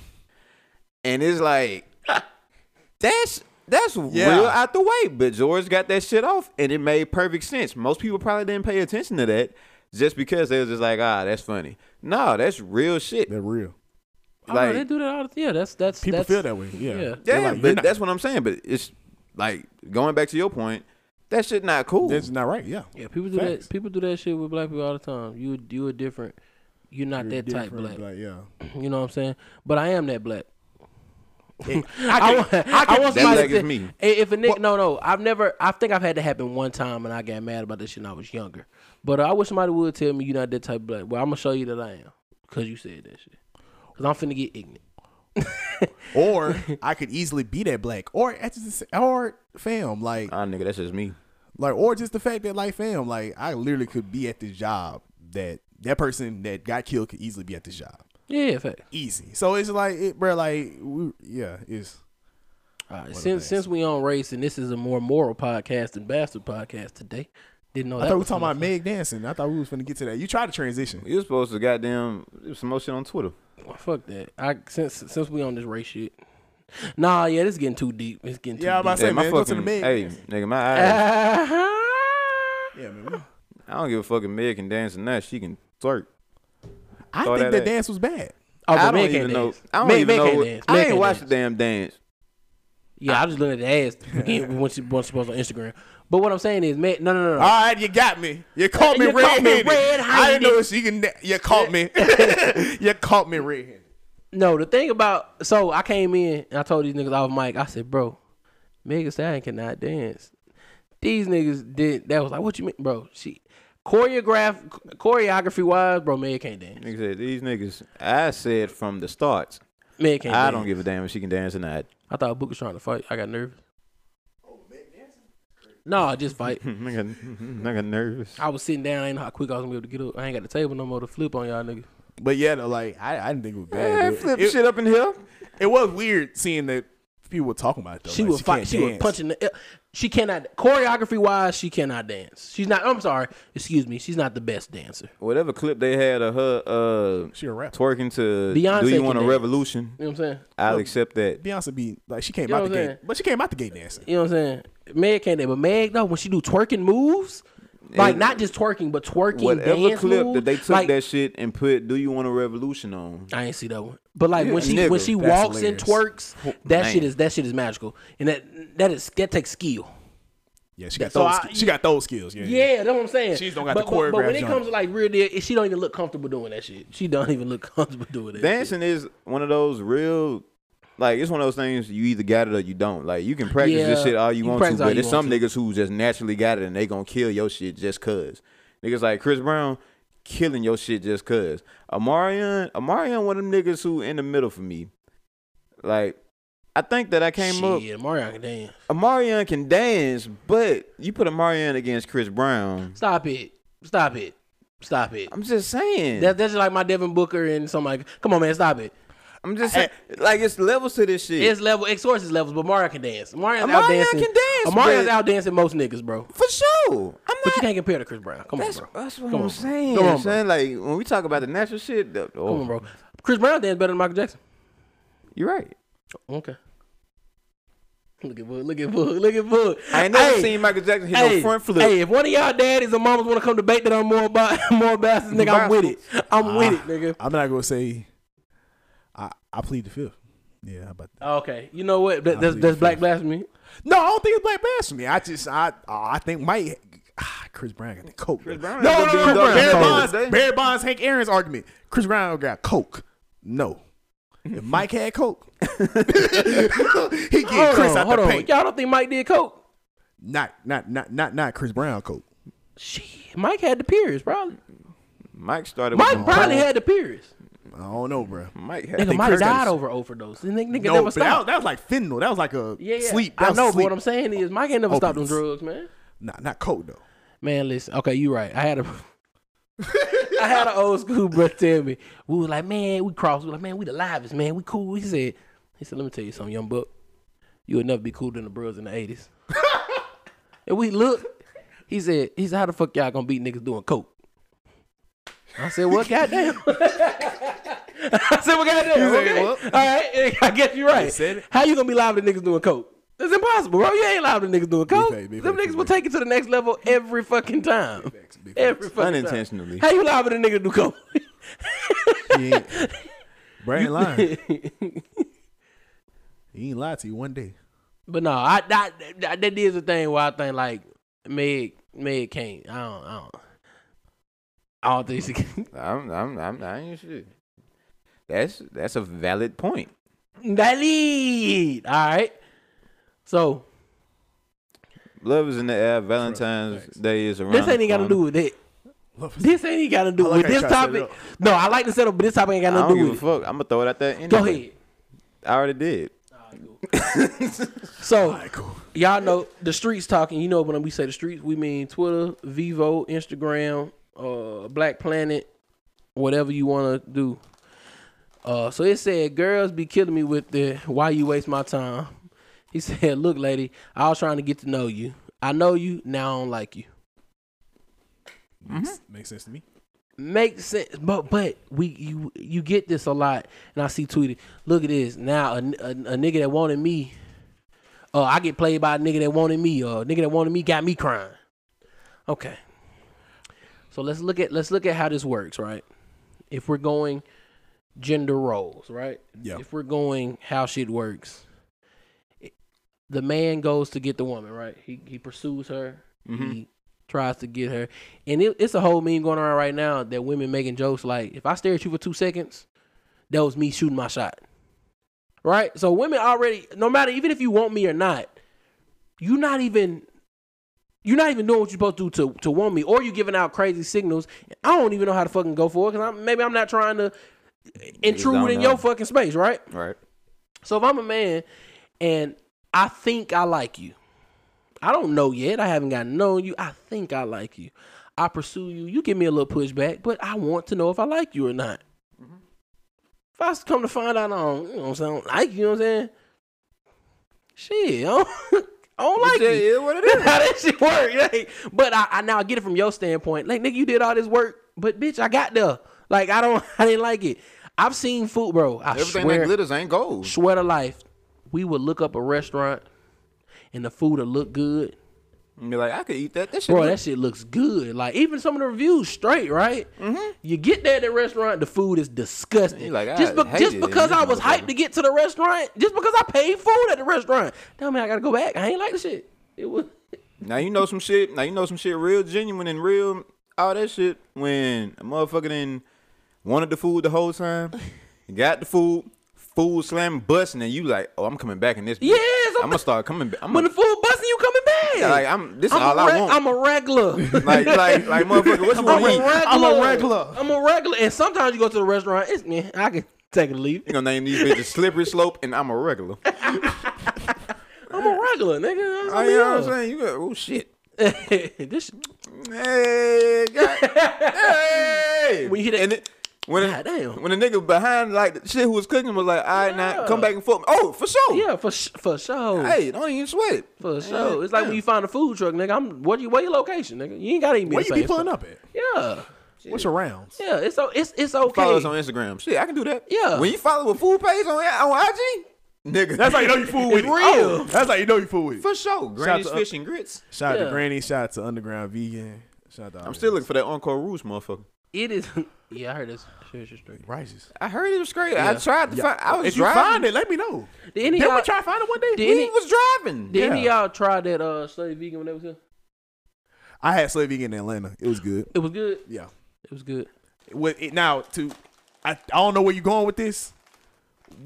And it's like, <laughs> that's that's Yeah. real out the way. But George got that shit off, and it made perfect sense. Most people probably didn't pay attention to that just because they was just like, ah, that's funny. No, that's real shit. They're real. Oh, no, Like- they do that all the Yeah, that's that's People that's, feel that way. Yeah. yeah. Yeah, like, but not- that's what I'm saying. But it's like going back to your point, that shit not cool. that's not right. Yeah. Yeah, people do Facts. that. People do that shit with black people all the time. You you a different. You're not You're that type different, black. Yeah. <clears throat> You know what I'm saying? But I am that black. I <laughs> I, can- want, I I, can- want That somebody black to is me. If a nigga, no, no, I've never. I think I've had that happen one time, and I got mad about this shit when I was younger. But I wish somebody would tell me you're not that type of black. Well, I'm gonna show you that I am, cause you said that shit. Cause I'm finna get ignorant. <laughs> or I could easily be that black, or at just, or fam, like, Ah, nigga, that's just me. like, or just the fact that like, fam, like, I literally could be at this job that that person that got killed could easily be at this job, Yeah, fact. easy. So it's like, it, bro, like, we, yeah, it's All right, since since we on race and this is a more moral podcast than bastard podcast today, didn't know. I that thought we were talking about Meg dancing. I thought we was gonna get to that. You tried to transition. You was supposed to goddamn do some more shit on Twitter. from. Fuck that. I since since we on this race shit. Nah, yeah, this is getting too deep. It's getting too deep. Yeah, I'm about to say, man, go to the Meg. hey, nigga, my eyes. Uh-huh. Yeah, man. I don't give a fucking Meg can dance or not. She can twerk. I Throw think that that dance was bad. Oh, but I don't Meg even know. dance. I don't Meg- even Meg know. can't what- dance. I Meg ain't can't watched the damn dance. Yeah, I was just looking at the ass again when she once supposed on Instagram. But what I'm saying is, man, no, no, no, no. All right, you got me. You caught me You caught me red-handed. I red-handed. didn't know she can. You caught me. <laughs> you caught me red-handed. No, the thing about so I came in and I told these niggas off mic. I said, bro, Megan Stallion cannot dance. These niggas did. That was like, what you mean, bro? She choreograph choreography wise, bro. Meg can't dance. Nigga said these niggas. I said from the start. Meg can't. I dance. don't give a damn if she can dance or not. I thought Book was trying to fight. I got nervous. No, just fight. <laughs> nigga, <laughs> nigga nervous. I was sitting down. I ain't know how quick I was gonna be able to get up. I ain't got the table no more to flip on y'all niggas. But yeah, though, like I, I didn't think it was bad. Man, It- flip it, shit up in here. it was weird seeing that people were talking about it. Though. She Like, was fight. can't She was dance. punching. The, she cannot choreography wise. She cannot dance. She's not. I'm sorry. Excuse me. She's not the best dancer. Whatever clip they had of her uh She a rapper. twerking to Beyonce "Do You Want a dance. Revolution," You know what I'm saying? I'll accept that. Beyonce be like she came You know out the I'm gate, but she came out the gate dancing. You know what I'm saying? Meg can't dance, but Meg though when she do twerking moves, like And not just twerking, but twerking Whatever dance clip moves, that they took like, that shit and put "Do You Want a Revolution" on. I ain't see that one. But like Yeah, when she when she that's walks and twerks, oh, that man. shit is that shit is magical, and that that is that takes skill. Yeah, she got So those. I- she got those skills. Yeah, Yeah, that's what I'm saying. She don't got but, the but, but when it comes to like real deal, she don't even look comfortable doing that shit. She don't even look <laughs> comfortable doing that. shit. Dancing is one of those real, like it's one of those things you either got it or you don't. Like you can practice this shit all you you, want to, but there's some want niggas who just naturally got it and they gonna kill your shit just cause. Niggas like Chris Brown killing your shit just cause. Omarion, Omarion, one of them niggas who in the middle for me. Like, I think that I came up. Shit, Mario can dance. Omarion can dance, but you put Omarion against Chris Brown. Stop it. Stop it. Stop it. I'm just saying. That, that's just like my Devin Booker and somebody. Come on, man, stop it. I'm just saying. Like it's levels to this shit. It's level, X sources levels, but Mario can dance. Mario's Omarion out dancing. can dance, Mario's out dancing most niggas, bro. for sure. I'm But you can't compare to Chris Brown. Come on, bro. that's what Come I'm on, bro. saying. Come on, son. Like when we talk about the natural shit, the, oh, Come on, bro. Chris Brown dance better than Michael Jackson. You're right. Okay. Look at Boog. Look at Boog. Look at Boog. I ain't never Hey, seen Michael Jackson hit Hey, no front flip. hey, if one of y'all daddies or mamas want to come to debate that I'm more about <laughs> more bastards, nigga, I'm with it. I'm ah, with it, nigga. I'm not gonna say. I I plead the fifth. Yeah, how about that? Okay, you know what? That, that's that's black fifth. blasphemy. No, I don't think it's black blasphemy. I just I I think Mike. Ah, Chris Brown got the coke. Chris Brown no, ain't no, gonna no, no, Barry coke Bonds. Barry Bonds, Hank Aaron's argument. Chris Brown got coke. No. If <laughs> Mike had coke, <laughs> he get Hold Chris on, out hold the on. paint. Y'all don't think Mike did coke? Not, not, not, not, not Chris Brown coke. Shit, Mike had the periods, probably. Mike started. Mike with probably Mike, probably had the periods. I don't know, bro. Mike had. Nigga, think Mike Chris died over overdose. And nigga, nigga No, never but that, that was like fentanyl. That was like a yeah, yeah. sleep. That I was know, but what I'm saying is Mike ain't never stopped them Opiates. drugs, man. Nah, not coke though. Man, listen. Okay, you right. I had a <laughs> I had an old school brother tell me. We was like, man, we crossed. We was like, man, we the livest, man. We cool. He said, he said, let me tell you something, young buck. You would never be cooler than the bros in the 80s. <laughs> and we looked. He said, he said, how the fuck y'all gonna beat niggas doing coke? I said, well, goddamn. <laughs> I said, well, goddamn. He said, okay. well. All right, <laughs> I guess you're right. said. How you gonna be live to niggas doing coke? It's impossible, bro. You ain't live to niggas doing coke. facts, big Them facts, niggas big will take it to the next level every fucking time. facts, big Every fucking unintentionally. Time. How you live to a nigga do coke? He ain't, <laughs> lying. <laughs> He ain't lied to you one day. But no, I, I, that that is the thing where I think like Meg Meg can't. I don't. I don't. I don't think she can. I'm, I'm, I'm, I ain't shit. That's that's a valid point. Valid. All right. So Love is in the air. Valentine's Facts. Day is around. this ain't even got to do with it. This ain't even got to do like with this try to set it topic. No, I like to settle, but this topic ain't got nothing to do a with it. fuck. I'm gonna throw it out there. Anyway. Go ahead. I already did. So Alright, cool. y'all know the streets talking. You know when we say the streets, we mean Twitter, Vivo, Instagram, uh, Black Planet, whatever you want to do. Uh, so it said, "Girls be killing me with the why you waste my time." He <laughs> said, "Look, lady, I was trying to get to know you. I know you now. I don't like you. Makes, makes sense to me. Makes sense, but but we you you get this a lot, and I see tweeted. Look at this now. A, a, a nigga that wanted me, uh, I get played by a nigga that wanted me, or a nigga that wanted me got me crying. Okay. So let's look at let's look at how this works, right? If we're going gender roles, right? Yeah. If we're going how shit works, it- the man goes to get the woman, right? He he pursues her. Mm-hmm. He tries to get her, and it, it's a whole meme going around right now that women making jokes like, "If I stare at you for two seconds, that was me shooting my shot." Right? So women already, no matter even if you want me or not, you're not even you're not even doing what you're supposed to do to, to want me, or you're giving out crazy signals. I don't even know how to fucking go for it because I'm, maybe I'm not trying to intrude in your fucking space, right? Right. So if I'm a man and I think I like you, I don't know yet. I haven't gotten to know you. I think I like you. I pursue you. You give me a little pushback, but I want to know if I like you or not. If I come to find out I don't, you know what I'm saying, I don't like you, you know what I'm saying? Shit, I don't, <laughs> I don't like It you. is what it <laughs> That's how that shit work. Like, but I, I now get it from your standpoint. Like, nigga, you did all this work, but bitch, I got there. Like, I don't, <laughs> I didn't like it. I've seen food, bro. I Everything swear, that glitters ain't gold. swear to life, we would look up a restaurant and the food would look good. And be like, I could eat that. That shit. Bro, look- that shit looks good. Like even some of the reviews straight, right? Mm-hmm. You get there at the restaurant, the food is disgusting. Like, just be- just because I was hyped to get to the restaurant, just because I paid food at the restaurant, tell me I gotta go back. I ain't like the shit. It was <laughs> Now you know some shit. Now you know some shit real genuine and real all that shit when a motherfucker then wanted the food the whole time, got the food, food slam busting, and you like, oh, I'm coming back in this. bitch. Yes, I'm- I'm gonna start coming back. I'm when gonna, the food busting, you coming back. Yeah, like I'm. This is I'm all a I reg- want. I'm a regular. <laughs> like, like, like, motherfucker, what you I'm want a regular. I'm a regular. I'm a regular. And sometimes you go to the restaurant, it's me. I can take a or leave. You gonna name these bitches slippery slope, and I'm a regular. <laughs> I'm a regular, nigga. Oh, you know what oh, I'm saying? You got oh shit. <laughs> this Hey, God, hey. When you hear that- and it, when God damn. when the nigga behind like the shit who was cooking was like, all right, now come back and forth. Oh, for sure. yeah, for for sure. Hey, don't even sweat it. For sure. It's like when you find a food truck, nigga. I'm what you where your location, nigga? You ain't gotta even be Where the you be same pulling up at? Yeah. What's your rounds? Yeah, it's o- it's it's okay. Follow us on Instagram. Shit, I can do that. Yeah. When you follow a food page on on IG, nigga, That's how you know you fool with it. real. Oh, that's how you know you fool with it. for sure. Granny's uh, fish and grits. Shout out Yeah. to Granny. Shout out to Underground Vegan. Shout out to I'm still looking for that Encore Rouge motherfucker. It is <laughs> Yeah, I heard this shit shit straight. righteous. I heard it was great. I Yeah. tried to find. I was If you find it, let me know. Did any of Then we y'all try to find it one day. Did He any- was driving. did any of y'all try that uh slutty vegan when they was here? I had slave vegan in Atlanta. It was good. It was good. Yeah. It was good. With it, now to, I, I don't know where you're going with this.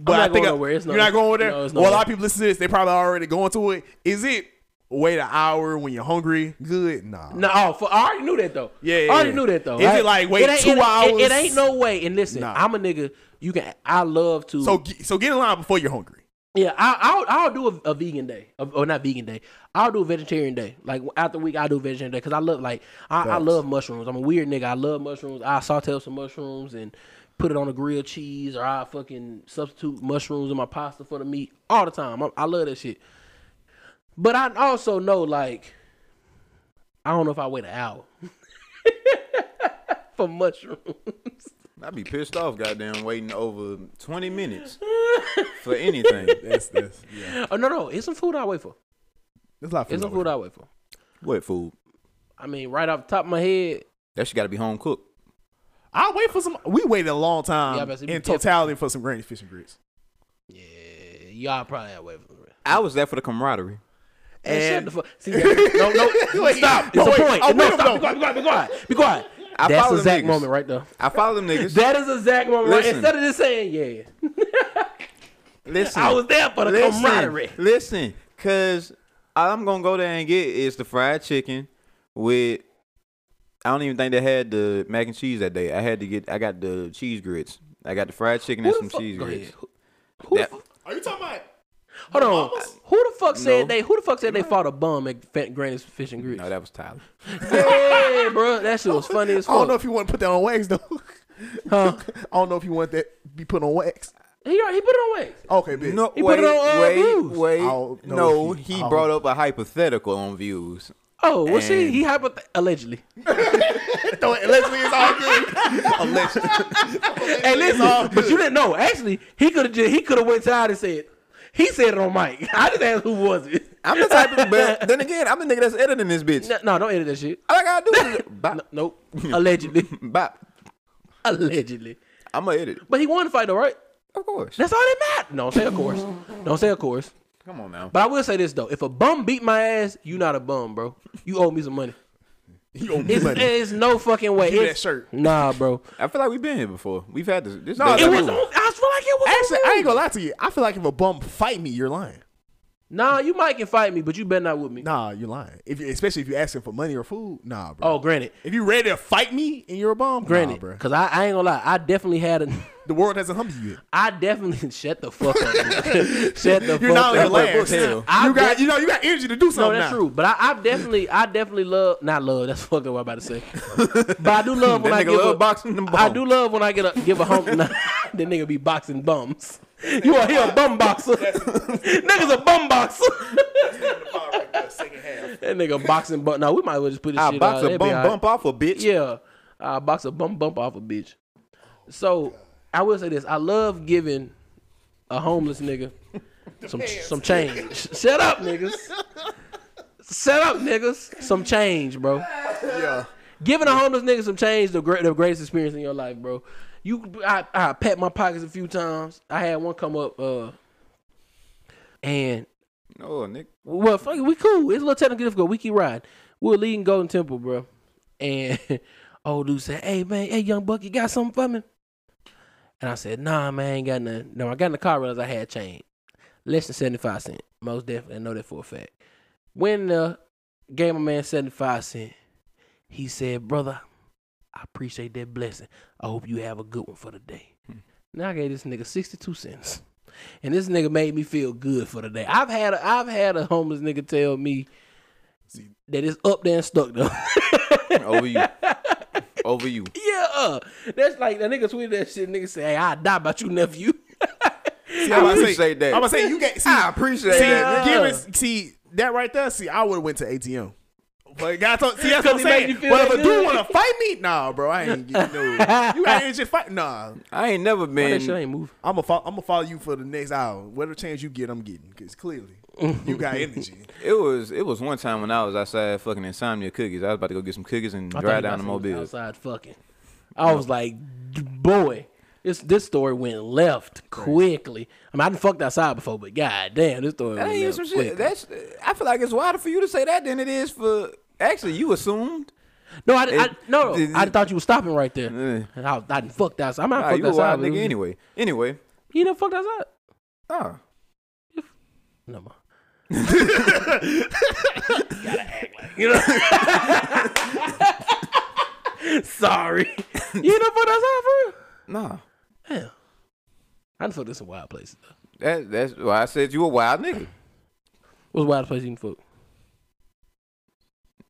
But not I think going I- nowhere. It's you're no- not going there. no, it's well, a lot of people listen to this. They probably already going to it. Is it wait an hour when you're hungry? Good. Nah. No, oh, for, I already knew that though. Yeah, I already yeah. knew that though. Is it like, wait ain't- two it, it- hours? It, ain't no way. And listen, Nah. I'm a nigga. You can. I love to. So so get in line before you're hungry. Yeah, I, I'll I'll do a, a vegan day, or not vegan day. I'll do a vegetarian day. Like after week, I'll do a vegetarian day because I love like I, I love mushrooms. I'm a weird nigga. I love mushrooms. I saute up some mushrooms and put it on a grilled cheese, or I fucking substitute mushrooms in my pasta for the meat all the time. I, I love that shit. But I also know like I don't know if I wait an hour <laughs> for mushrooms. I'd be pissed off, goddamn, waiting over 20 minutes for anything. That's that's yeah. Oh no no, it's some food I wait for. It's a lot of It's food. some food I wait for. What food? I mean, right off the top of my head, That shit got to be home cooked. I'll wait for some. We waited a long time Yeah, I bet you be in totality for some granny fish and grits. Yeah, y'all probably have way for the rest. I was there for the camaraderie. And, And- shut the fuck. See, no, no, <laughs> Wait, stop. no, It's a wait. Oh, point. Oh, no, wait, stop. no. Be quiet. Be quiet. Be quiet. Be quiet. I That's follow a them Zach niggas. moment right there. I follow them niggas. That is a Zach moment. Right? Listen. Instead of just saying, yeah, <laughs> listen, I was there for the listen, camaraderie. Listen, cause all I'm gonna go there and get is the fried chicken with. I don't even think they had the mac and cheese that day. I had to get. I got the cheese grits. I got the fried chicken and some the fuck? cheese grits. ahead. Who, who the That- fuck? Are you talking about? Hold on. Mamas? Who the fuck said No. they? Who the fuck said they fought a bum at Fat Granny's Fish and Grits? No, that was Tyler. <laughs> yeah, bro, that shit was funny as I don't know if you want to put that on wax though. Huh? <laughs> I don't know if you want that be put on wax. He he put it on wax. Okay, bitch. No, He put it on, uh, wait, Views. wait. I No, he- he, brought up a hypothetical on views. Oh, well, see, he hypoth- allegedly. <laughs> No, allegedly it's all good. allegedly. Hey, listen, but you didn't know. Actually, he could have just he could have went out and said he said it on mic. <laughs> I just asked who was it. I'm the type of, but <laughs> then again, I'm the nigga that's editing this bitch. No, no, don't edit that shit. All I gotta do is <laughs> bop, No, nope. Allegedly, bop. allegedly. I'm gonna edit it, But he won the fight though, right? of course. That's all that matters. Don't say of course. Don't say of course. Come on now. But I will say this though: if a bum beat my ass, you not a bum, bro. You owe me some money. You owe me It's, money. it's no fucking way. Give It's- that shirt. Nah, bro. I feel like we've been here before. We've had this. this No, it It was. On, I feel like it was. Actually, I ain't gonna lie to you. I feel like if a bum fight me, you're lying. Nah, you might can fight me, but you better not with me. Nah, you're lying. If you, especially if you're asking for money or food, nah, bro. Oh, granted, if you ready to fight me and you're a bum, granted, nah, bro. because I, I ain't gonna lie, I definitely had a, <laughs> The world hasn't humbled you yet. I definitely <laughs> shut the fuck up. <laughs> shut the fuck up. You're not fuck up. last. Hell. I You got, de- you know, you got energy to do something. No, that's now. true. But I, I definitely, I definitely love, not love. That's fucked up what I'm about to say. but I do love when I give love a, boxing them I do love when I get a give a home. Nah, that nigga be boxing bums. <laughs> You are here a bum boxer. <laughs> Nigga's a bum boxer. <laughs> that nigga boxing bum. Now we might as well just put this I shit box out. a That'd be bump all right. bump off a bitch. Yeah, I box a bum bump off a bitch. So I will say this: I love giving a homeless nigga some some change. Shut up, niggas. Shut up, niggas. Some change, bro. Yeah. Giving a homeless nigga some change, the great, the greatest experience in your life, bro. You, I, I pat my pockets a few times. I had one come up, uh, and Oh, Nick. well, fuck it, we cool. It's a little technical difficult. We keep riding. We're leading Golden Temple, bro. And <laughs> old dude said, Hey man, hey young buck, you got something for me? And I said, Nah, man, I ain't got nothing. No, I got in the car realized I had change. Less than 75 cents. Most definitely. I know that for a fact. When uh gave my man 75 cents, he said, Brother, I appreciate that blessing. I hope you have a good one for the day. Now I gave this nigga 62 cents. And this nigga made me feel good for the day. I've had a, I've had a homeless nigga tell me that it's up there and stuck though. <laughs> Over you. <laughs> Over you. yeah, uh, that's like the nigga tweeted that shit. Nigga say, "Hey, I die about you, nephew." See, I <laughs> I'm about to say- appreciate that. I'm gonna say you get. See, I appreciate see, that. Yeah. giving- see that right there. See, I would have went to ATM. But God told, see, that's 'Cause what I'm saying. you feel But if that a dude good. want to fight me, nah, bro, I ain't getting no. <laughs> You ain't just fight, nah. I ain't never Why that shit been. ain't moving. I'm gonna follow, I'm gonna follow you for the next hour. Whatever chance you get, I'm getting because clearly you got <laughs> energy. It was it was one time when I was outside fucking insomnia cookies. I was about to go get some cookies and I drive down the about to say he was mobile. outside fucking. I was like, boy, this this story went left quickly. I mean, I done fucked outside before, but god damn, this story That went ain't left some shit. That's I feel like it's wilder for you to say that than it is for. Actually, you assumed. no, I, I no, it- I thought you were stopping right there. Eh. And I, was- I done fucked outside. I'm not Nah, fucked you outside. wild it nigga anyway. Anyway, You never fucked outside. nah. No more. Gotta act like you know. <laughs> Sorry, <laughs> you never fucked outside for real. Nah. Hell, I done fucked in some wild places. Though. That, that's why I said you a wild nigga. What's the wildest place you can fuck?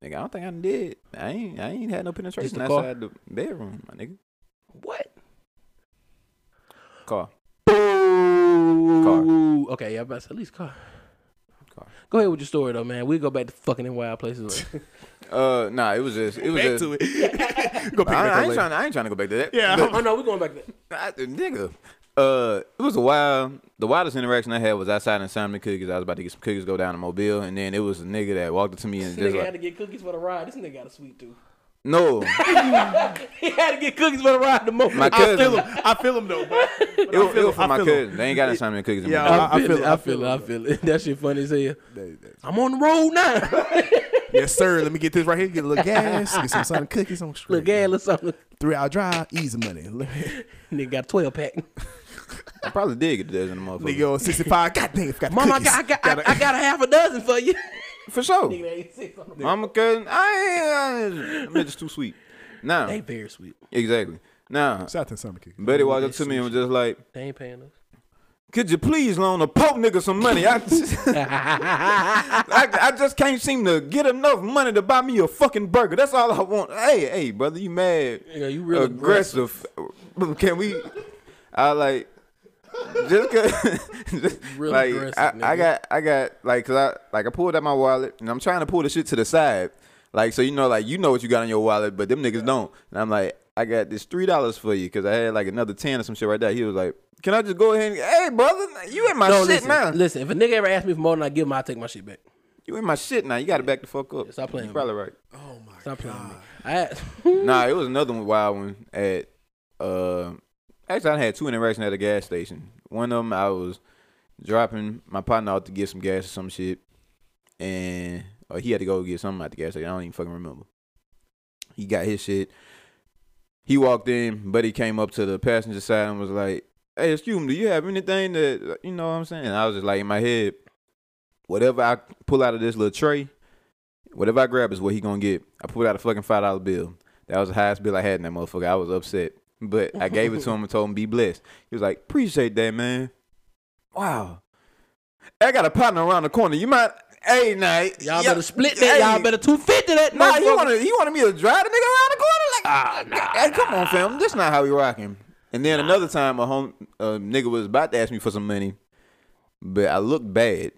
Nigga, I don't think I did. I ain't I ain't had no penetration the car? outside the bedroom, my nigga. What? Car. Boo. Okay, yeah, but at least car. Car. Go ahead with your story though, man. We go back to fucking in wild places. Like, <laughs> Uh nah, it was just it was Back just to it. <laughs> Go pick it I, back I up ain't trying I ain't trying to go back to that. Yeah. But- oh no, we're going back there. <laughs> I, nigga. Uh, it was a wild. The wildest interaction I had was outside Insomnia Cookies. I was about to get some cookies, go down to Mobile, and then it was a nigga that walked up to me and This just nigga like, had to get cookies for the ride. This nigga got a sweet tooth. No, <laughs> He had to get cookies for the ride. The moment. my I feel cousin. him. I feel him though. Bro. It was, it was for I my feel him. cousin. They ain't got no Simon Cookies. In Yeah, Mobile. I, feel, it. I I feel feel it. I feel it. <laughs> That shit funny as hell. That- that- I'm on the road now. <laughs> Yes, sir. Let me get this right here. Get a little gas. Get some Sonic cookies on straight. Look, gas, look something. Three hour drive, easy money. Nigga got a 12 pack. I probably did get a dozen of motherfuckers. Nigga 65. God dang, forgot the Mama, I cookies. got, I got, I, I got a half a dozen for you. For sure. Nigga, 86 Mama cousin. I ain't. I'm just too sweet. Now, They very sweet. exactly. Now, Shout out to Sonic cookies. Betty walked up to me and was just like, They ain't paying us. "Could you please loan a pope nigga some money? I, <laughs> I, I just can't seem to get enough money to buy me a fucking burger. That's all I want. Hey, hey, brother, you mad? Yeah, you real aggressive. Can we? I like just cause, <laughs> just, Real like aggressive, I, I got I got like cause I like I pulled out my wallet and I'm trying to pull the shit to the side. Like so you know like you know what you got in your wallet, but them niggas don't. And I'm like, I got this three dollars for you because I had like another ten or some shit right there. He was like, Can I just go ahead and hey brother, you in my No, shit listen, now. listen. If a nigga ever asks me for more than I give him, I take my shit back. You in my shit now. You gotta back the fuck up. Stop playing You with probably right. Oh my Stop playing with me. God. I, nah, it was another one wild one at uh actually I had two interactions at a gas station. One of them I was dropping my partner out to get some gas or some shit, and or he had to go get something at the gas station. I don't even fucking remember. He got his shit. He walked in, but he came up to the passenger side and was like, "Hey, excuse me, do you have anything that you know what I'm saying?" And I was just like in my head, whatever I pull out of this little tray, whatever I grab is what he gonna get. I pulled out a fucking five dollar bill. That was the highest bill I had in that motherfucker. I was upset, but I gave it to him and told him be blessed. He was like, appreciate that, man. Wow. I got a partner around the corner. You might. Hey, nah, Y'all better split that. Y'all hey, better two fifty that. Nah, he wanted he wanted me to drive the nigga around the corner. Like, Ah, nah, hey, come on, fam. This is not how we rocking. And then another time, a home a nigga was about to ask me for some money, but I looked bad,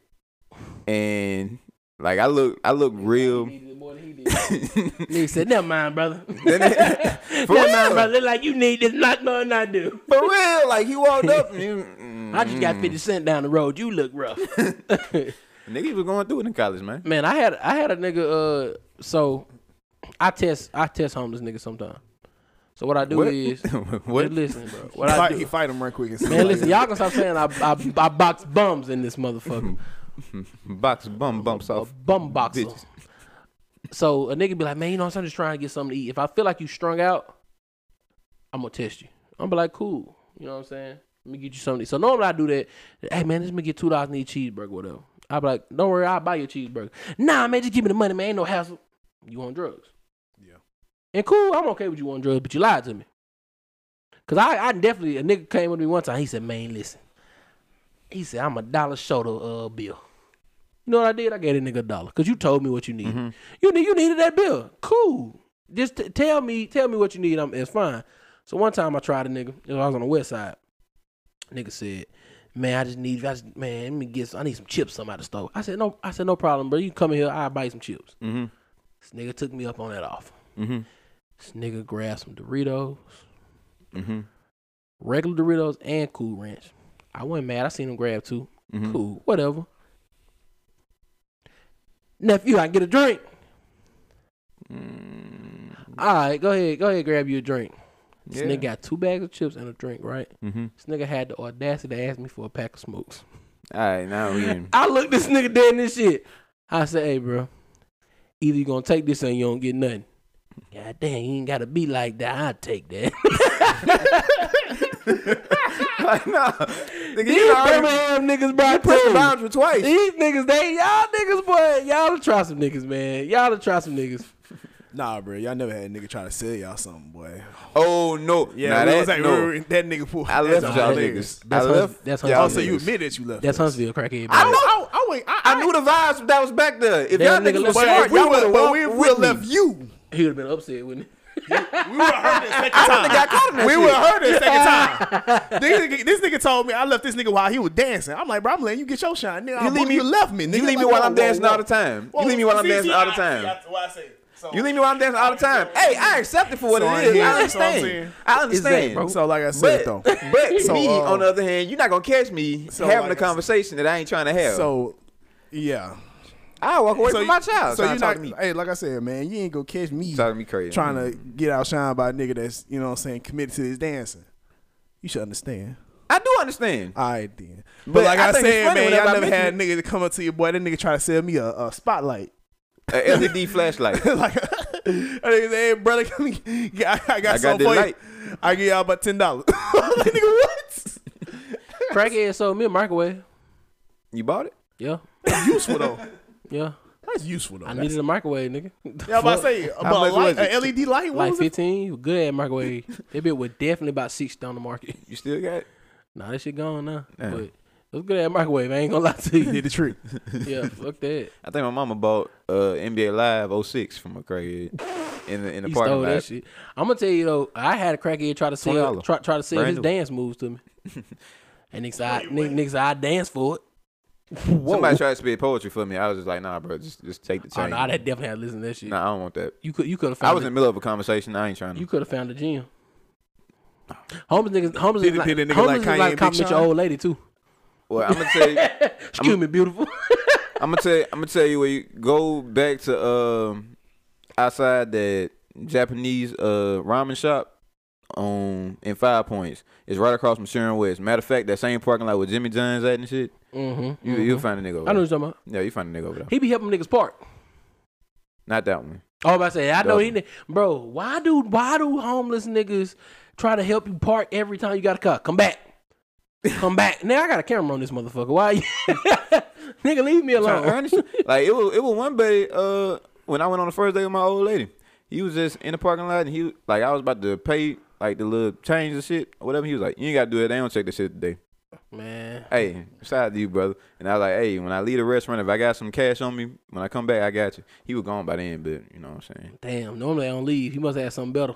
and like I look I look real. <laughs> Nigga said, never mind, brother. <laughs> Then they- <laughs> never for mind, brother. Look like you need this, not knowing I do. for real. Like he walked up, and he, mm, I just got fifty cent down the road. You look rough. nigga was going through it in college, man. Man, I had I had a nigga. Uh, so I test I test homeless niggas sometimes. So what I do What? is what? just listen, bro. What He I fight, do, he fight him right quick. And man, listen. Y'all can stop saying I I, I box bums in this motherfucker. Box bum bumps a off. bum boxer. bitches. So a nigga be like, man, you know, what, I'm just trying to get something to eat. If I feel like you strung out, I'm gonna test you. I'm be like, cool. You know what I'm saying? Let me get you something. to eat. So normally I do that. Hey man, let me get two dollars and eat cheeseburger, whatever. I be like, don't worry, I'll buy you a cheeseburger. Nah, man, just give me the money, man. Ain't no hassle. You want drugs? Yeah. And cool, I'm okay with you on drugs, but you lied to me. Cause I, I definitely a nigga came with me one time. He said, man, listen. He said, I'm a dollar short of uh bill. You know what I did? I gave that nigga a dollar because you told me what you needed. Mhm. You need you needed that bill. Cool. Just t- tell me tell me what you need. I'm, it's fine. So one time I tried a nigga. You know, I was on the west side. Nigga said, "Man, I just need. I just, man, let me get. Some, I need some chips. Some out the store." I said, "No." I said, "No problem, bro. You can come in here. I'll buy you some chips." Mm-hmm. This nigga took me up on that offer. Mm-hmm. This nigga grabbed some Doritos, Mm-hmm. regular Doritos, and Cool Ranch. I wasn't mad. I seen him grab 2 Mm-hmm. Cool, whatever. Nephew, I can get a drink. Mm, All right, go ahead, go ahead, grab you a drink. This Yeah. nigga got two bags of chips and a drink, right? mm-hmm. This nigga had the audacity to ask me for a pack of smokes. All right, now we in. <laughs> I looked this nigga dead in this shit. I said, hey, bro, either you gonna take this or you don't get nothing. God damn, you ain't gotta be like that. I'll take that. <laughs> <laughs> like, nah, nigga, These you already Birmingham niggas, bro. I pushed the boundary twice. These niggas, they y'all niggas, boy, y'all to try some niggas, man. Y'all to try some niggas. <laughs> Nah, bro, y'all never had a nigga try to sell y'all something, boy. Oh no, Yeah, nah, that, was like, no. we- that nigga pulled. I left y'all hilarious. niggas. That's I left. that's y'all Oh, Huntsville. so you admit that you left? That's. Huntsville crackhead. I know. I, I, I, I knew the vibes that was back there. If That y'all nigga niggas was smart, we y'all would, would have we walked would have with left you. He would have been upset, wouldn't he? We would have heard it second time. wouldn't have got caught in we shit. would have heard it second time. this, nigga, this nigga told me I left this nigga while he was dancing. I'm like, bro, I'm letting you get your shine. Nigga, You leave me. You left me. Nigga. You leave me Like, while I'm whoa, dancing whoa. all the time. Whoa, You leave me while I'm see, dancing see, all the time. see, that's what I say. So, You leave me while I'm dancing all the time. Hey, I accept it for what So it I is. hear I you, so I'm understand. saying- I understand. that. So like I said But, though. <laughs> but So, me, uh, on the other hand, you're not gonna catch me So, having like a I said- conversation that I ain't trying to have. So yeah. I walk away so from you- my child. So you to talk not, to me. hey, like I said, man, you ain't gonna catch me Talking to me crazy. trying to get outshined by a nigga that's you know what I'm saying committed to his dancing. You should understand. I do understand. All right then. But, But like I I, said, man, y'all I never had a nigga to come up to your boy. That nigga try to sell me a, a spotlight. A LED flashlight. <laughs> like that nigga say, hey brother, come here. I, I got I got something this for light. you. I give y'all about ten dollars. <laughs> like nigga, what? Crackhead sold me a microwave. You bought it? Yeah, That's useful though. Yeah. That's useful though. I That's- neat a microwave, nigga. <laughs> Yeah, I'm about to say, but much a, light, was it? a LED light. What like was it? 15. You good at microwave. That bit was definitely about 60 on the market. You still got it? Nah, that shit gone now. Yeah. But it was good at microwave. I ain't gonna lie to <laughs> you. Did the trick. <laughs> yeah, fuck that. I think my mama bought uh, NBA Live 06 from a crackhead in the in the He parking stole lot. that shit. I'm gonna tell you though, I had a crackhead try to sell $20. try, try to sell Brand his new. dance moves to me. and niggas, I, niggas, niggas, I dance for it. Somebody tried to spit poetry for me. I was just like, nah, bro, just just take the Oh chain. no, I definitely had to listen to that shit. Nah, I don't want that. You could you could have found I was in the middle of a conversation. I ain't trying to. you could have found the gym. Homeless niggas, homeless is like, nigga homeless like is like compliment your old lady too. well, I'm gonna tell you. <laughs> Excuse me, beautiful. <laughs> I'm gonna tell you, I'm gonna tell you where you go back to um outside that Japanese uh ramen shop on in Five Points. It's right across from Sharon West. Matter of fact, that same parking lot with Jimmy John's at and shit. mm-hmm, You you'll find a nigga over I know what you're talking about. Yeah, you find a nigga over there. He be helping niggas park. Not that one. Oh, to say, I know he, bro. Why do why do homeless niggas try to help you park every time you got a car? Come back, come back. Now I got a camera on this motherfucker. Why? You, <laughs> Nigga, leave me alone. <laughs> like it was it was one buddy uh when I went on the first day with my old lady. He was just in the parking lot and he like I was about to pay like the little change and shit or whatever. He was like, You ain't gotta do it, they don't check the shit today. Man, Hey, shout out to you, brother. And I was like, Hey, when I leave the restaurant, if I got some cash on me, when I come back, I got you. He was gone by then, but you know what I'm saying. damn. Normally I don't leave. He must have something better.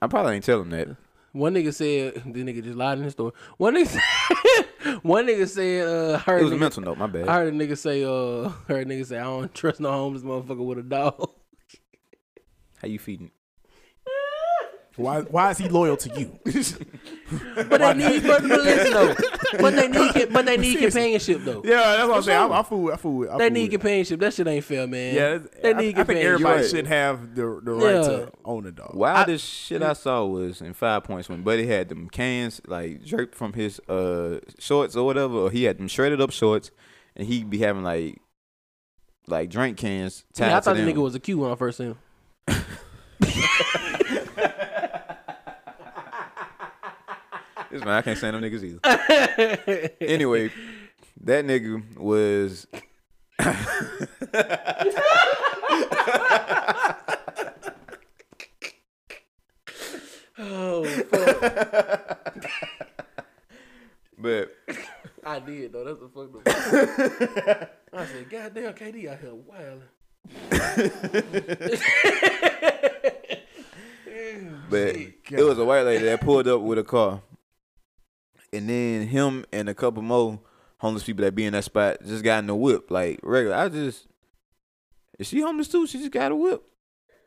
I probably ain't tell him that. One nigga said, <laughs> the nigga just lied in his story. One nigga, said, <laughs> one nigga said, uh, I heard It was a nigga, mental note, my bad. I heard a nigga say, uh, <laughs> heard a nigga say, I don't trust no homeless motherfucker with a dog. How you feeding? Why why is he loyal to you? <laughs> But they need, but, but listen though, but they need, <laughs> but they need companionship though. yeah, that's what I'm saying. sure. I, I fool. I fool. I They fool need it. companionship. That shit ain't fair, man. Yeah, they I, need I think companionship. everybody right. should have the the right Yeah. to own a dog. Wildest shit I saw was in Five Points when Buddy had them cans like jerked from his uh shorts or whatever, or he had them shredded up shorts, and he'd be having like like drink cans tied Yeah, I to thought the them. nigga was a Q when I first seen him. <laughs> This man, I can't stand them niggas either. <laughs> anyway, that nigga was. Oh, fuck. But I did though. That's a fucked up. <laughs> I said, God damn, KD out here wilding. <laughs> But it was a white lady that pulled up with a car. And then him and a couple more homeless people that be in that spot just got in the whip. Like regular. I just Is she homeless too? She just got a whip.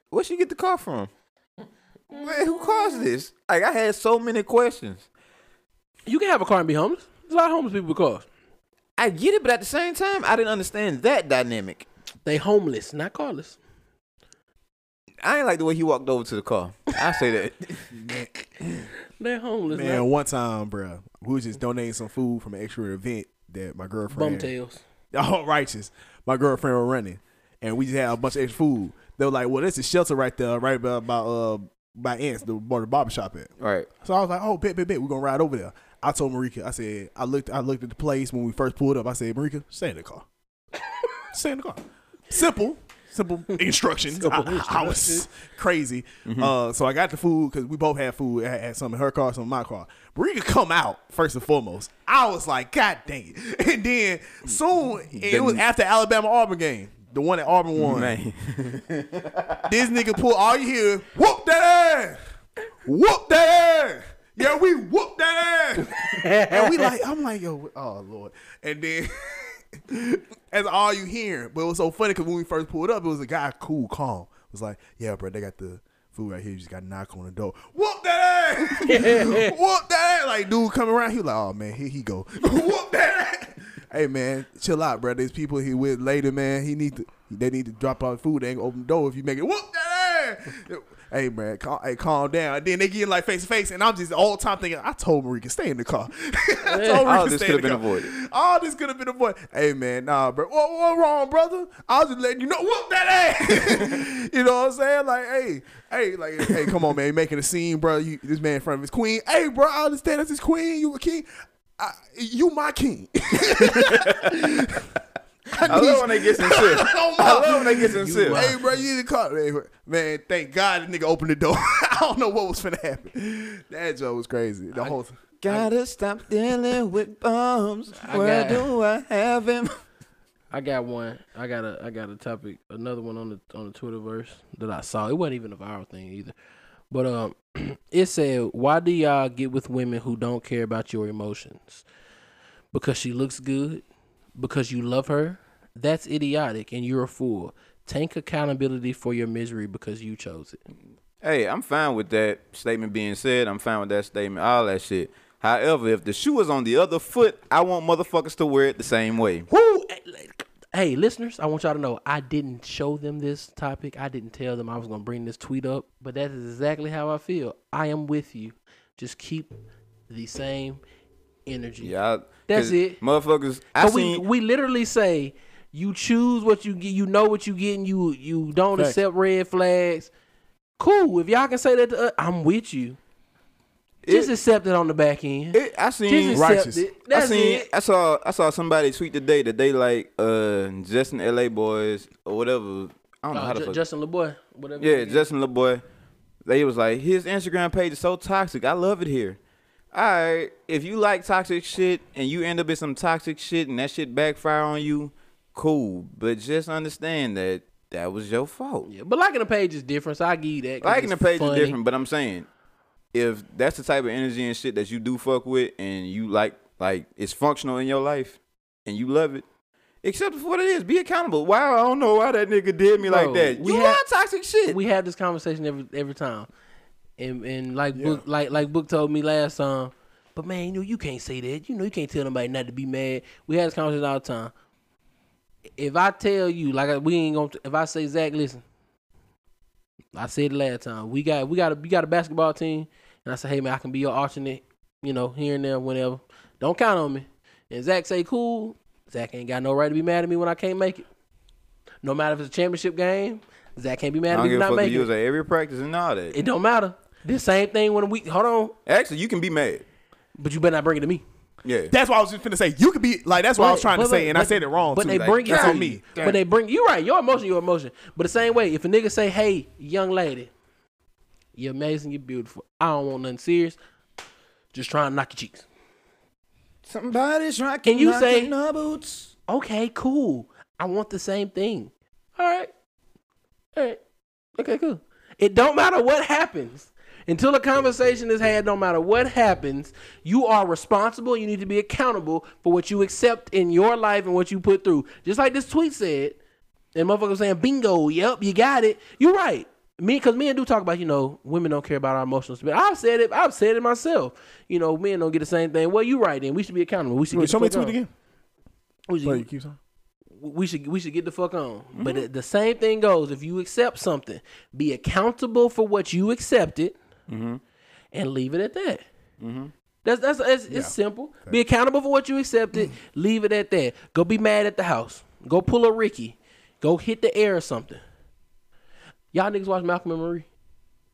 Where'd she get the car from? Man, who caused this? Like I had so many questions. You can have a car and be homeless. There's a lot of homeless people with cars. I get it, but at the same time, I didn't understand that dynamic. They homeless, not carless. I ain't like the way he walked over to the car. I say that. <laughs> They're homeless. Man, not one time, bruh, we was just donating some food from an extra event that my girlfriend. bumtails. <laughs> Oh, righteous. My girlfriend were running, and we just had a bunch of extra food. They were like, "Well, this is shelter right there, right by, by uh by Ants, the where the barber shop at." right. So I was like, "Oh, bet, bet, bet, we're gonna ride over there." I told Marika, I said, I looked, I looked at the place when we first pulled up. I said, Marika, stay in the car. <laughs> stay in the car. Simple, simple <laughs> instructions. Simple I, I was crazy. Uh, so I got the food because we both had food. I had some in her car, some in my car. Marika come out first and foremost. I was like, God dang it! <laughs> And then soon it was after Alabama Auburn game. The one that Auburn won. <laughs> This nigga pull all you hear, whoop that ass, whoop that ass. Yeah, we whoop that ass. and we like, I'm like, yo, oh lord. And then that's all you hear. But it was so funny because when we first pulled up, it was a guy cool, calm. It Was like, yeah, bro, they got the food right here. You just got to knock on the door. Whoop that ass. <laughs> whoop that ass. Like dude coming around, he was like, oh man, here he go. <laughs> whoop that ass. Hey man, chill out, bro. There's people he with later, man. He need to. They need to drop off food. They ain't open the door if you make it. Whoop that ass. Hey man, calm, hey, calm down. And then they get like face to face, and I'm just all the time thinking, I told Marika stay in the car. <laughs> I told All Marika this stay in could have the been car. avoided. All this could have been avoided. Hey man, nah, bro. What, what wrong, brother? I was just letting you know. Whoop that ass. <laughs> you know what I'm saying? Like, hey, hey, like, hey, come on, man. You making a scene, bro. You this man in front of his queen. Hey, bro, I understand that's his queen. You a king. I, you my king. <laughs> I <laughs> love when they get sincere. Oh, my- I love when they get sincere. Hey, bro, you need to call. Hey, man, thank God the nigga opened the door. <laughs> I don't know what was finna happen. That joke was crazy. The whole. thing. Gotta stop dealing with bums. Where got- do I have him? I got one. I got a I got a topic, another one on the on the Twitterverse that I saw. It wasn't even a viral thing either. But um <clears throat> it said, Why do y'all get with women who don't care about your emotions? Because she looks good? Because you love her? That's idiotic and you're a fool. Take accountability for your misery because you chose it. Hey, I'm fine with that statement being said. I'm fine with that statement, all that shit. However, if the shoe is on the other foot, I want motherfuckers to wear it the same way. Woo! Hey, listeners, I want y'all to know I didn't show them this topic. I didn't tell them I was going to bring this tweet up, but that is exactly how I feel. I am with you. Just keep the same energy. Yeah, I- That's 'cause it. Motherfuckers, I But we seen. we literally say you choose what you get, you know what you get, and you you don't Facts. accept red flags. Cool. If y'all can say that, to us, I'm with you. Just It- accept it on the back end. It, I Just seen accept Righteous. it. I seen it. I saw I saw somebody tweet today that they like uh Justin Laboy's or whatever. I don't know Uh, how the Ju- fuck. Justin Laboy, whatever. yeah, Justin Laboy. They was like his Instagram page is so toxic. I love it here. All right, if you like toxic shit and you end up in some toxic shit and that shit backfire on you, cool. But just understand that that was your fault. Yeah, but liking the page is different, so I give you that. Liking the page funny. is different, but I'm saying if that's the type of energy and shit that you do fuck with and you like like it's functional in your life and you love it, Except for what it is. Be accountable. Wow, I don't know why that nigga did me like Bro, that. we You had- toxic shit. We have this conversation every every time, and and like book like like book told me last time. But man, you know you can't say that. You know you can't tell nobody not to be mad. We had this conversation all the time. If I tell you, like we ain't gonna, if I say Zach, listen, I said it last time. We got we got a we got a basketball team, and I said, hey man, I can be your alternate. You know, here and there, whenever. Don't count on me. And Zach say, cool. Zach ain't got no right to be mad at me when I can't make it. No matter if it's a championship game, Zach can't be mad at me for not making it. was at every practice and all that. It don't matter. The same thing when we hold on, Actually, you can be mad. but you better not bring it to me. Yeah. That's what I was just finna say. You could be like that's what I was trying to say, and I said it wrong But too. they Like, bring it that's to on you. me. But they bring you right. Your emotion, your emotion. But the same way, if a nigga say, "Hey, young lady, you're amazing, you're beautiful. I don't want nothing serious. Just trying to knock your cheeks." Somebody's trying Can you say- boots? Okay, cool. I want the same thing. All right. All right. Okay, cool. It don't matter what happens. Until the conversation is had, no matter what happens, you are responsible. You need to be accountable for what you accept in your life and what you put through. Just like this tweet said, and motherfucker saying, bingo, yep, you got it. You're right. Me, because men do talk about, you know, women don't care about our emotional stability. I've said it. I've said it myself. You know, men don't get the same thing. Well, you're right. Then we should be accountable. We should Wait, get show me tweet on. again. We should- keep we should we should get the fuck on. But mm-hmm. the, the same thing goes if you accept something, be accountable for what you accepted, and leave it at that. That's that's it's, it's simple. Be accountable for what you accepted. leave it at that. Go be mad at the house. Go pull a Ricky. Go hit the air or something. Y'all niggas watch Malcolm and Marie?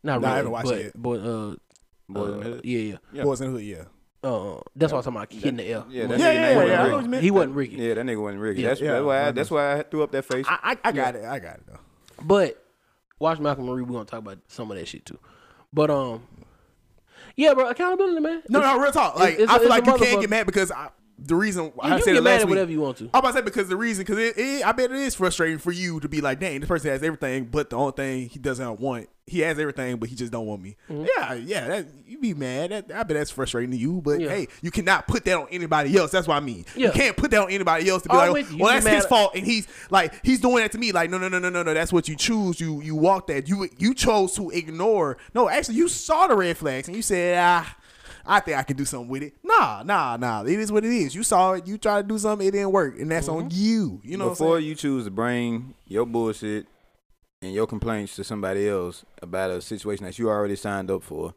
Not Nah, I really. haven't watched but, it yet. But uh, Boys uh, the Hood? yeah, yeah. Yeah. Boys in the hood, yeah. Uh, that's what I'm talking about. Hitting the air. Yeah, that Yeah, nigga yeah, yeah, wasn't yeah, I know Ricky. what you meant. he wasn't Ricky. Yeah, that nigga wasn't Ricky. Yeah. That's, Yeah, that's why I, I that's why I threw up that face. I, I, I got it. I got it though. But watch Malcolm Marie. We're gonna talk about some of that shit too. But um, yeah, bro, accountability, man. No, It's- no, real talk. Like it's- I it's feel a like you can't get mad because I, the reason I said can it get mad last week. whatever you want to. I'm about to say because the reason, because it, it, I bet it is frustrating for you to be like, dang, this person has everything, but the only thing he doesn't want, he has everything, but he just don't want me. Yeah, yeah, that, you be mad. That, I bet that's frustrating to you, but Yeah. hey, you cannot put that on anybody else. That's what I mean. You can't put that on anybody else to be I'm like, well, that's his fault, and he's like, he's doing that to me. Like, no, no, no, no, no, no. That's what you choose. You you walk that. You you chose to ignore. No, actually, you saw the red flags and you said, ah. I think I can do something with it. Nah, nah, nah. It is what it is. You saw it. You tried to do something. It didn't work, and that's on mm-hmm. you. You know, what I'm Before you choose to bring your bullshit and your complaints to somebody else about a situation that you already signed up for,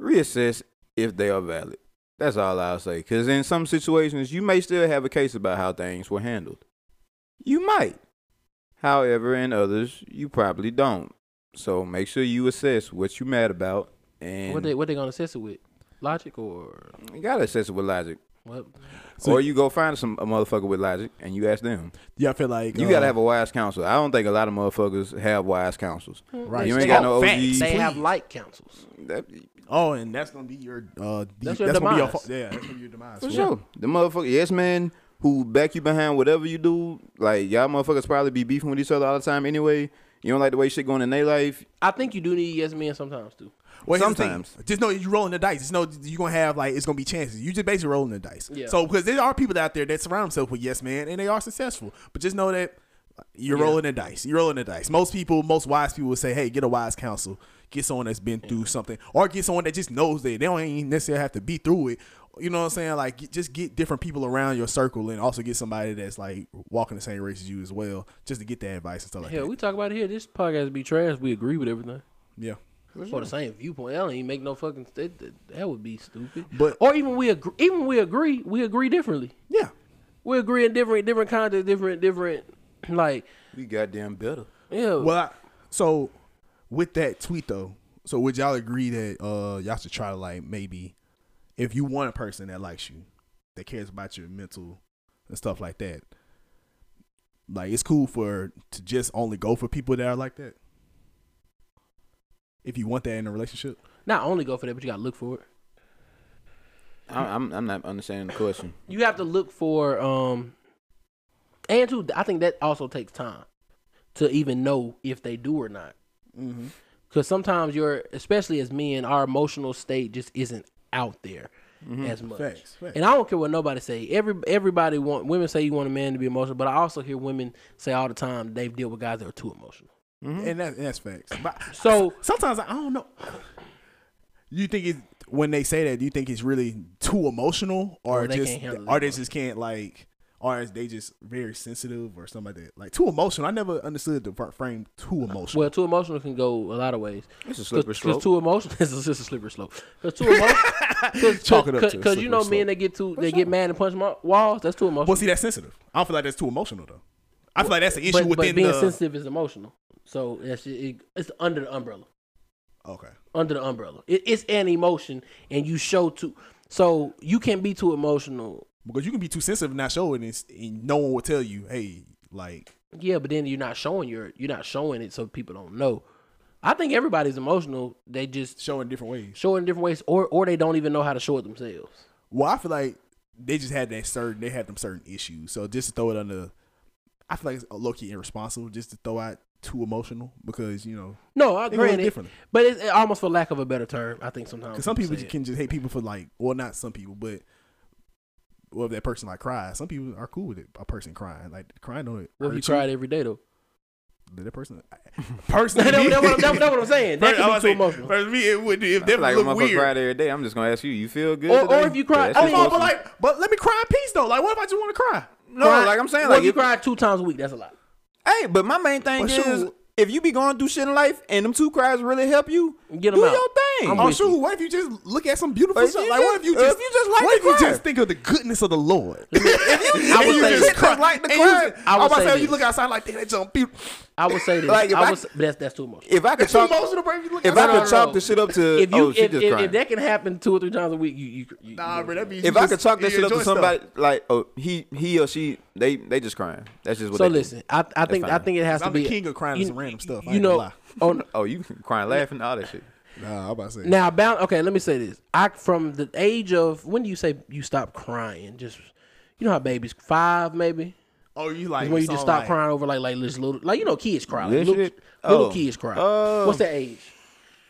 reassess if they are valid. That's all I'll say. Because in some situations, you may still have a case about how things were handled. You might. However, in others, you probably don't. So make sure you assess what you're mad about. And What they what they gonna assess it with? Logic or you gotta assess it with logic. what? So- or you go find some a motherfucker with logic and you ask them. Yeah, I feel like You uh, gotta have a wise counsel. I don't think a lot of motherfuckers have wise counsels. right. You ain't got no facts. OGs. They have Please. like councils. That, Oh, and that's gonna be your uh, de- That's your gonna be your demise. yeah, that's gonna be your demise. for Yeah. sure. The motherfucker, yes man, who back you behind whatever you do. Like y'all motherfuckers probably be beefing with each other all the time anyway. You don't like the way shit going in their life. I think you do need yes men sometimes too. Well, here's the thing. Sometimes. just know you're rolling the dice. Just know you're gonna have like it's gonna be chances. You just basically rolling the dice. Yeah. So because there are people out there that surround themselves with yes man and they are successful, but just know that you're Yeah. rolling the dice. You're rolling the dice. Most people, most wise people would say, "Hey, get a wise counsel. Get someone that's been through something, or get someone that just knows that they don't even necessarily have to be through it." You know what I'm saying? Like, get- just get different people around your circle, and also get somebody that's like walking the same race as you as well, just to get that advice and stuff like Hell, that. Yeah, we talk about it here. This podcast be trash. We agree with everything. yeah. For the same viewpoint, that don't even make no fucking. That, that, that would be stupid. But- or even we agree. Even we agree. We agree differently. Yeah. We agree in different different context, different different. Like We goddamn better. yeah. Well, I, so with that tweet though, So would y'all agree that uh y'all should try to like maybe if you want a person that likes you, that cares about your mental and stuff like that, like it's cool for to just only go for people that are like that. If you want that in a relationship, Not only go for that, but you gotta look for it. I- I'm I'm not understanding the question. You have to look for um, and too, I think that also takes time to even know if they do or not. mm-hmm. Because sometimes you're, especially as men, our emotional state just isn't out there as much. facts, facts. And I don't care what nobody say. Every everybody want women say you want a man to be emotional, but I also hear women say all the time they've dealt with guys that are too emotional. Mm-hmm. and that, and that's facts. But So sometimes I don't know. You think it when they say that? Do you think it's really too emotional, or Or they just, can't handle or it. they just can't like, or is they just very sensitive or something like that? Like too emotional. I never understood the frame too emotional. well, too emotional can go a lot of ways. It's a slippery Because slope. too emotional <laughs> is just a slippery slope. Because too emotional, <laughs> Chalk it up because you know slippery men that get too they get mad and punch mo- walls. That's too emotional. well, see, that's sensitive. I don't feel like that's too emotional though. I feel like that's an issue but, but within being the. sensitive is emotional. So that's it, it's under the umbrella. okay. Under the umbrella, it, it's an emotion, and you show too. So you can't be too emotional. Because you can be too sensitive and not show it, and, and no one will tell you, hey, like, Yeah, but then you're not showing your you're not showing it, so people don't know. I think everybody's emotional. They just show in different ways. show in different ways, or or they don't even know how to show it themselves. Well, I feel like they just had that certain, they had them certain issues. So just to throw it under, I feel like it's low key irresponsible just to throw out too emotional because you know No, I agree. differently. But it's it, almost for lack of a better term, I think sometimes Because some people say can just hate people for like, well, not some people, but well, if that person like cries, some people are cool with it. A person crying, like crying on it. What if you cried every day though? That person, <laughs> personally, That's me- what, that's what- that's what I'm saying. <laughs> That First, I be too saying, emotional. For me, it would if I that like look a motherfucker weird. cried every day. I'm just gonna ask you. You feel good? Or- today? or if you cry- Yeah, that I Oh, mean- no, but like, but let me cry in peace though. Like, what if I just want to cry? no, Cry- like I'm saying, well, like if you if- cry two times a week, that's a lot. Hey, but my main thing But is shoot. if you be going through shit in life and them two cries really help you, Get 'em do out. your thing. I'm Oh with shoot! What if you just look at some beautiful stuff? Like, what if you just- just if you just like what to if you just think of the goodness of the Lord? <laughs> <laughs> I would you say just cry. like to And cry. I I would about say to say you look outside like, damn, that's so beautiful. I would say this. Like, if I I- would, say- that's that's too emotional. If I could It's talk, emotional, bro. If you look if I could no, chalk no. the shit up to, if you oh, she if, just if, crying. if that can happen two or three times a week, you you, you Nah, you- bro, that means if you I could chalk that shit up to enjoy stuff. somebody, like, oh, he, he or she, they, they just crying. That's just what. So they do. listen, I I think I think it has to I'm be the king of crying you, some random stuff. I You ain't gonna know, lie. on Oh, you crying, laughing, all that shit. Nah, I'm about to say. now bound. Okay, let me say this. I from the age of when do you say you stop crying? Just you know how babies five maybe. oh, you like when you just stop like- crying over like like just little like you know kids cry like, Little little, Oh. kids cry. Oh. What's that age?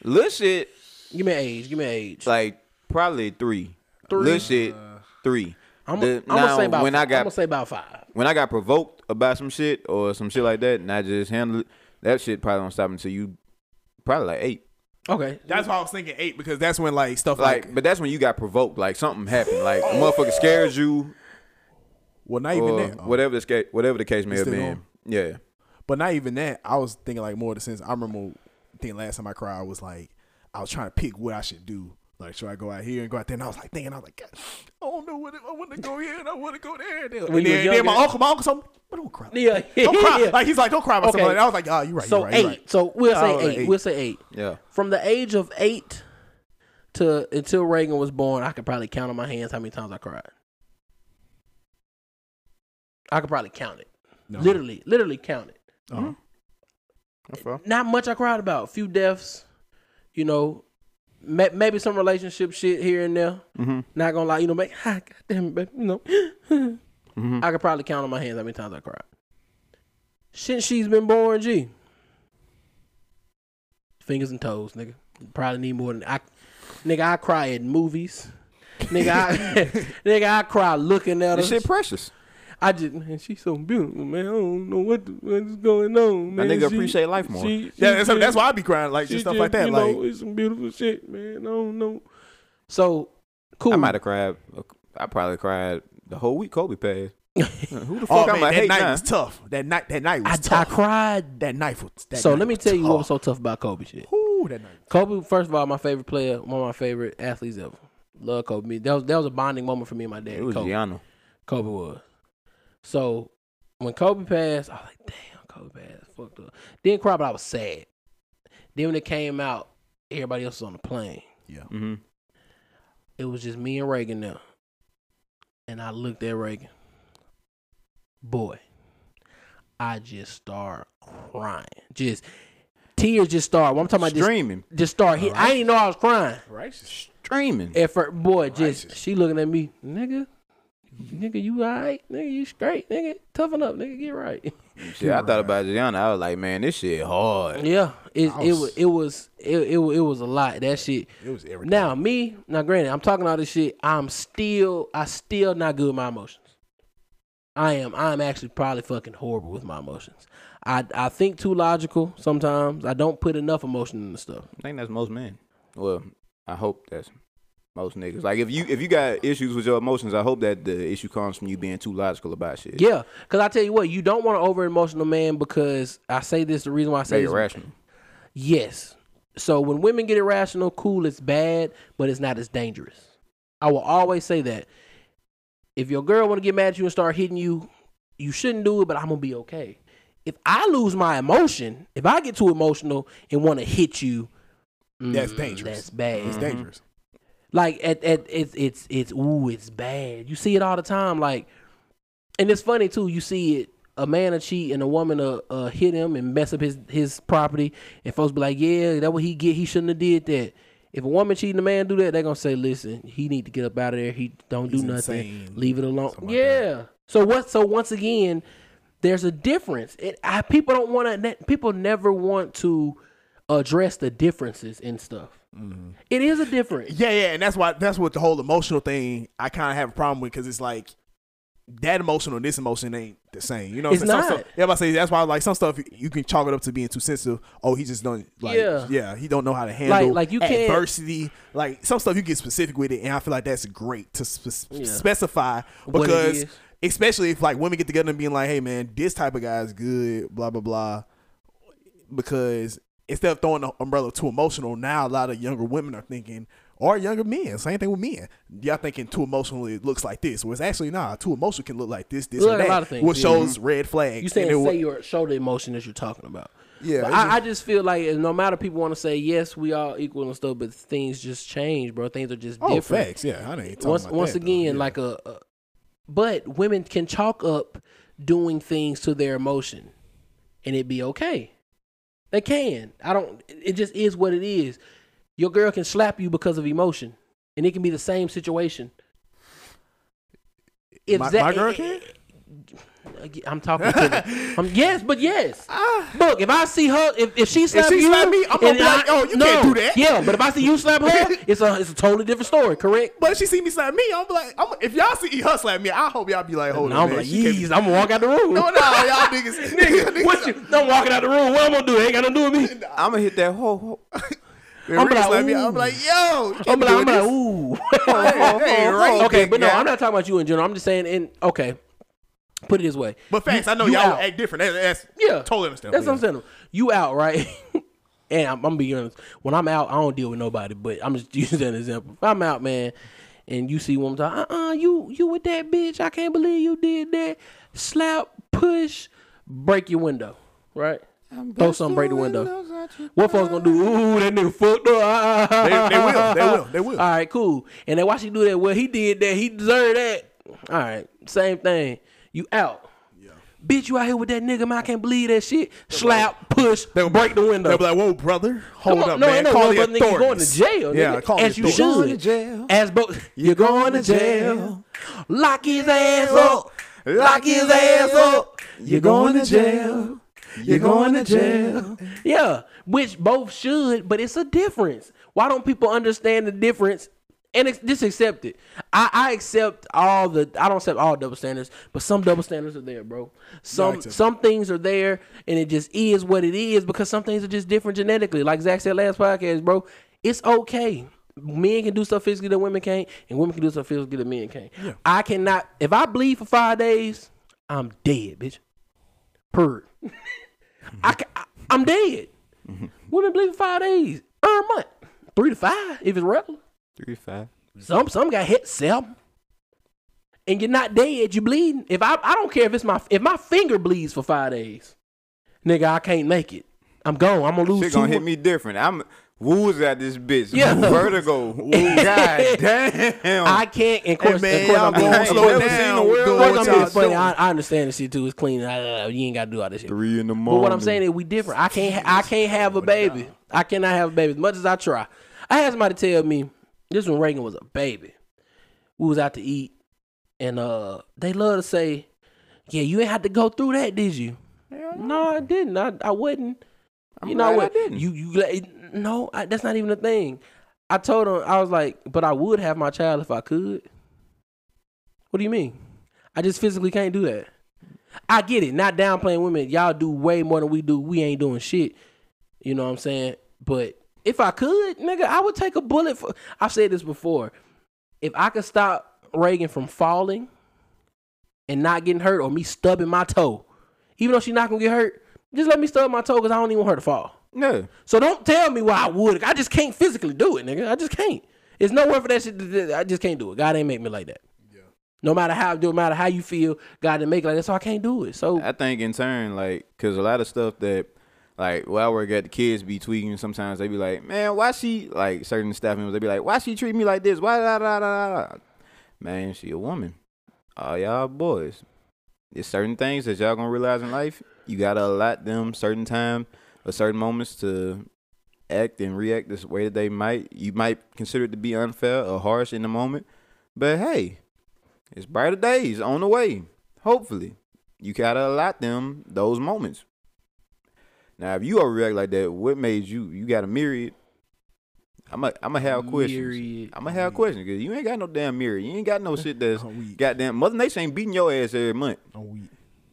Little shit, Give me an age. Give me an age. like probably three. Three? Little shit, uh, three. I'm, The- I'm gonna say about. when I I'm gonna say about five. when I got provoked about some shit or some shit like that, and I just handle it, that shit probably don't stop until you probably like eight. Okay, That's why I was thinking eight because that's when like stuff Like, like, but that's when you got provoked. Like something happened. Like a motherfucker scared you, well, not even that. Whatever the sca- whatever the case may It's have still been. Yeah. But not even that. I was thinking like more of the sense. I remember thinking last time I cried was like I was trying to pick what I should do. Like, should I go out here and go out there? And I was like thinking, I was like, God, I don't know what I want to go here and I want to go there. And then, When and was then my younger? uncle, my uncle, told me, but don't cry. Yeah, Don't cry. <laughs> yeah. Like he's like, don't cry about Okay. something. Like. I was like, oh, you're right. so you're right, eight. you're right. So we'll say eight. eight. We'll say eight. Yeah. From the age of eight to until Reagan was born, I could probably count on my hands how many times I cried. I could probably count it. No. Literally, literally count it. Uh-huh. That's fine. Not much I cried about. A few deaths, you know, ma- maybe some relationship shit here and there. Mm-hmm. Not gonna lie, you know, make ah, <laughs> goddamn it, baby, you know. <laughs> Mm-hmm. I could probably count on my hands how many times I cried. Since she's been born, G. Fingers and toes, nigga. Probably need more than I. Nigga, I cry at movies. Nigga, I, <laughs> nigga, I cry looking at her. This shit precious. I just, man, she's so beautiful, man. I don't know what the, what's going on, That man. nigga She- appreciate life more. she- Yeah, she that's, just- that's why I be crying like she just stuff just, like that. You Like know, it's some beautiful shit, man. I don't know. So cool. I might have cried. I probably cried the whole week Kobe passed. <laughs> Who the oh fuck I'm man, like, that night nah. was tough. That night, that night was I, I cried. That night was. That so night let me was tell you what was so tough about Kobe shit. Ooh, that night. Kobe, first of all, my favorite player, one of my favorite athletes ever. Love Kobe. That was that was a bonding moment for me and my dad. It was Kobe. Gianna. Kobe was. So when Kobe passed, I was like, damn, Kobe passed. Fucked up. Didn't cry, but I was sad. Then when it came out, Everybody else was on the plane. Yeah. Mm-hmm. It was just me and Reagan there. And I looked at Reagan. Boy, I just start crying. Just tears just start. What I'm talking about just Streaming. just start hit. I didn't know I was crying. Right. Streaming. At first, boy, just Righteous. she looking at me, nigga. Nigga, you alright? Nigga, you straight? Nigga, toughen up, nigga, get right. Shit, I thought about Gianna. I was like, man, this shit hard. Yeah, it it was- was it was it, it it was a lot. That shit. It was everything. Now me, now granted, I'm talking all this shit. I'm still, I still not good with my emotions. I am. I'm actually probably fucking horrible with my emotions. I I think too logical sometimes. I don't put enough emotion in the stuff. I think that's most men. Well, I hope that's most niggas. Like if you if you got issues with your emotions, I hope that the issue comes from you being too logical about shit. Yeah, because I tell you what, you don't want an over emotional man because I say this. The reason why I say Make it this, rational. Yes. So when women get irrational, cool, it's bad, but it's not as dangerous. I will always say that. If your girl want to get mad at you and start hitting you, you shouldn't do it, but I'm gonna be okay. If I lose my emotion, if I get too emotional and want to hit you, That's mm, dangerous. That's bad. It's dangerous. Like at, at it's it's it's ooh, it's bad. You see it all the time. Like, and it's funny too. You see it. A man a cheat and a woman uh, uh hit him and mess up his his property, and folks be like, "Yeah, that what he get. He shouldn't have did that." If a woman cheating a man do that, they're gonna say, "Listen, he need to get up out of there. He don't He's do nothing. insane. Leave it alone." Something like yeah. So what? So once again, there's a difference. It, I, people don't want to. People never want to address the differences in stuff. Mm-hmm. It is a difference. Yeah, yeah, and that's why that's what the whole emotional thing I kind of have a problem with because it's like that emotion or this emotion ain't the same. You know, what It's I'm saying? Some not. stuff- yeah, but I say that's why like some stuff you can chalk it up to being too sensitive. Oh, he just don't like Yeah. yeah, he don't know how to handle like you can't- adversity. Like some stuff you get specific with it, and I feel like that's great to Yeah. specify because especially if like women get together and being like, hey man, this type of guy is good, blah blah blah, because instead of throwing the umbrella too emotional, now a lot of younger women are thinking, or younger men, same thing with men. Y'all thinking too emotional it looks like this, Well, it's actually nah, too emotional can look like this, this, Look or that, lot of things, which yeah. shows mm-hmm. red flags. You saying say wa- your show the emotion that you're talking about. yeah, But I, just- I just feel like no matter people want to say yes, we all equal and stuff, but things just change, bro. Things are just oh different. facts, yeah. I ain't Once about once that, again, Yeah. like a, a, but women can chalk up doing things to their emotion, and it be okay. They can. I don't. It just is what it is. Your girl can slap you because of emotion, and it can be the same situation. If My- that- my girl can? I'm talking to the, um, <laughs> yes, but yes. Look, if I see her, if, if she slap Ah. she you, slap me, I'm gonna and be like, "Oh, you can't do that." Yeah, but if I see you slap her, <laughs> it's a it's a totally different story. Correct? But if she see me slap me, I'm like, I'm, if y'all see her slap me, I hope y'all be like, hold No, on, I'm man. like, yeez, I'm gonna walk out the room. No, no, y'all <laughs> niggas, nigga, niggas. What you, I'm walking out the room. What I'm gonna do? It ain't got nothing to do with me. I'm gonna hit that ho ho. I'm like, me. I'm like, yo, I'm like, I'm like, ooh. Hey, right, okay, but no, guy. I'm not talking about you in general. I'm just saying, in okay, put it this way. But facts, You- I know you y'all out. act different. That, that's Yeah, totally understandable. That's what I'm saying. You out, right? <laughs> and I'm, I'm gonna be honest. When I'm out, I don't deal with nobody. But I'm just <laughs> using that example. If I'm out, man, and you see one time, uh, uh you you with that bitch? I can't believe you did that. Slap, push, break your window, right? Throw something, break the window. What folks gonna do? Ooh, that nigga fucked up. <laughs> They, they will, they will, they will. All right, cool. And then why she do that? Well, he did that. He deserved that. All right, same thing. You out. Bitch, you out here with that nigga, man. I can't believe that shit. Slap, push, They'll break the window. They'll be like, whoa, brother, hold on, up, no, man. no, call no, the but nigga, you going to authorities. jail. Yeah, nigga, call the as you authorities. should. Going to jail. As both, you're going to jail. Lock his ass up. Lock his ass up. You're going to jail. You're going to jail. Yeah, which both should, but it's a difference. Why don't people understand the difference and ex- just accept it? I, I accept all the. I don't accept all double standards, but some double standards are there, bro. Some some things are there, and it just is what it is because some things are just different genetically. Like Zach said last podcast, bro. It's okay. Men can do stuff physically that women can't, and women can do stuff physically that men can't. I cannot. If I bleed for five days, I'm dead, bitch. Purr. <laughs> I, I I'm dead. Mm-hmm. Women bleed for five days, or a month, three to five if it's regular. Three five. Some some got hit seven. And you're not dead, you bleeding. If I I don't care if it's my if my finger bleeds for five days, nigga, I can't make it. I'm gone. I'm gonna lose Shit two. gonna hit me different. I'm Woo's at this bitch. Yeah. Vertigo. <laughs> Ooh, God damn. I can't. And of course, man, of course I'm being, going slow down. seen the world of course I'm being funny. I, I understand the shit too. It's clean. Uh, you ain't got to do all this shit. Three in the morning. But what I'm saying is we different. I can't. I can't have a baby. I cannot have a baby as much as I try. I had somebody tell me this when Reagan was a baby. We was out to eat, and uh, they love to say, "Yeah, you ain't had to go through that, did you?" No, I didn't. I, I wouldn't. I'm you know what? didn't. You you no, I, that's not even a thing. I told him I was like, but I would have my child if I could. What do you mean? I just physically can't do that. I get it. Not downplaying women. Y'all do way more than we do. We ain't doing shit. You know what I'm saying? But if I could, nigga, I would take a bullet for. I've said this before. If I could stop Reagan from falling and not getting hurt, or me stubbing my toe, even though she's not gonna get hurt, just let me stub my toe because I don't even want her to fall. No. So don't tell me why I would. I just can't physically do it, nigga. I just can't. It's nowhere for that shit. To. I just can't do it. God ain't make me like that. No matter how, no matter how you feel, God didn't make it like that, so I can't do it. So I think in turn, like, cause a lot of stuff that, like, where I work at, the kids be tweaking. Sometimes they be like, "Man, why she?" Like certain staff members, they be like, "Why she treat me like this? Why da da da?" da?" Man, she a woman. All y'all boys. There's certain things that y'all gonna realize in life. You gotta allot them certain time or certain moments to act and react this way that they might. You might consider it to be unfair or harsh in the moment, but hey, it's brighter days on the way. Hopefully you gotta allot them those moments. Now, if you overreact like that, what made you? You got a myriad. I'm a, I'm gonna have questions. Myriad. I'm gonna have questions because you ain't got no damn myriad. You ain't got no shit that's <laughs> I'm weak. goddamn. Mother Nature ain't beating your ass every month. I'm weak.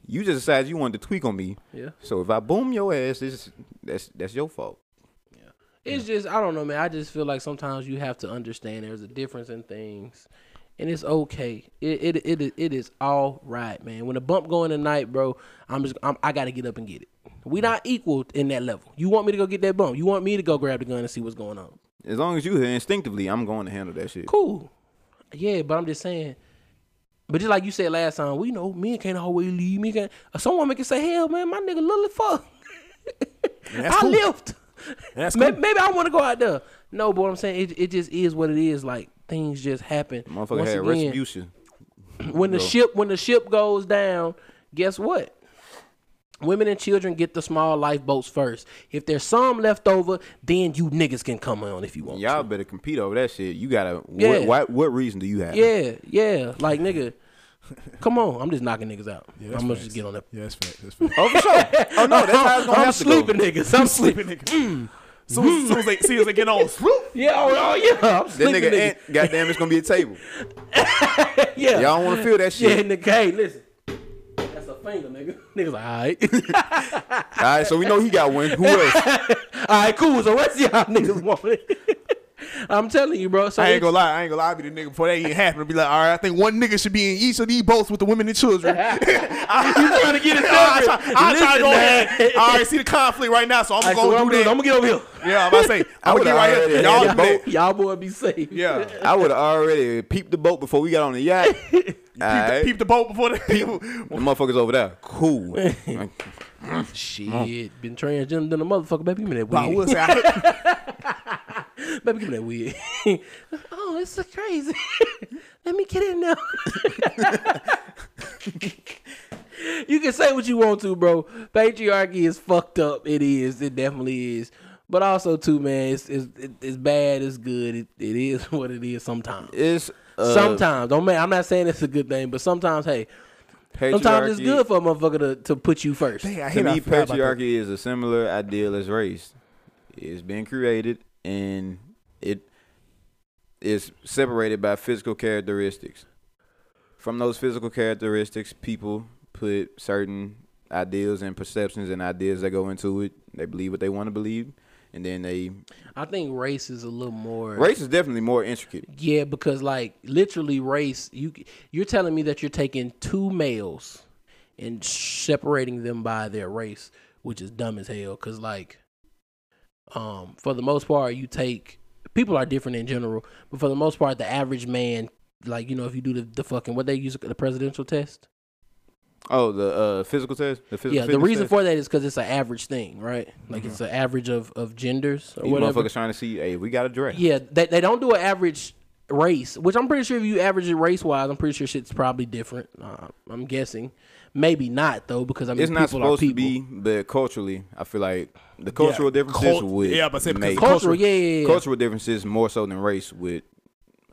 You just decided you wanted to tweak on me. yeah, So if I boom your ass, it's, that's that's your fault. Yeah. it's just I don't know, man. I just feel like sometimes you have to understand there's a difference in things, and it's okay. It it it, it, is all right, man. When the bump going tonight, bro, I'm just I'm, I got to get up and get it. We not equal in that level. You want me to go get that bump? You want me to go grab the gun and see what's going on? As long as you here instinctively, I'm going to handle that shit. Cool. Yeah, but I'm just saying. But just like you said last time, we know men can't always leave. Me can't. uh, Some woman can say, "Hell, man, my nigga little fuck. <laughs> I cool. lift. That's Maybe, cool. maybe I want to go out there. No, but what I'm saying it, it just is what it is. Like things just happen. Motherfucker Once had again, retribution. <clears throat> when the Bro. ship when the ship goes down, guess what? Women and children get the small lifeboats first. If there's some left over, then you niggas can come on if you want. Y'all to. better compete over that shit. You gotta. Yeah. What, what what reason do you have? Yeah, yeah. Like nigga, come on. I'm just knocking niggas out. Yeah, that's I'm gonna facts. just get on that. Yeah, that's fact. That's fact. Oh for sure. Oh no, <laughs> that's how it's gonna I'm have to go. sleeping, niggas. I'm sleeping. niggas. nigga. Soon, as- soon as they see us, they get on. swoop. <laughs> Yeah, oh, oh yeah. I'm That nigga, nigga. ain't, goddamn, it's gonna be a table. <laughs> yeah. Y'all don't want to feel that shit. yeah, shit. nigga. Hey, listen. That's a finger, nigga. <laughs> Niggas like, all right. All right, so we know he got one. Who else? all right, cool. So what's y'all niggas want? I'm telling you, bro. So I ain't gonna lie. I ain't gonna lie. I be the nigga before that even happened. Be like, all right, I think one nigga should be in each of these boats with the women and children. <laughs> <laughs> I, you trying to get it I separate. try, I try to go ahead. man. All right, see the conflict right now, so I'm All right, gonna so what go I'm, do doing, that. I'm gonna get over here. yeah, I'm about to say, <laughs> I I'm gonna get would've right already here. had Y'all the do boat. Y'all boy be safe. Yeah. I would have already peeped the boat before we got on the yacht. All Peep, the, right, peep the boat before the people. the motherfuckers over there. Cool. Shit, been transgender than a motherfucker. Baby, give me that But I wig. will say, I, <laughs> Baby, give me that wig. oh, it's so crazy. <laughs> Let me get in now. <laughs> you can say what you want to, bro. Patriarchy is fucked up. It is. It definitely is. But also, too, man, it's it's, it's bad. It's good. It, it is what it is. Sometimes. It's uh, sometimes, don't man. I'm not saying it's a good thing, but sometimes, hey, sometimes it's good for a motherfucker to, to put you first. Dang, I To me, forgot about that. patriarchy is a similar ideal as race. It's been created and it is separated by physical characteristics. From those physical characteristics, people put certain ideals and perceptions and ideas that go into it. They believe what they want to believe, and then they I think race is a little more race is definitely more intricate. Yeah, because like literally race, you you're telling me that you're taking two males and separating them by their race, which is dumb as hell. Cause like, um, for the most part, you take people are different in general, but for the most part, the average man, like you know, if you do the, the fucking what they use the presidential test, Oh, the uh, physical test. The physical Yeah, the reason test? for that is because it's an average thing, right? Like it's an average of of genders or These whatever. motherfuckers trying to see. Hey, we got a draft. Yeah, they they don't do an average race, which I'm pretty sure if you average it race wise, I'm pretty sure shit's probably different. Uh, I'm guessing, maybe not though, because I mean It's not supposed are to be, but culturally, I feel like the cultural differences cult- would yeah, but say because make Cultural, yeah, yeah, yeah. cultural differences more so than race would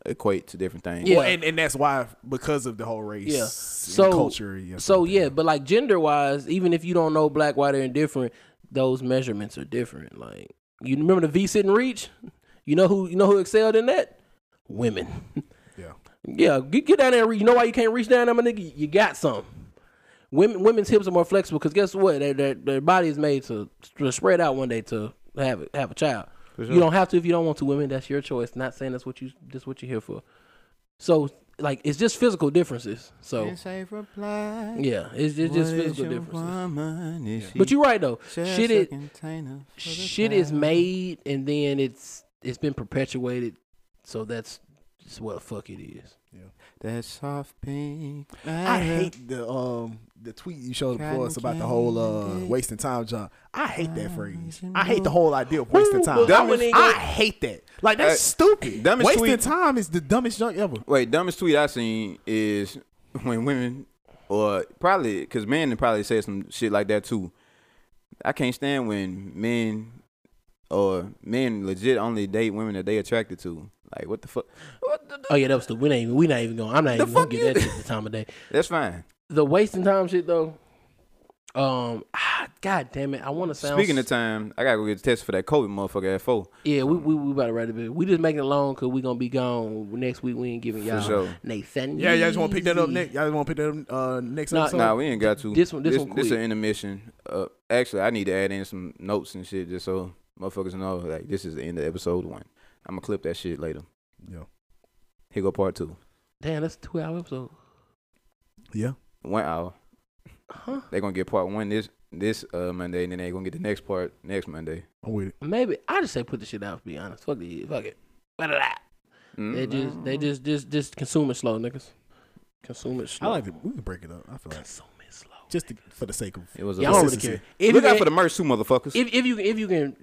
equate to different things. Yeah. Well, and, and that's why because of the whole race, Yeah. and So culture. Yeah, so something. yeah, but like gender wise, even if you don't know black, white, or indifferent, those measurements are different. Like you remember the V sit and reach? You know who you know who excelled in that? Women. Yeah. <laughs> Yeah, get, get down there. and reach. You know why you can't reach down there, my nigga? You got some. Women, women's hips are more flexible because guess what? Their, their, their body is made to, to spread out one day to have have a child. For You don't have to if you don't want to. Women, that's your choice. Not saying that's what you that's what you're here for. So like it's just physical differences. So yeah, it's, it's just physical differences. But you're right though. Shit is shit is made and then it's it's been perpetuated. So that's just what the fuck it is. That soft pink. I hate the um the tweet you showed before us about the whole uh wasting time job. I hate that phrase. I hate the whole idea of wasting time. Well, I wouldn't even I go- hate that. Like that's Uh, stupid. dumbest Wasting tweet- time is the dumbest junk ever. Wait, dumbest tweet I seen is <laughs> when women, or probably because men probably say some shit like that too. I can't stand when men or men legit only date women that they attracted to. Like what the fuck? Oh yeah, that was the we not even we not even going. I'm not even gonna get you that shit the time of day. <laughs> That's fine. The wasting time shit though. Um, ah, god damn it, I want to sound. Speaking of time, I gotta go get tested for that COVID motherfucker at four. yeah, we we, we about to write a bit. We just making it long because we gonna be gone next week. We ain't giving y'all sure. Nathan. Yeah, y'all just want to pick that up next. Y'all just want to pick that up uh, next Nah, episode. Nah, we ain't got to. This one- this one This an intermission. Uh, actually, I need to add in some notes and shit just so motherfuckers know like this is the end of episode one. I'm gonna clip that shit later. Yeah. Here go part two. Damn, that's a two hour episode. Yeah. One hour. Huh? They gonna get part one this this uh Monday, and then they gonna get the next part next Monday. I'm with it. Maybe I just say put the shit out. To be honest, fuck it, fuck it. Ba-da-da. Mm. They just they just just just consume it slow, niggas. Consume it slow. I like it. We can break it up. I feel like consume it slow. just to, for the sake of It was a Yeah, I don't really care. If Look you out can- for the merch too, motherfuckers. if if you if you can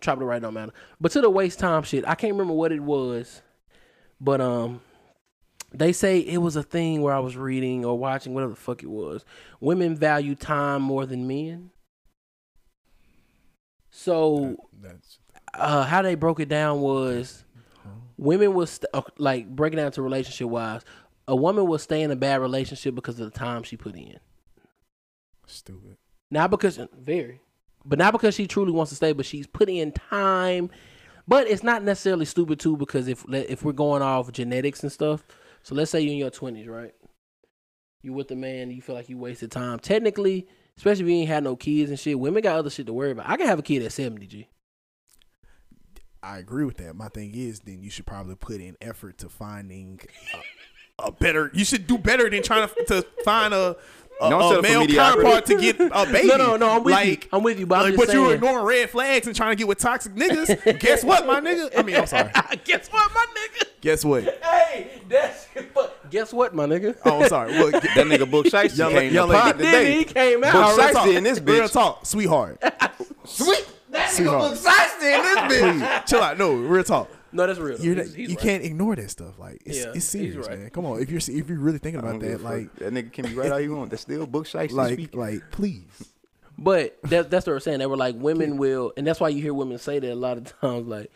chop it right, don't matter. But to the waste time shit, I can't remember what it was, but um, they say it was a thing where I was reading or watching whatever the fuck it was. Women value time more than men. So that's uh, how they broke it down was women was st- uh, like breaking down to relationship wise. A woman will stay in a bad relationship because of the time she put in. stupid. Not because very, but not because she truly wants to stay, but she's putting in time. But it's not necessarily stupid too, because if if we're going off genetics and stuff, so let's say you're in your twenties, right? You with the man, you feel like you wasted time. Technically, especially if you ain't had no kids and shit, women got other shit to worry about. I can have a kid at seventy, G. I agree with that. My thing is, then you should probably put in effort to finding a, a better. You should do better than trying to, to find a, a, Don't a male counterpart to get a <laughs> baby. No, no, no. I'm with like, you. I'm with you, but I'm like, just but you're saying. ignoring red flags and trying to get with toxic niggas. Guess what, my nigga? I mean, I'm sorry. <laughs> Guess what, my nigga? Guess what? Hey, that's. But guess what, my nigga? Oh, I'm sorry. Well, <laughs> that nigga Pooh Shiesty Young- came young to pod lady. He today. came out. Book real Shiesty in this bitch. Real talk, sweetheart. Sweet. That nigga Pooh Shiesty in this bitch. Chill out. No, real talk. No, that's real. You're He's- not, he's you right. can't ignore that stuff. Like it's, Yeah, it's serious, right. man. Come on, if you're if you're really thinking about that, like fuck. that nigga can be right all you want. That's still Pooh Shiesty like speaking. like please. But that, that's what we're saying. They were like women will, and that's why you hear women say that a lot of <laughs> times. Like,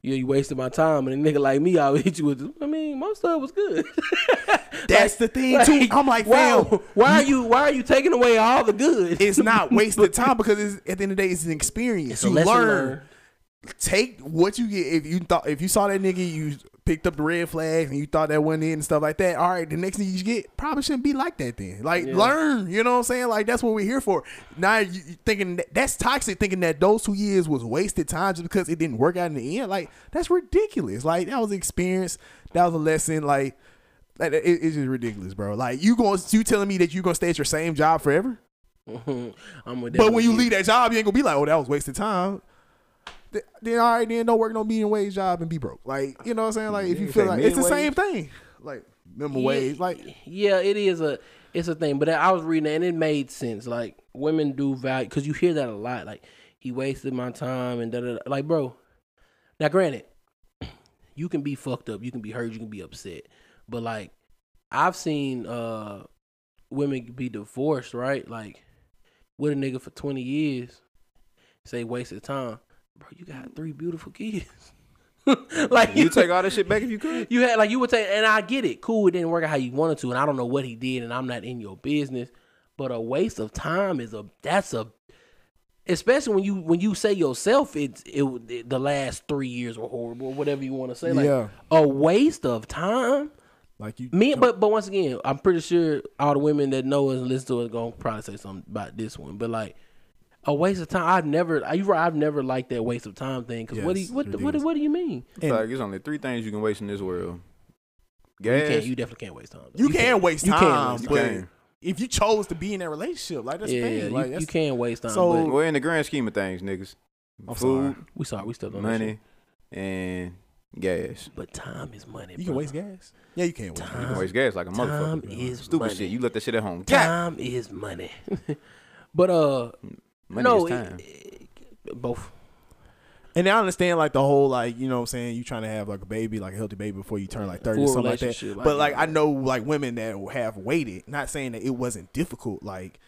yeah, you wasted my time, and a nigga like me, I'll <laughs> hit you with. I mean, most of it was good. <laughs> That's the thing too. I'm like, wow, fam, why are you why are you taking away all the good? it's not wasted time because it's, at the end of the day, it's an experience. It's you lesson learn. learned. Take what you get. If you thought, if you saw that nigga, you picked up the red flags and you thought that wasn't it and stuff like that. All right, the next thing you get probably shouldn't be like that. Then, like, Yeah. learn. You know what I'm saying? Like, that's what we're here for. Now you, thinking that, that's toxic. Thinking that those two years was wasted time just because it didn't work out in the end. Like, that's ridiculous. Like, that was an experience. That was a lesson. Like. Like, it- it's just ridiculous, bro. Like you going, you telling me that you gonna stay at your same job forever? I'm with that. But when you leave that job, you ain't gonna be like, oh, that was wasted time. Th- Then all right, then don't work no medium wage job and be broke. Like you know what I'm saying? Like if you You feel like it's the minimum same thing. Like minimum Yeah, wage. Like yeah, it is a it's a thing. But I was reading it and it made sense. Like women do value because you hear that a lot. Like he wasted my time and da da. da. Like bro, now granted, <clears throat> you can be fucked up, you can be hurt, you can be upset, but like I've seen uh women be divorced, right? Like with a nigga for twenty years, say wasted time, bro. You got three beautiful kids. <laughs> like You take all <laughs> that shit back if you could. you had like you would say, and I get it. Cool, it didn't work out how you wanted to, and I don't know what he did, and I'm not in your business. But a waste of time is a that's a especially when you when you say yourself it's it, the last three years were horrible, or whatever you want to say. Like Yeah. a waste of time. Like you, Me, but but once again, I'm pretty sure all the women that know us and listen to us gonna probably say something about this one. But like a waste of time, I've never, I, you're right, I've never liked that waste of time thing. Because what do you, Yes, what, what, what do you mean? It's like there's only three things you can waste in this world. You Gas. can't, you definitely can't waste time. you, can waste you time, can waste but time. You can. if you chose to be in that relationship, like that's yeah, the thing. you, Like you can't waste time. So- but well, in the grand scheme of things, niggas, I'm food, sorry. we sorry, we still don't know money, and gas. But time is money. you can bro. waste gas. Yeah, you can waste. You can waste gas like a Time motherfucker. is Stupid money. shit. You left that shit at home. God, Time is money. <laughs> but uh, money no, is time. it- it- both. And I understand like the whole like you know what I'm saying you trying to have like a baby like a healthy baby before you turn like thirty or something like that. relationship, But like it. I know like women that have waited. Not saying that it wasn't difficult. Like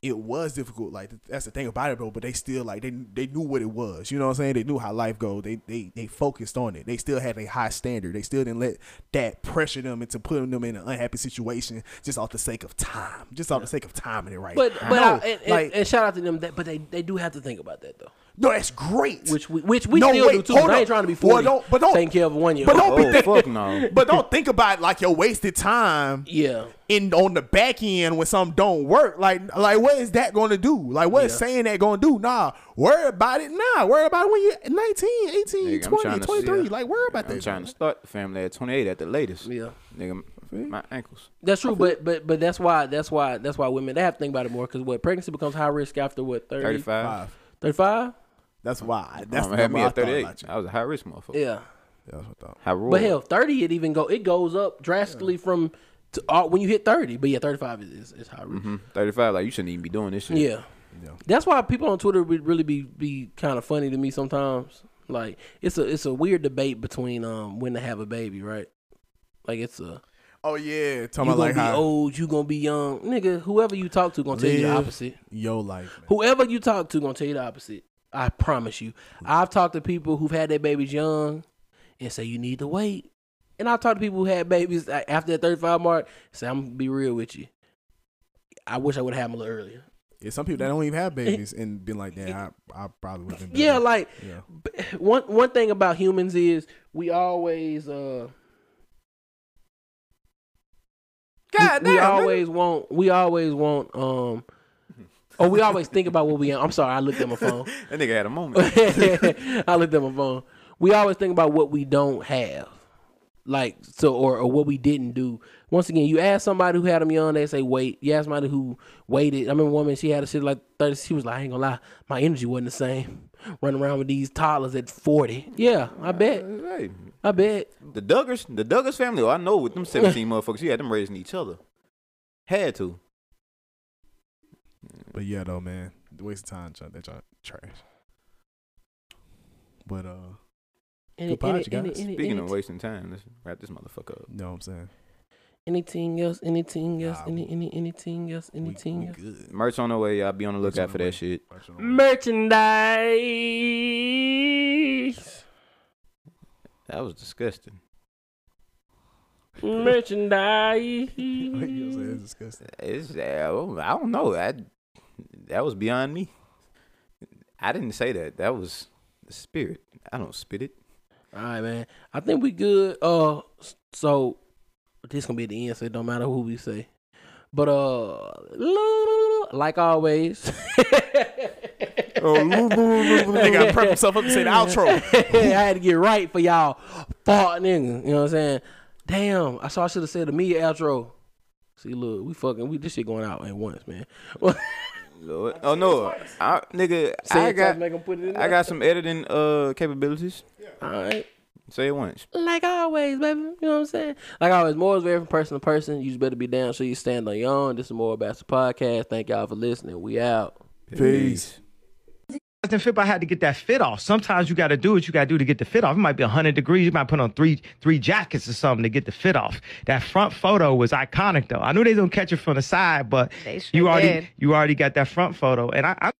it was difficult. Like that's the thing about it, bro. But they still like they they knew what it was. You know what I'm saying? They knew how life goes. They they they focused on it. They still had a high standard. They still didn't let that pressure them into putting them in an unhappy situation just off the sake of time. Just off the sake of time in it right. But but No, I, and, and, like and shout out to them. That, but they they do have to think about that though. No, that's great. Which we which we No, still wait, do too. I ain't trying to be 40, Well, don't- but don't- taking care of one year. but don't oh, be Oh think- fuck <laughs> no. but don't think about like your wasted time Yeah. in on the back end when something don't work. Like like what is that going to do? Like what is Yeah. saying that going to do? Nah, worry about it. Nah, worry about it when you're 19, 18, Nigga, 20, trying to 23. see- Like worry about that. I'm that. trying to start the family at 28 at the latest. Yeah. Nigga, my ankles. That's true, but but but that's why that's why that's why women they have to think about it more because what pregnancy becomes high risk after what 30, 35. Five. 35? That's why. That's Mama the had me I at thought 38. about you. I was a high risk motherfucker. Yeah, That's what I thought. High roll. but hell, thirty it even go it goes up drastically from to, uh, when you hit thirty. But yeah, thirty five is, is, is high risk. hmm 35, like you shouldn't even be doing this shit. Yeah. Yeah. That's why people on Twitter would really be be kind of funny to me sometimes. Like it's a it's a weird debate between um when to have a baby, right? Like it's a Oh yeah, you talking gonna about like be how old, you gonna be young, nigga. Whoever you talk to gonna tell you the opposite. your life. Man. Whoever you talk to gonna tell you the opposite. I promise you. I've talked to people who've had their babies young and say you need to wait. And I've talked to people who had babies after that 35 mark. Say I'm gonna be real with you. I wish I would have had them a little earlier. Yeah, some people that don't even have babies and been like that. I I probably would have been. <laughs> Yeah, like yeah. one one thing about humans is we always uh God we, we damn, nigga. always want we always want um or we always think about what we I'm sorry, I looked at my phone. <laughs> That nigga had a moment. <laughs> I looked at my phone. We always think about what we don't have, like so, or, or what we didn't do. Once again, you ask somebody who had them young, they say wait. You ask somebody who waited. I remember a woman, she had a shit like thirty. She was like, I ain't gonna lie, my energy wasn't the same. <laughs> Running around with these toddlers at forty. Yeah, I bet. Uh, hey, I bet. the Duggars, the Duggars family. Oh, I know with them 17 motherfuckers, you had them raising each other. Had to. But yeah, though, man, the waste of time. That joint trash. But uh, Any, Good pod, any, you guys. any, any, Speaking any, of wasting time, let's wrap this motherfucker up. you know what I'm saying? anything else? Anything else? Nah, any, any, anything else? Anything we else? good. Merch on the way. Y'all be on the Merch on lookout the for way. that shit. Merch on the way. Merchandise. That was disgusting. Merchandise. <laughs> You know what I'm saying? It's disgusting. It's uh, I don't know. I, that was beyond me. I didn't say that. That was the spirit. I don't spit it. All right, man. I think we good. Uh, so this gonna be the end, so it don't matter who we say. But uh, like always. They got to prep himself up to say the outro. <laughs> I had to get right for y'all, fart nigga. You know what I'm saying? Damn, I saw I should have said the media outro. See, look, we fucking, we this shit going out at once, man. <laughs> Lord. Oh no, I, nigga, Say I it twice, got make 'em put it in I there. got some editing uh capabilities. All right, Say it once. like always, baby. You know what I'm saying? Like always, more is vary from person to person. You just better be down so you stand on your own. This is more about the podcast. Thank y'all for listening. We out. Peace. And fit, I had to get that fit off. Sometimes you got to do what you got to do to get the fit off. It might be 100 degrees. You might put on three three jackets or something to get the fit off. That front photo was iconic, though. I knew they don't catch it from the side, but sure you already did. you already got that front photo, and I, I